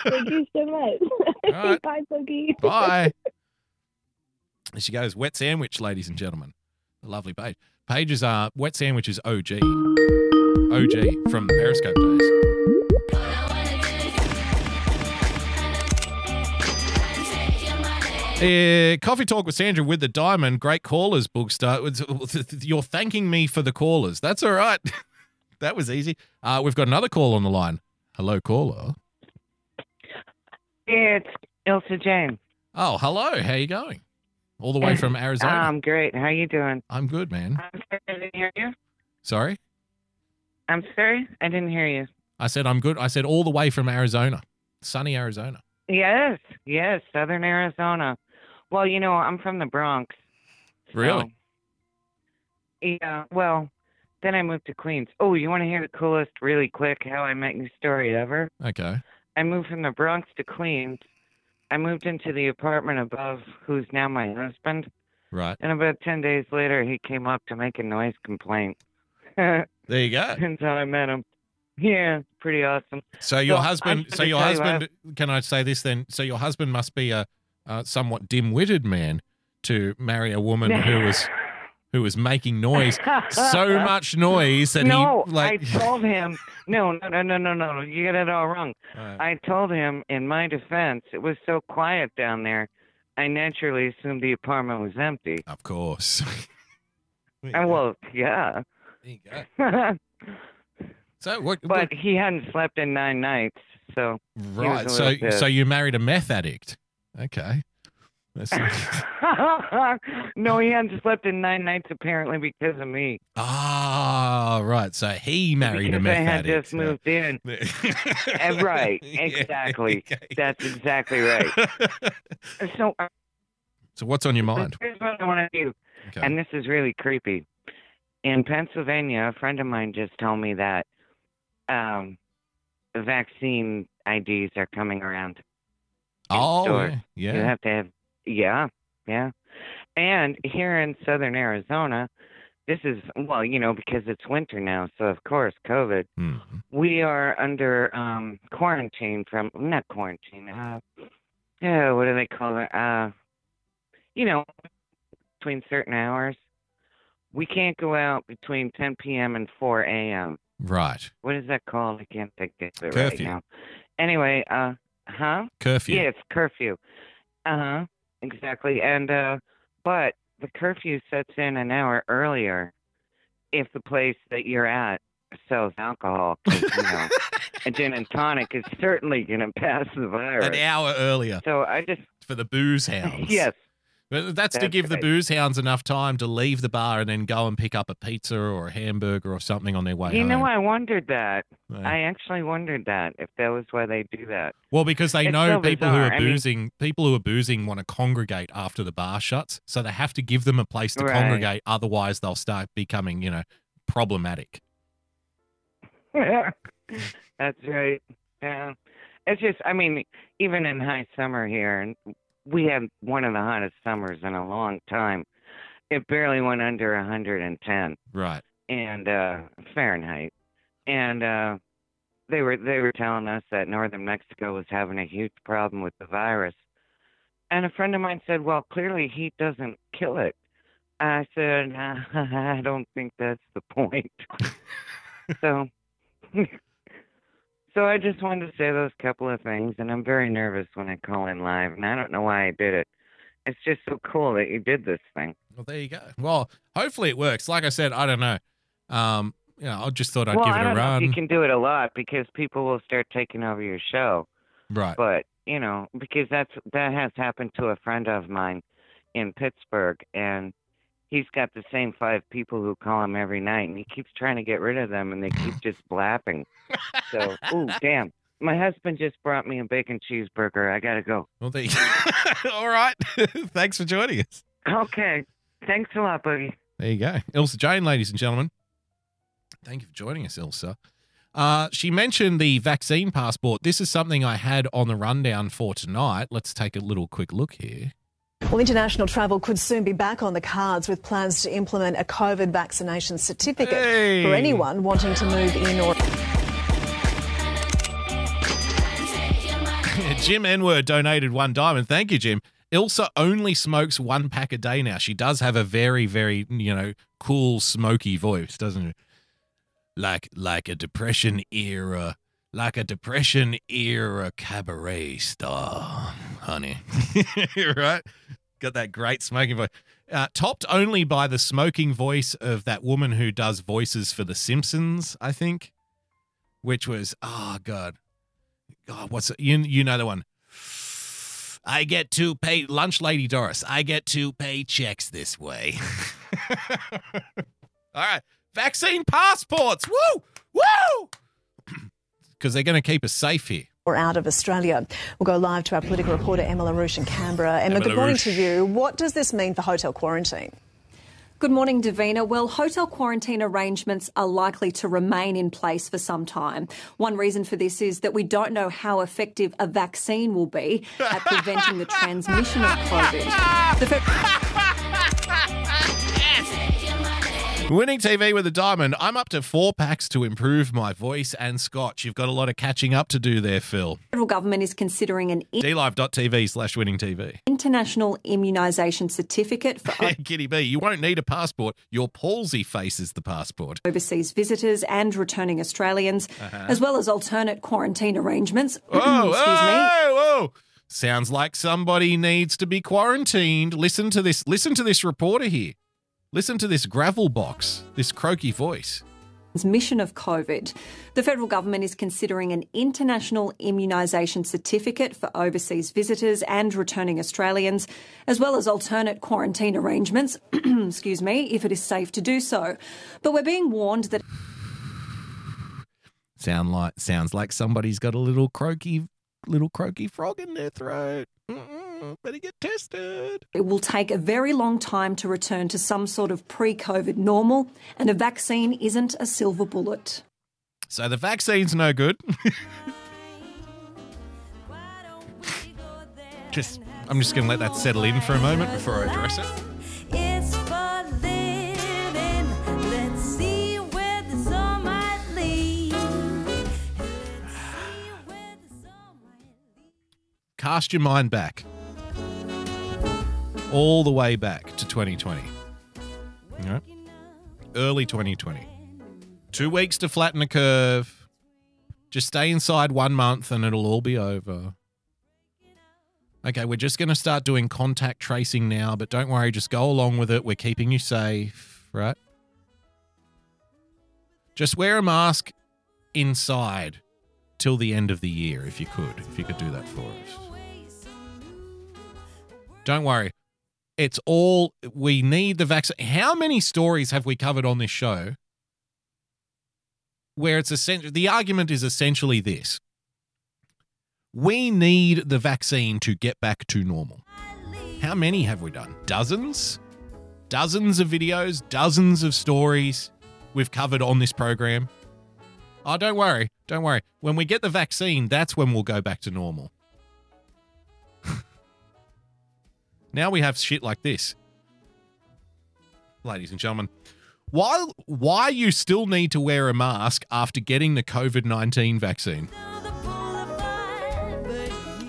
Thank you so much. right. Bye, Boogie. Bye. There she goes. Wet sandwich, ladies and gentlemen. The lovely Paige. Pages are wet sandwiches OG. OG from the Periscope days. Uh, coffee talk with Sandra with the diamond. Great callers, Bookster. It's- You're thanking me for the callers. That's all right. *laughs* that was easy. Uh, we've got another call on the line. Hello, caller. It's Ilsa Jane. Oh, hello. How you going? All the way from Arizona. I'm great. How you doing? I'm good, man. I'm sorry I didn't hear you. Sorry? I'm sorry I didn't hear you. I said I'm good. I said all the way from Arizona, sunny Arizona. Yes, yes, Southern Arizona. Well, you know, I'm from the Bronx. Really? Yeah. Well, then I moved to Queens. Oh, you want to hear the coolest, really quick, how I met you story ever? Okay. I moved from the Bronx to Queens. I moved into the apartment above, who's now my husband. Right. And about 10 days later, he came up to make a noise complaint. *laughs* There you go. That's how I met him. Yeah, pretty awesome. So your I'm husband. So your tell you, husband. Can I say this then? So your husband must be a, a somewhat dim-witted man to marry a woman who *laughs* was who was making noise, so *laughs* much noise that no, he like. I *laughs* told him. No, no, no, no, no, no. You get it all wrong. Right. I told him, in my defense, it was so quiet down there. I naturally assumed the apartment was empty. Of course. Uh, well, yeah. There you go. *laughs* So what? But he hadn't slept in nine nights, so Right. So little pissed. so you married a meth addict. Okay. *laughs* No, he hadn't slept in nine nights apparently because of me. ah, right. So he married a because meth I had addict. just moved in. *laughs* Uh, right, exactly. That's exactly right. So, uh, So what's on your mind? here's what I want to do, and this is really creepy. In Pennsylvania, a friend of mine just told me that um, vaccine IDs are coming around. Oh, stores. yeah, You have to have, yeah, yeah. And here in southern Arizona, this is, well, you know, because it's winter now, so of course, COVID, Hmm. we are under um, quarantine from, not quarantine, uh, yeah, what do they call it? Uh, you know, between certain hours. We can't go out between 10 p.m. and 4 a.m. Right. What is that called? I can't think of it Curfew. right now. Anyway, uh, huh? Curfew. Yeah, it's curfew. Uh huh. Exactly. And uh, but the curfew sets in an hour earlier if the place that you're at sells alcohol. you know, *laughs* a gin and tonic is certainly going to pass the virus. An hour earlier. So I just for the booze hounds. yes. But that's, to give the booze hounds enough time to leave the bar and then go and pick up a pizza or a hamburger or something on their way You home. know, I wondered that. Yeah. I actually wondered that if that was why they do that. Well, because they It's know so people who bizarre. are I mean- boozing, people who are boozing want to congregate after the bar shuts, so they have to give them a place to Right. congregate. Otherwise, they'll start becoming, you know, problematic. *laughs* That's right. Yeah. It's just, I mean, even in high summer here, and we had one of the hottest summers in a long time. It barely went under 110 Right. and uh Fahrenheit. And uh they were they were telling us that northern Mexico was having a huge problem with the virus. And a friend of mine said, "Well, clearly heat doesn't kill it." I said, *laughs* "I don't think that's the point." *laughs* so *laughs* So I just wanted to say those couple of things and I'm very nervous when I call in live and I don't know why I did it. It's just so cool that you did this thing. Well, there you go. Well, hopefully it works. Like I said, I don't know. Um, you know, I just thought I'd well, give I it don't a know run. you can do it a lot because people will start taking over your show. Right. But you know, because that's that has happened to a friend of mine in Pittsburgh, and he's got the same five people who call him every night, and he keeps trying to get rid of them, and they keep *laughs* just blapping. So, ooh, *laughs* damn. my husband just brought me a bacon cheeseburger. I gotta go. Well, there you *laughs* All right. Thanks for joining us. Okay. Thanks a lot, Boogie. There you go. Ilsa Jane, ladies and gentlemen. Thank you for joining us, Ilsa. Uh, she mentioned the vaccine passport. This is something I had on the rundown for tonight. Let's take a little quick look here. Well, international travel could soon be back on the cards with plans to implement a COVID vaccination certificate Hey. for anyone wanting to move in or. *laughs* Jim Enward donated one diamond. Thank you, Jim. Ilsa only smokes one pack a day now. She does have a very, very, you know, cool, smoky voice, doesn't she? Like, like a depression era, like a depression era cabaret star, honey. *laughs* right? Got that great smoking voice. Uh, topped only by the smoking voice of that woman who does voices for The Simpsons, I think, which was, oh, God. God, what's it? You, you know the one. I get to pay lunch lady Doris. I get to pay checks this way. *laughs* All right. Vaccine passports. Woo! Woo! Because they're going to keep us safe here. or out of Australia. We'll go live to our political reporter Emma LaRouche in Canberra. Emma, Emma good morning to you. What does this mean for hotel quarantine? Good morning, Davina. Well, hotel quarantine arrangements are likely to remain in place for some time. One reason for this is that we don't know how effective a vaccine will be at preventing the *laughs* transmission of COVID. Winning TV with a diamond. I'm up to four packs to improve my voice and scotch. You've got a lot of catching up to do there, Phil. The federal government is considering an DLive.tv slash winning TV. international immunisation certificate for *laughs* Kitty B, you won't need a passport. Your palsy face is the passport. overseas visitors and returning Australians, Uh-huh. as well as alternate quarantine arrangements. *clears throat* Oh, Excuse me. oh, oh. Sounds like somebody needs to be quarantined. Listen to this. Listen to this reporter here. Listen to this gravel box, this croaky voice. transmission of COVID. The federal government is considering an international immunisation certificate for overseas visitors and returning Australians, as well as alternate quarantine arrangements, *clears throat* excuse me, if it is safe to do so. But we're being warned that *sighs* Sound like sounds like somebody's got a little croaky little croaky frog in their throat. Mm-mm, better get tested. it will take a very long time to return to some sort of pre COVID normal, and a vaccine isn't a silver bullet. So the vaccine's no good. just I'm just going to let that settle in for a moment before I address it. It's for living. Let's see where the sun might lead. Cast your mind back. All the way back to 2020. You know? Early 2020. Two weeks to flatten the curve. Just stay inside one month and it'll all be over. Okay, we're just going to start doing contact tracing now, but don't worry, just go along with it. We're keeping you safe, right? Just wear a mask inside till the end of the year if you could, if you could do that for us. Don't worry. It's all we need the vaccine. How many stories have we covered on this show where it's essentially the argument is essentially this we need the vaccine to get back to normal. How many have we done? Dozens? Dozens of videos, dozens of stories we've covered on this program. Oh, don't worry. Don't worry. When we get the vaccine, that's when we'll go back to normal. Now we have shit like this. Ladies and gentlemen, why why you still need to wear a mask after getting the COVID-19 vaccine?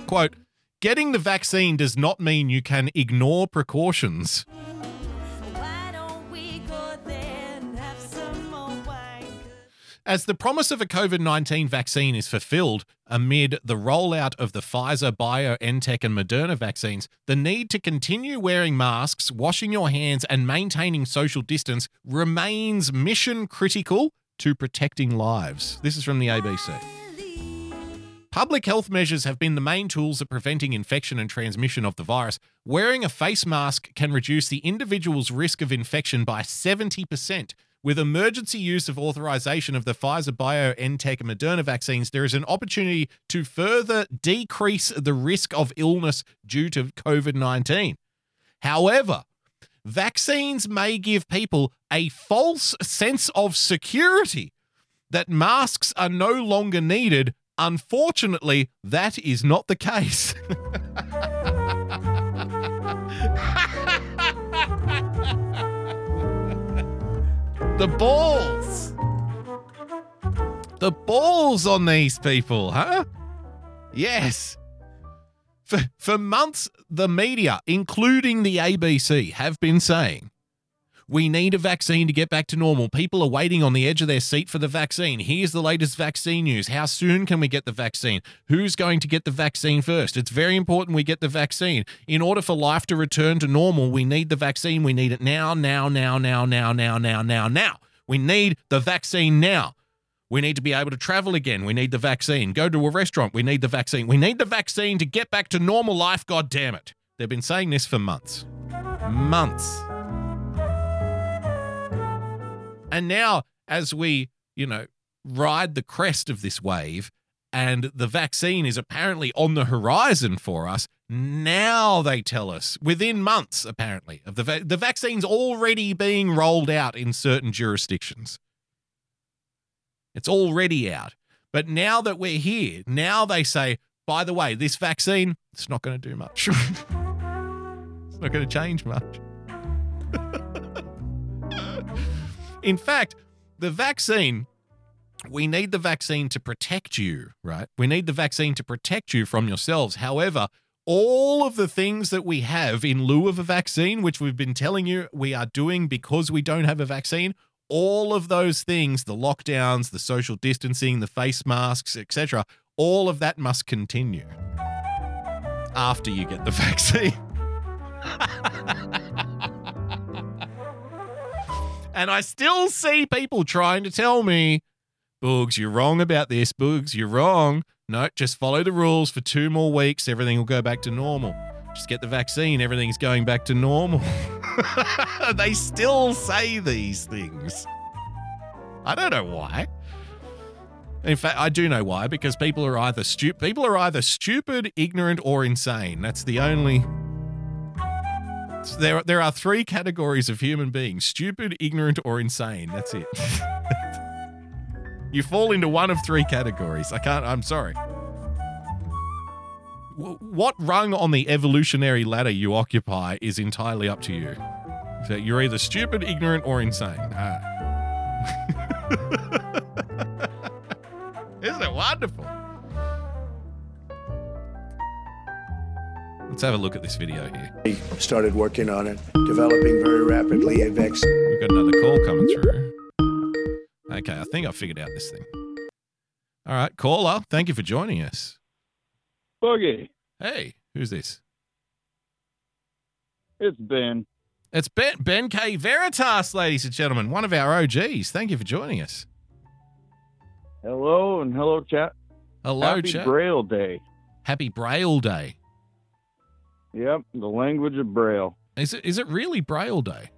Quote, getting the vaccine does not mean you can ignore precautions. As the promise of a COVID 19 vaccine is fulfilled amid the rollout of the Pfizer, BioNTech, and Moderna vaccines, the need to continue wearing masks, washing your hands, and maintaining social distance remains mission critical to protecting lives. This is from the ABC. Public health measures have been the main tools of preventing infection and transmission of the virus. Wearing a face mask can reduce the individual's risk of infection by 70%, With emergency use of authorization of the Pfizer, BioNTech, and Moderna vaccines, there is an opportunity to further decrease the risk of illness due to COVID 19. However, vaccines may give people a false sense of security that masks are no longer needed. Unfortunately, that is not the case. *laughs* the balls. The balls on these people, huh? Yes. For, for months, the media, including the ABC, have been saying we need a vaccine to get back to normal. People are waiting on the edge of their seat for the vaccine. Here's the latest vaccine news. How soon can we get the vaccine? Who's going to get the vaccine first? It's very important we get the vaccine. In order for life to return to normal, we need the vaccine. We need it now, now, now, now, now, now, now, now, now. We need the vaccine now. We need to be able to travel again. We need the vaccine. Go to a restaurant. We need the vaccine. We need the vaccine to get back to normal life. God damn it. They've been saying this for months. Months. And now, as we, you know, ride the crest of this wave and the vaccine is apparently on the horizon for us, now they tell us within months, apparently, of the, va- the vaccine's already being rolled out in certain jurisdictions. It's already out. But now that we're here, now they say, by the way, this vaccine, it's not going to do much. *laughs* it's not going to change much. *laughs* In fact, the vaccine, we need the vaccine to protect you, right? We need the vaccine to protect you from yourselves. However, all of the things that we have in lieu of a vaccine, which we've been telling you we are doing because we don't have a vaccine, all of those things, the lockdowns, the social distancing, the face masks, etc., all of that must continue after you get the *laughs* vaccine. *laughs* And I still see people trying to tell me, Boogs, you're wrong about this. Boogs, you're wrong. No, just follow the rules for two more weeks. Everything will go back to normal. Just get the vaccine. Everything's going back to normal. *laughs* they still say these things. I don't know why. In fact, I do know why because people are either stu- people are either stupid, ignorant, or insane. That's the only there, there are three categories of human beings stupid, ignorant, or insane. That's it. *laughs* you fall into one of three categories. I can't, I'm sorry. What rung on the evolutionary ladder you occupy is entirely up to you. So you're either stupid, ignorant, or insane. Ah. *laughs* Isn't it wonderful? Let's have a look at this video here. We started working on it, developing very rapidly a vaccine. We've got another call coming through. Okay, I think I figured out this thing. All right, caller, thank you for joining us. Boogie, Hey, who's this? it's Ben. It's Ben, ben K. Veritas, ladies and gentlemen, one of our OGs. Thank you for joining us. Hello and hello, chat. Hello, chat. Happy chat. Braille Day. Happy Braille Day. Yep, the language of Braille. Is it is it really Braille Day?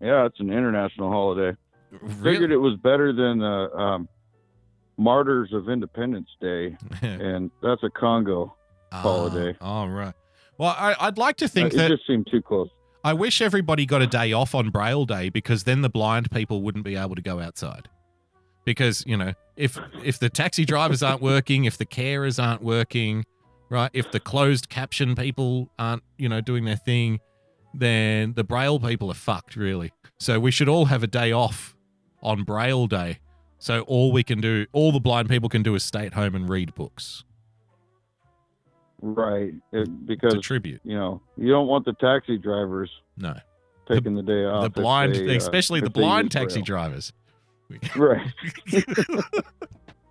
Yeah, it's an international holiday. Really? Figured it was better than the um, Martyrs of Independence Day, *laughs* and that's a Congo holiday. All right. Well, I, I'd like to think Uh, it that just seemed too close. I wish everybody got a day off on Braille Day because then the blind people wouldn't be able to go outside. Because you know, if if the taxi drivers aren't working, if the carers aren't working, right? If the closed caption people aren't you know doing their thing, then the Braille people are fucked, really. So we should all have a day off on Braille Day. So all we can do, all the blind people can do, is stay at home and read books. Right, it, because tribute. You know, you don't want the taxi drivers No. taking the, day off. the blind, they, uh, especially the blind taxi Braille. drivers. *laughs* Right. *laughs*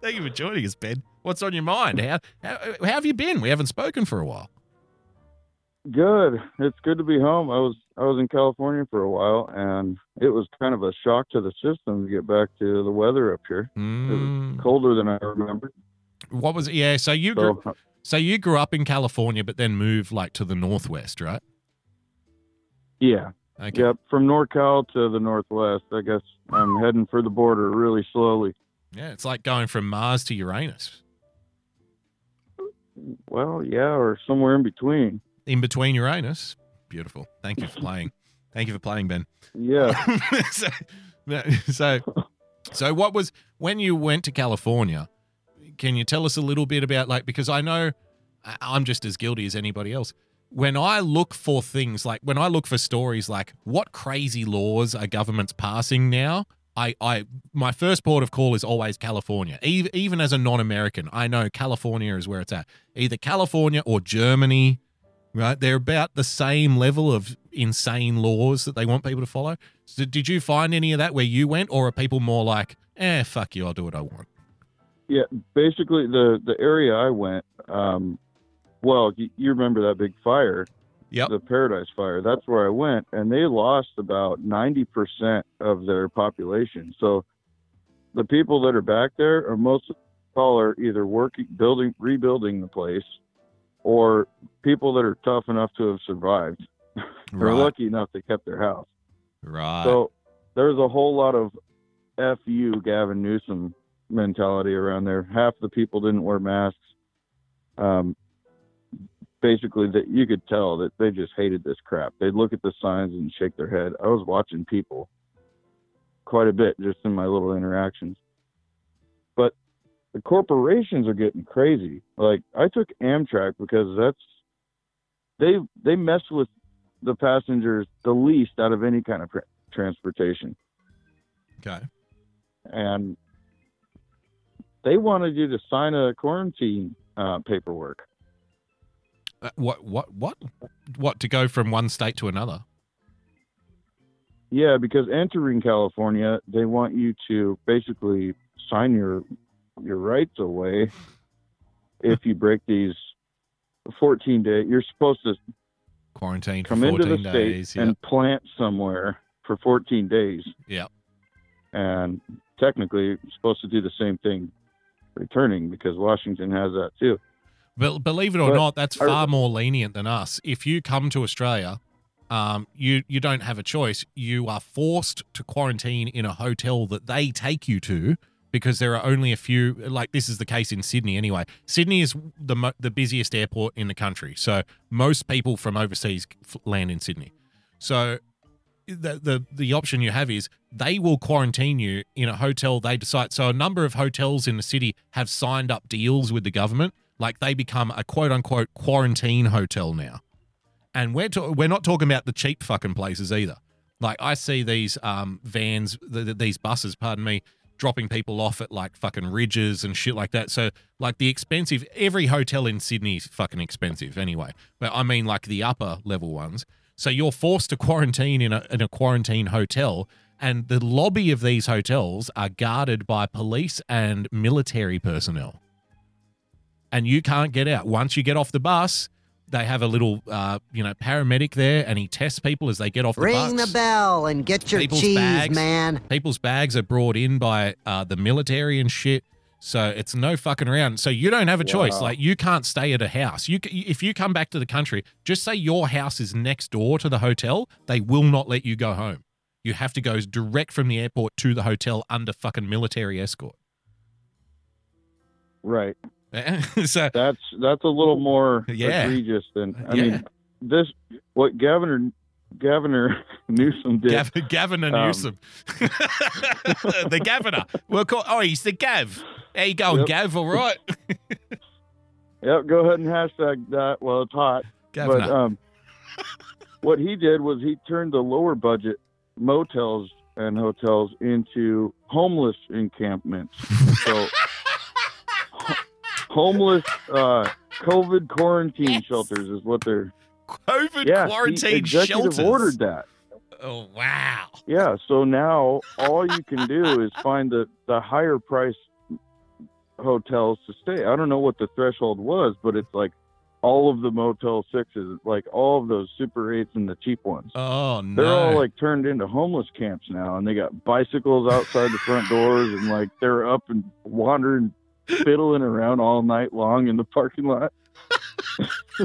Thank you for joining us, Ben. What's on your mind? How, how how have you been? We haven't spoken for a while. Good. It's good to be home. I was I was in California for a while, and it was kind of a shock to the system to get back to the weather up here. It Mm. was colder than I remembered. What was it? Yeah, so you grew so you grew up in California, but then moved like to the northwest, right? Yeah, Okay. Yep, from NorCal to the Northwest. I guess I'm heading for the border really slowly. Yeah, it's like going from Mars to Uranus. Well, yeah, or somewhere in between. In between Uranus. Beautiful. Thank you for playing. *laughs* Thank you for playing, Ben. Yeah. *laughs* so, *laughs* so, so what was when you went to California? Can you tell us a little bit about like because I know I'm just as guilty as anybody else. When I look for things like when I look for stories like what crazy laws are governments passing now, I, I my first port of call is always California. Even, even as a non-American, I know California is where it's at. Either California or Germany, right? They're about the same level of insane laws that they want people to follow. So did you find any of that where you went, or are people more like, eh, fuck you, I'll do what I want? Yeah, basically the the area I went. Um, well, you, you remember that big fire? Yep. The Paradise Fire. That's where I went, and they lost about ninety percent of their population. So the people that are back there are most all are either working, building, rebuilding the place, or people that are tough enough to have survived. *laughs* They're Right. lucky enough they kept their house. Right. So there's a whole lot of "f you" Gavin Newsom mentality around there. Half the people didn't wear masks. Um, basically, that you could tell that they just hated this crap. They'd look at the signs and shake their head. I was watching people quite a bit just in my little interactions, but the corporations are getting crazy. Like I took Amtrak because that's they they mess with the passengers the least out of any kind of tra- transportation Okay. and they wanted you to sign a quarantine uh, paperwork. Uh, what? What? What? What? To go from one state to another? Yeah, because entering California, they want you to basically sign your your rights away *laughs* if you break these 14 day. You're supposed to Quarantine for come into the 14 state days. and plant somewhere for 14 days, Yeah, and technically supposed to do the same thing returning because Washington has that too. But believe it or not, that's far more lenient than us. If you come to Australia, um, you you don't have a choice. You are forced to quarantine in a hotel that they take you to because there are only a few. Like this is the case in Sydney anyway. Sydney is the mo- the busiest airport in the country, so most people from overseas land in Sydney. So the, the the option you have is they will quarantine you in a hotel they decide. So a number of hotels in the city have signed up deals with the government, like they become a quote unquote quarantine hotel now. And we're ta- we're not talking about the cheap fucking places either. Like I see these um vans, th- th- these buses, pardon me, dropping people off at like fucking Ritzes and shit like that. So like the expensive, every hotel in Sydney is fucking expensive anyway. But I mean like the upper level ones. So you're forced to quarantine in a in a quarantine hotel, and the lobby of these hotels are guarded by police and military personnel. And you can't get out. Once you get off the bus, they have a little uh, you know, paramedic there and he tests people as they get off the bus. Ring the bell and get your People's cheese, bags, man. People's bags are brought in by uh, the military and shit. So it's no fucking around. So you don't have a choice. Wow. Like you can't stay at a house. You if you come back to the country, just say your house is next door to the hotel. They will not let you go home. You have to go direct from the airport to the hotel under fucking military escort. Right. *laughs* so that's that's a little more Yeah. egregious than I Yeah. mean this what Governor Governor *laughs* Newsom did. Gav- Gavin and um, Newsom. *laughs* the governor. We'll call, oh, he's the Gav. How you going, Yep. Gav? All right. Yep, go ahead and hashtag that. Well, it's hot. Governor. But um, what he did was he turned the lower budget motels and hotels into homeless encampments. so homeless uh, COVID quarantine shelters is what they're. COVID yeah, quarantine the executive shelters. ordered that. Oh, wow. Yeah, so now all you can do is find the, the higher price hotels to stay. I don't know what the threshold was, but it's like all of the Motel Sixes, like all of those Super Eights and the cheap ones. Oh, no. They're all like turned into homeless camps now, and they got bicycles outside the front doors, and like they're up and wandering, fiddling around all night long in the parking lot. *laughs*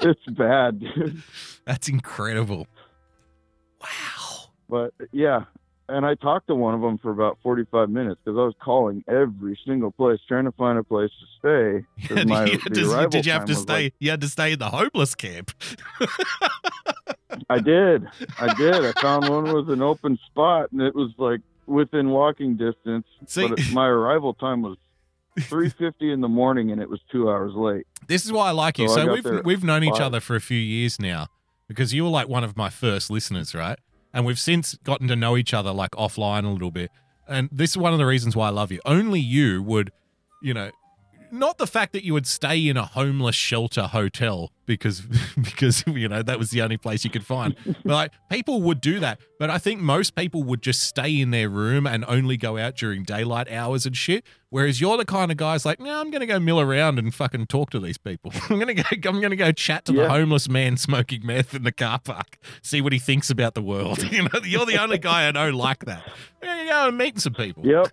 it's bad, dude. That's incredible. Wow. But yeah, and I talked to one of them for about 45 minutes because I was calling every single place trying to find a place to stay. *laughs* my, You had the to- arrival did you have to stay? like- you had to stay in the homeless camp. I did. I *laughs* did. I found one with an open spot, and it was like within walking distance. See- but my arrival time was 3:50 in the morning, and it was two hours late. This is why I like you. So So, we've there we've known each other for a few years now because you were like one of my first listeners, right? And we've since gotten to know each other like offline a little bit. And this is one of the reasons why I love you. Only you would, you know, not the fact that you would stay in a homeless shelter hotel because *laughs* because you know that was the only place you could find. But like people would do that, but I think most people would just stay in their room and only go out during daylight hours and shit. Whereas you're the kind of guys like, no, I'm gonna go mill around and fucking talk to these people. *laughs* I'm gonna go. I'm gonna go chat to the homeless man smoking meth in the car park, see what he thinks about the world. *laughs* You know, you're the only guy I know like that. Yeah, you go and meet some people. Yep.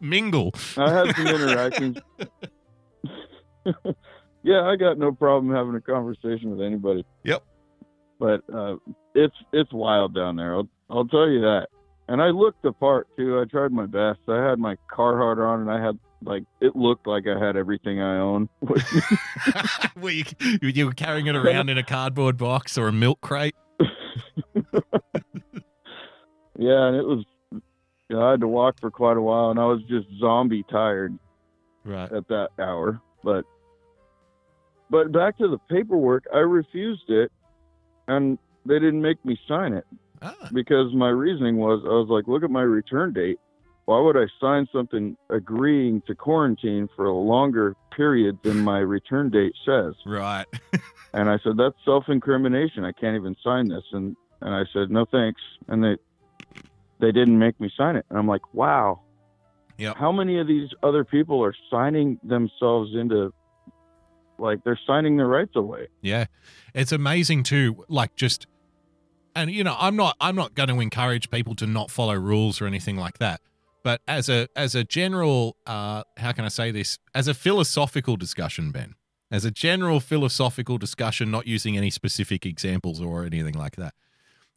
Mingle. I had some interactions. Yeah, I got no problem having a conversation with anybody. Yep. But uh, it's it's wild down there. I'll I'll tell you that. And I looked the part too. I tried my best. I had my Carhartt on, and I had like it looked like I had everything I own. *laughs* were you, you were carrying it around in a cardboard box or a milk crate? *laughs* yeah, and it was. You know, I had to walk for quite a while, and I was just zombie tired. Right. At that hour, but but back to the paperwork, I refused it, and they didn't make me sign it ah. because my reasoning was I was like, look at my return date. Why would I sign something agreeing to quarantine for a longer period than my *laughs* return date says? Right. *laughs* and I said that's self-incrimination. I can't even sign this. And and I said no thanks. And they they didn't make me sign it. And I'm like, wow. Yep. How many of these other people are signing themselves into like they're signing their rights away? Yeah. It's amazing too, like just and you know, I'm not I'm not going to encourage people to not follow rules or anything like that. But as a as a general uh how can I say this? As a philosophical discussion, Ben. As a general philosophical discussion, not using any specific examples or anything like that.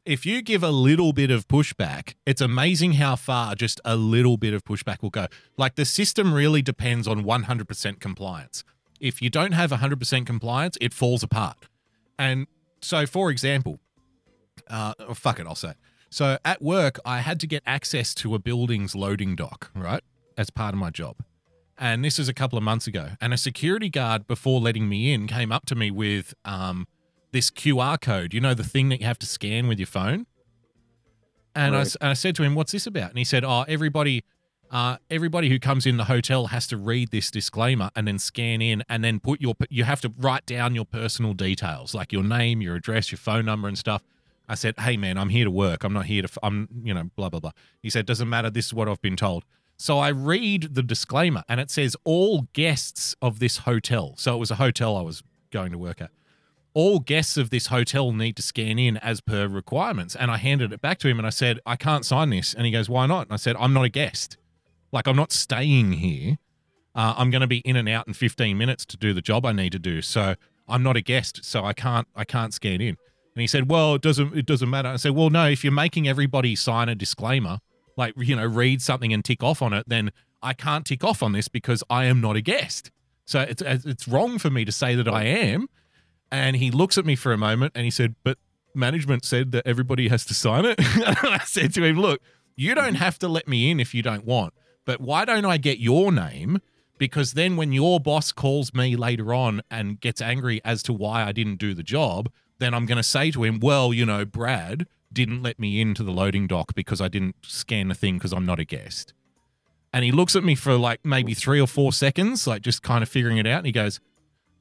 If you give a little bit of pushback, it's amazing how far just a little bit of pushback will go. Like the system really depends on 100% compliance. If you don't have 100% compliance, it falls apart. And so, for example, uh, oh, fuck it, I'll say. So at work, I had to get access to a building's loading dock, right, as part of my job. And this is a couple of months ago. And a security guard, before letting me in, came up to me with um, this QR code. You know, the thing that you have to scan with your phone. And Right. s- and I said to him, "What's this about?" And he said, "Oh, everybody, uh, everybody who comes in the hotel has to read this disclaimer and then scan in, and then put your you have to write down your personal details, like your name, your address, your phone number, and stuff." I said, "Hey, man, I'm here to work. I'm not here to. f- I'm, you know, blah blah blah." He said, "Doesn't matter. This is what I've been told." So I read the disclaimer, and it says all guests of this hotel. So it was a hotel I was going to work at all guests of this hotel need to scan in as per requirements. And I handed it back to him and I said, I can't sign this. And he goes, Why not? And I said, I'm not a guest. Like, I'm not staying here. Uh, I'm going to be in and out in 15 minutes to do the job I need to do. So I'm not a guest. So I can't, I can't scan in. And he said, Well, it doesn't, it doesn't matter. I said, Well, no, if you're making everybody sign a disclaimer, like, you know, read something and tick off on it, then I can't tick off on this because I am not a guest. So it's, it's wrong for me to say that I am. And he looks at me for a moment and he said, But management said that everybody has to sign it. *laughs* and I said to him, Look, you don't have to let me in if you don't want, but why don't I get your name? Because then when your boss calls me later on and gets angry as to why I didn't do the job, then I'm going to say to him, Well, you know, Brad didn't let me into the loading dock because I didn't scan the thing because I'm not a guest. And he looks at me for like maybe three or four seconds, like just kind of figuring it out. And he goes,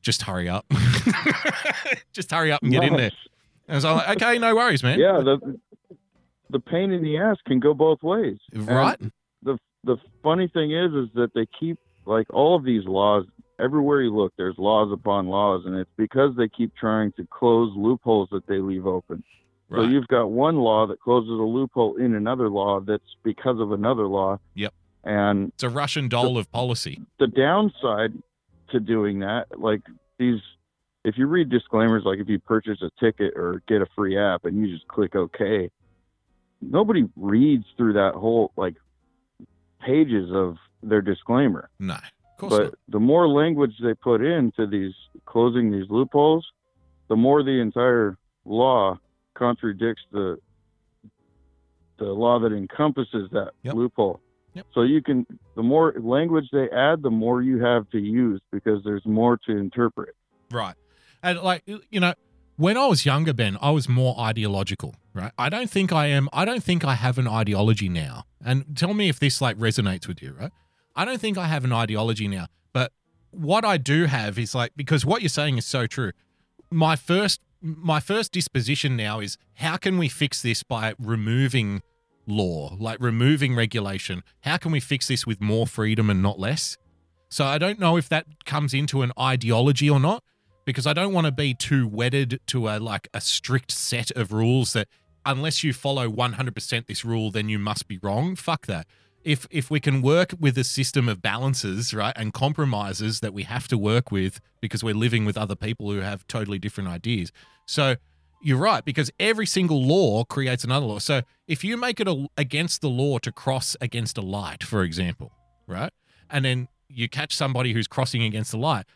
Just hurry up. *laughs* just hurry up and get in there. And I was like, Okay, no worries, man. Yeah, the the pain in the ass can go both ways. Right. And the the funny thing is is that they keep like all of these laws everywhere you look there's laws upon laws and it's because they keep trying to close loopholes that they leave open. So you've got one law that closes a loophole in another law that's because of another law. Yep. And It's a Russian doll of policy. the downside to doing that, like these, if you read disclaimers, like if you purchase a ticket or get a free app and you just click OK, nobody reads through that whole like pages of their disclaimer. No, of course but not. the more language they put into these closing these loopholes, the more the entire law contradicts the the law that encompasses that loophole. So you can the more language they add, the more you have to use because there's more to interpret. Right. And like you know, when I was younger, Ben, I was more ideological, right? I don't think I am I don't think I have an ideology now. And tell me if this like resonates with you, right? I don't think I have an ideology now, but what I do have is like because what you're saying is so true. My first my first disposition now is how can we fix this by removing law, like removing regulation? How can we fix this with more freedom and not less? So I don't know if that comes into an ideology or not, because I don't want to be too wedded to a like a strict set of rules that unless you follow 100% this rule, then you must be wrong. Fuck that. If if we can work with a system of balances, right, and compromises that we have to work with because we're living with other people who have totally different ideas. So you're right because every single law creates another law. So if you make it a, against the law to cross against a light, for example, right, and then you catch somebody who's crossing against the light,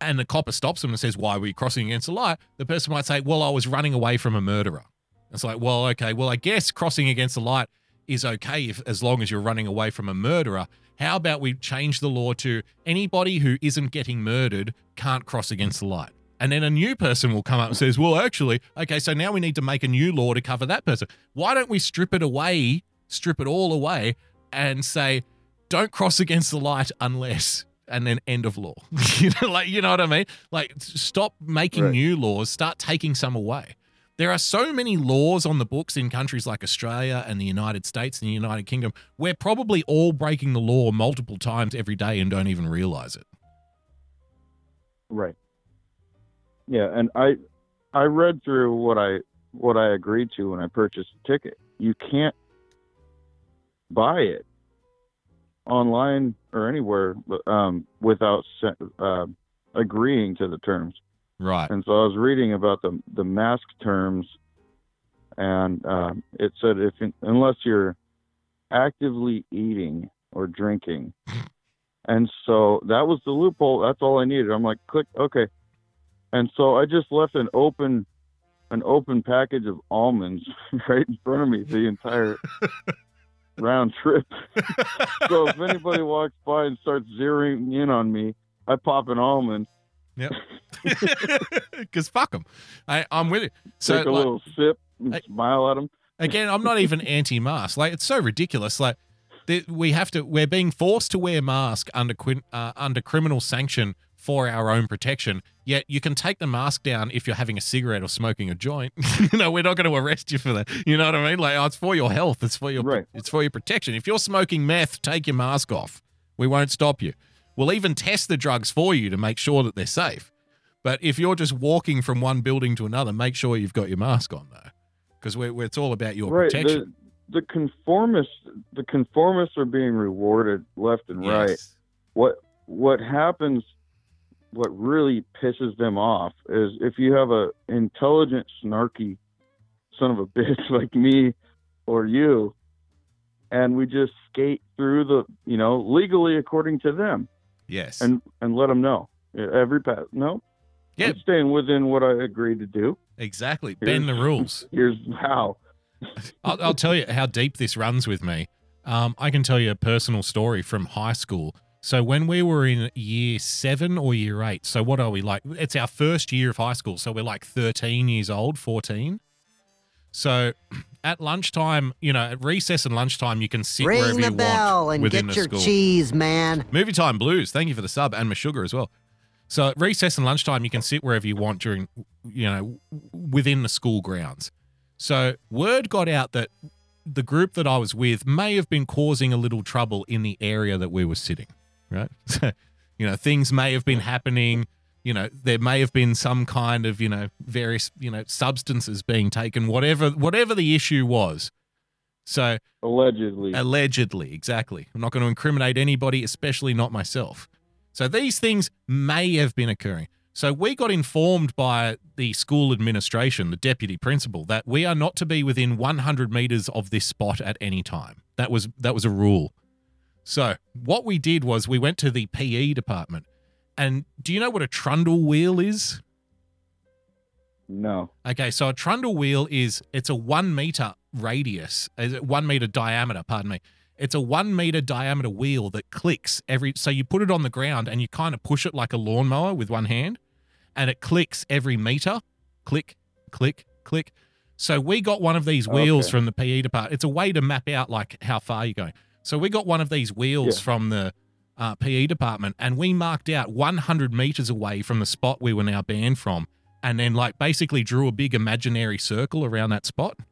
and the copper stops them and says, "Why were you crossing against the light?" The person might say, "Well, I was running away from a murderer." It's like, well, okay, well, I guess crossing against the light is okay if as long as you're running away from a murderer. How about we change the law to anybody who isn't getting murdered can't cross against the light? And then a new person will come up and says, "Well, actually, okay, so now we need to make a new law to cover that person. Why don't we strip it away, strip it all away, and say, don't cross against the light unless." And then end of law. *laughs* you know, like you know what I mean? Like stop making Right. new laws, start taking some away. There are so many laws on the books in countries like Australia and the United States and the United Kingdom. We're probably all breaking the law multiple times every day and don't even realize it. Right. Yeah, and I I read through what I what I agreed to when I purchased a ticket. You can't buy it online or anywhere um, without uh, agreeing to the terms. Right. And so I was reading about the the mask terms, and um, it said if unless you're actively eating or drinking, *laughs* and so that was the loophole. That's all I needed. I'm like, click, okay. And so I just left an open an open package of almonds *laughs* right in front of me the entire *laughs* round trip. *laughs* so if anybody walks by and starts zeroing in on me, I pop an almond. Yep. *laughs* *laughs* Because fuck them. I'm with it. So take a like- little sip and smile at them. Again, I'm not even anti-mask. Like it's so ridiculous. Like the, we have to. We're being forced to wear masks under uh, under criminal sanction for our own protection. Yet you can take the mask down if you're having a cigarette or smoking a joint. *laughs* you know, we're not going to arrest you for that. You know what I mean? Like, oh, it's for your health. It's for your. right. It's for your protection. If you're smoking meth, take your mask off. We won't stop you. We'll even test the drugs for you to make sure that they're safe. But if you're just walking from one building to another, make sure you've got your mask on though, because we're, it's all about your right. protection. The, the conformists, the conformists are being rewarded left and right. Yes. What what happens? What really pisses them off is if you have a intelligent, snarky son of a *laughs* bitch like me or you, and we just skate through the, you know, legally according to them, Yes. and and let them know every pass. No, Yeah. I'm staying within what I agreed to do. Exactly. Bend the rules. *laughs* Here's how. I'll, I'll tell you how deep this runs with me. Um, I can tell you a personal story from high school. So when we were in year seven or year eight, so what are we like? It's our first year of high school, so we're like 13 years old, 14. So *clears throat* at lunchtime, you know, at recess and lunchtime, you can sit Ring wherever the you bell want and within get your school. cheese, man. Movie Time Blues. Thank you for the sub and my sugar as well. So at recess and lunchtime, you can sit wherever you want during, you know, within the school grounds. So word got out that the group that I was with may have been causing a little trouble in the area that we were sitting, right? So, *laughs* you know, things may have been happening. You know, there may have been some kind of, you know, various, you know, substances being taken, whatever, whatever the issue was. So allegedly, allegedly, exactly. I'm not going to incriminate anybody, especially not myself. So these things may have been occurring. So we got informed by the school administration, the deputy principal, that we are not to be within 100 meters of this spot at any time. That was that was a rule. So what we did was we went to the PE department. And do you know what a trundle wheel is? No. Okay, so a trundle wheel is it's a one meter radius, one meter diameter. Pardon me. It's a one meter diameter wheel that clicks every. So you put it on the ground and you kind of push it like a lawnmower with one hand, and it clicks every meter. Click, click, click. So we got one of these wheels Okay. from the PE department. It's a way to map out like how far you're going. So we got one of these wheels Yeah. from the uh, PE department, and we marked out 100 meters away from the spot we were now banned from, and then like basically drew a big imaginary circle around that spot. *laughs*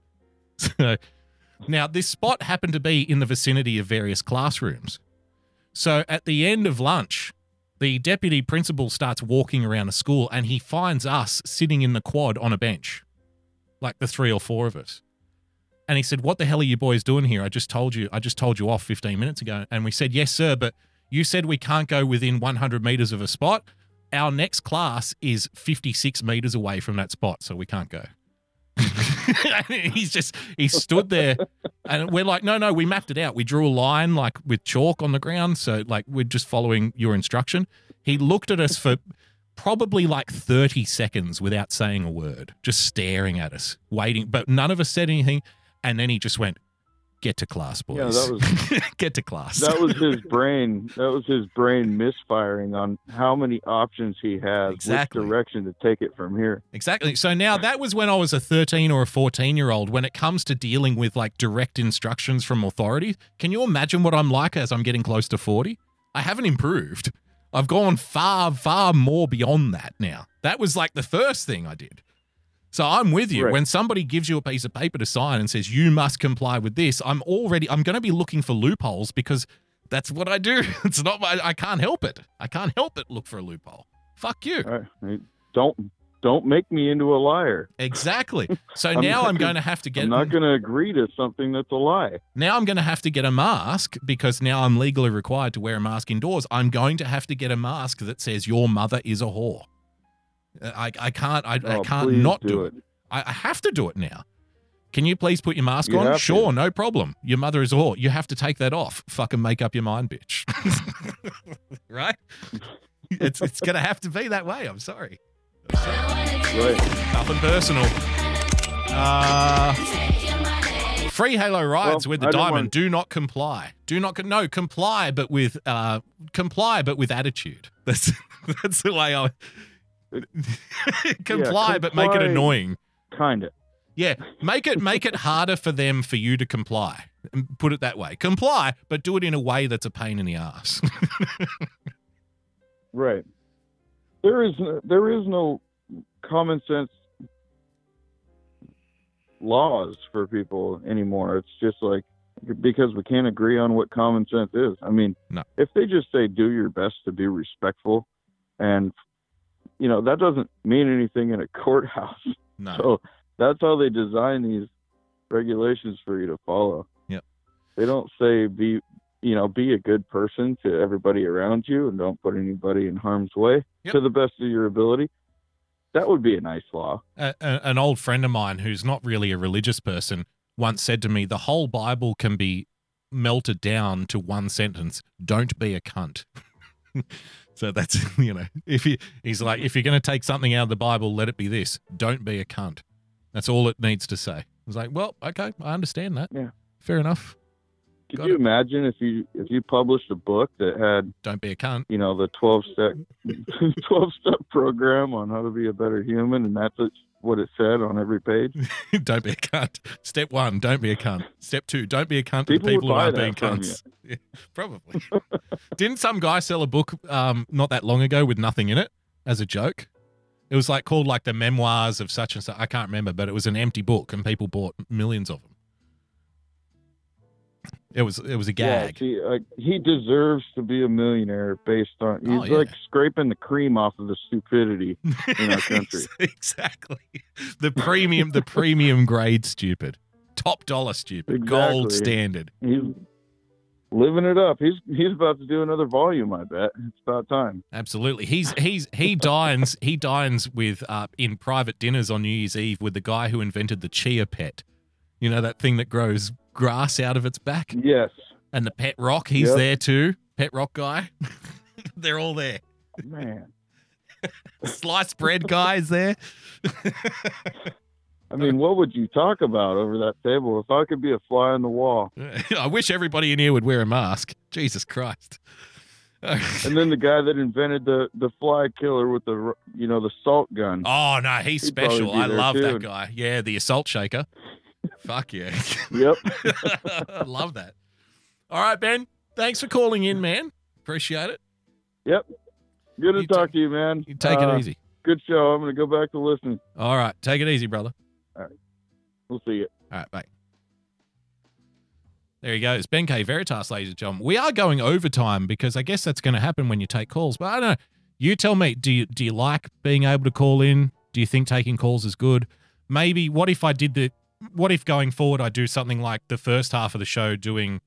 So now this spot happened to be in the vicinity of various classrooms. So at the end of lunch, the deputy principal starts walking around the school and he finds us sitting in the quad on a bench, like the three or four of us. And he said, "What the hell are you boys doing here? I just told you, I just told you off 15 minutes ago." And we said, "Yes, sir, but you said we can't go within 100 meters of a spot. Our next class is 56 meters away from that spot, so we can't go." *laughs* he's just he stood there and we're like no no we mapped it out we drew a line like with chalk on the ground so like we're just following your instruction he looked at us for probably like 30 seconds without saying a word just staring at us waiting but none of us said anything and then he just went get to class boys Yeah, that was *laughs* get to class that was his *laughs* brain. That was his brain misfiring on how many options he has, Exactly. which direction to take it from here. Exactly. So now that was when I was a 13 or a 14 year old. When it comes to dealing with like direct instructions from authority, can you imagine what I'm like as I'm getting close to 40? I haven't improved. I've gone far, far more beyond that now. That was like the first thing I did. So I'm with you. Right. When somebody gives you a piece of paper to sign and says you must comply with this, I'm already I'm going to be looking for loopholes because that's what I do. *laughs* It's not my I can't help it. I can't help it look for a loophole. Fuck you. Right. Don't don't make me into a liar. Exactly. *laughs* So I'm now I'm going to have to get I'm not going to agree to something that's a lie. now I'm going to have to get a mask because now I'm legally required to wear a mask indoors. I'm going to have to get a mask that says your mother is a whore. I, I can't I, I Oh, can't not do do it. it. I, I have to do it now. Can you please put your mask You on? have to. Sure, no problem. Your mother is all. You have to take that off. Fucking make up your mind, bitch. *laughs* right? It's it's gonna have to be that way. I'm sorry. Right. Nothing personal. Uh, free Halo rides Well, with the I diamond. want- Do not comply. Do not no comply, but with uh comply, but with attitude. *laughs* That's that's the way I *laughs* comply, Yeah, but make it annoying. Kind of. Yeah, make it make it harder for them for you to comply. Um, put it that way. Comply, but do it in a way that's a pain in the ass. *laughs* Right. There is there is no common sense laws for people anymore. It's just like because we can't agree on what common sense is. I mean, No. if they just say do your best to be respectful and you know, that doesn't mean anything in a *laughs* courthouse. No. So that's how they design these regulations for you to follow. Yep. They don't say be you know, be a good person to everybody around you and don't put anybody in harm's way Yep. to the best of your ability. That would be a nice law. a, a- an old friend of mine who's not really a religious person once said to me, "The whole Bible can be melted down to one sentence: Don't be a cunt." *laughs* so that's *laughs* you know, if you he's like, if you're going to take something out of the Bible, let it be this: Don't be a cunt. That's all it needs to say. I was like, well, okay, I understand that. Yeah. fair enough. Could Got you it. imagine if you if you published a book that had Don't be a cunt. you know the 12 step *laughs* 12 step program on how to be a better human and that's what it said on every page? *laughs* don't be a cunt. Step one, don't be a cunt. Step two, don't be a cunt to People the people who aren't being cunts. *laughs* Yeah, probably. Didn't some guy sell a book um, not that long ago with nothing in it as a joke? It was like called like the memoirs of such and such. I can't remember, but it was an empty book and people bought millions of them. It was it was a Yeah, gag. see, like, he deserves to be a millionaire based on he's Oh, yeah. like scraping the cream off of the stupidity *laughs* in our country. exactly. The premium the premium grade stupid. Top dollar stupid. Gold standard. He's living it up. He's he's about to do another volume. I bet it's about time. Absolutely. He's he's he *laughs* dines he dines with uh, in private dinners on New Year's Eve with the guy who invented the chia pet. You know that thing that grows grass out of its back. Yes. And the pet rock, he's Yep. there too. Pet rock guy. *laughs* They're all there. Man. *laughs* Sliced bread guy is there. *laughs* I mean, what would you talk about over that table if I could be a fly on the wall? I wish everybody in here would wear a mask. Jesus Christ. and then the guy that invented the the fly killer with the you know the salt gun. Oh no, he's He'd special. I love too. that guy. Yeah, the assault shaker. Fuck yeah. Yep. I *laughs* love that. All right, Ben. Thanks for calling in, man. Appreciate it. Yep. Good to talk to you, man. You take it uh, easy. Good show. I'm going to go back to listening. All right. Take it easy, brother. All right. We'll see you. All right, bye. There he goes. Ben K. Veritas, ladies and gentlemen. We are going overtime because I guess that's going to happen when you take calls. But I don't know. You tell me, do you do you like being able to call in? Do you think taking calls is good? Maybe what if I did the what if going forward I do something like the first half of the show doing,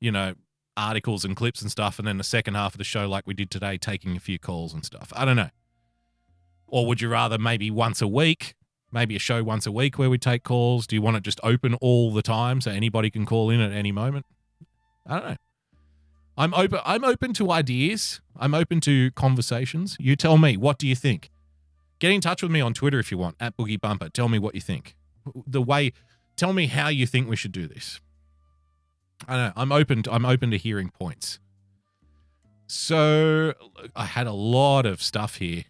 you know, articles and clips and stuff, and then the second half of the show like we did today, taking a few calls and stuff. I don't know. Or would you rather maybe once a week, maybe a show once a week where we take calls? Do you want it just open all the time so anybody can call in at any moment? I don't know. I'm open I'm open to ideas. I'm open to conversations. You tell me, what do you think? Get in touch with me on Twitter if you want, at Boogie Bumper. Tell me what you think. The way tell me how you think we should do this. I know. I'm open to, I'm open to hearing points. So I had a lot of stuff here.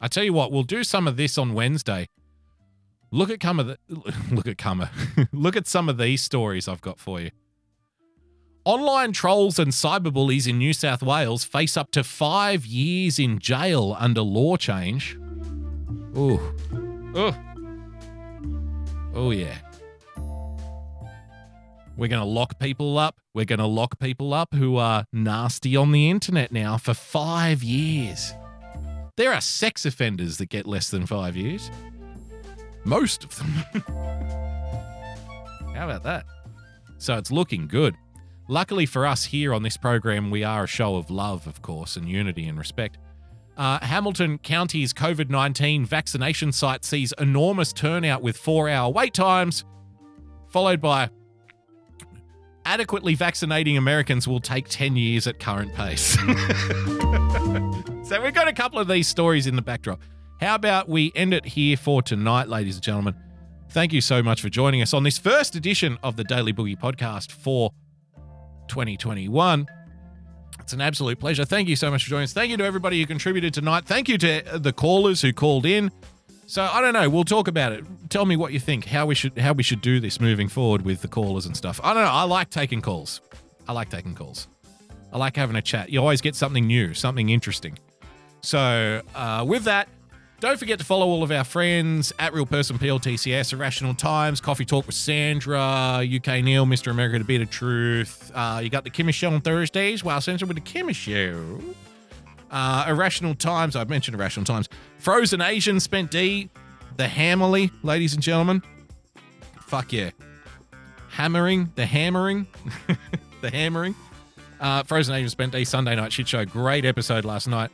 I tell you what, we'll do some of this on Wednesday. Look at some of the *laughs* look at Cummer. *laughs* look at some of these stories I've got for you. Online trolls and cyberbullies in New South Wales face up to five years in jail under law change. Ooh. Oh. Oh yeah. We're going to lock people up. We're going to lock people up who are nasty on the internet now for five years. There are sex offenders that get less than five years. Most of them. *laughs* How about that? So it's looking good. Luckily for us here on this program, we are a show of love, of course, and unity and respect. Uh, Hamilton County's COVID 19 vaccination site sees enormous turnout with four hour wait times, followed by adequately vaccinating Americans will take 10 years at current pace. *laughs* so we've got a couple of these stories in the backdrop. How about we end it here for tonight, ladies and gentlemen? Thank you so much for joining us on this first edition of the Daily Boogie podcast for 2021. It's an absolute pleasure. Thank you so much for joining us. Thank you to everybody who contributed tonight. Thank you to the callers who called in. So I don't know. We'll talk about it. Tell me what you think. How we should how we should do this moving forward with the callers and stuff. I don't know. I like taking calls. I like taking calls. I like having a chat. You always get something new, something interesting. So uh, with that, don't forget to follow all of our friends at Real Person PLTCS, Irrational Times, Coffee Talk with Sandra, UK Neil, Mr. America, The Beat of Truth. Uh, you got the Kimmy Show on Thursdays. Wow, Sandra with the Kimmy Show. Uh, Irrational Times, I've mentioned Irrational Times. Frozen Asian, Spent D, The Hammerly, ladies and gentlemen. Fuck yeah. Hammering, The Hammering, *laughs* The Hammering. Uh, Frozen Asian, Spent D, Sunday Night Shit Show. Great episode last night.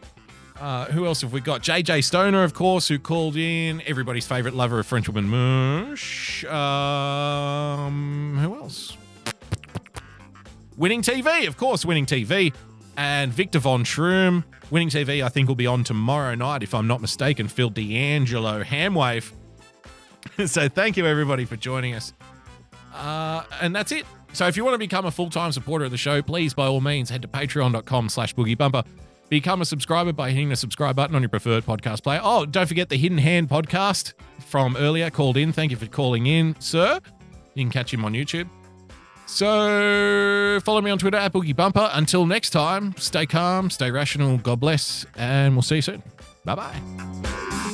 Uh, who else have we got? JJ Stoner, of course, who called in. Everybody's favorite lover of Frenchwoman Mush. Um, who else? Winning TV, of course, Winning TV. And Victor Von Schroom. Winning TV, I think, will be on tomorrow night, if I'm not mistaken. Phil D'Angelo, Hamwave. *laughs* so thank you, everybody, for joining us. Uh, and that's it. So if you want to become a full-time supporter of the show, please, by all means, head to patreon.com slash boogiebumper. Become a subscriber by hitting the subscribe button on your preferred podcast player. Oh, don't forget the Hidden Hand podcast from earlier called in. Thank you for calling in, sir. You can catch him on YouTube. So follow me on Twitter at Boogie Bumper. Until next time, stay calm, stay rational, God bless, and we'll see you soon. Bye bye.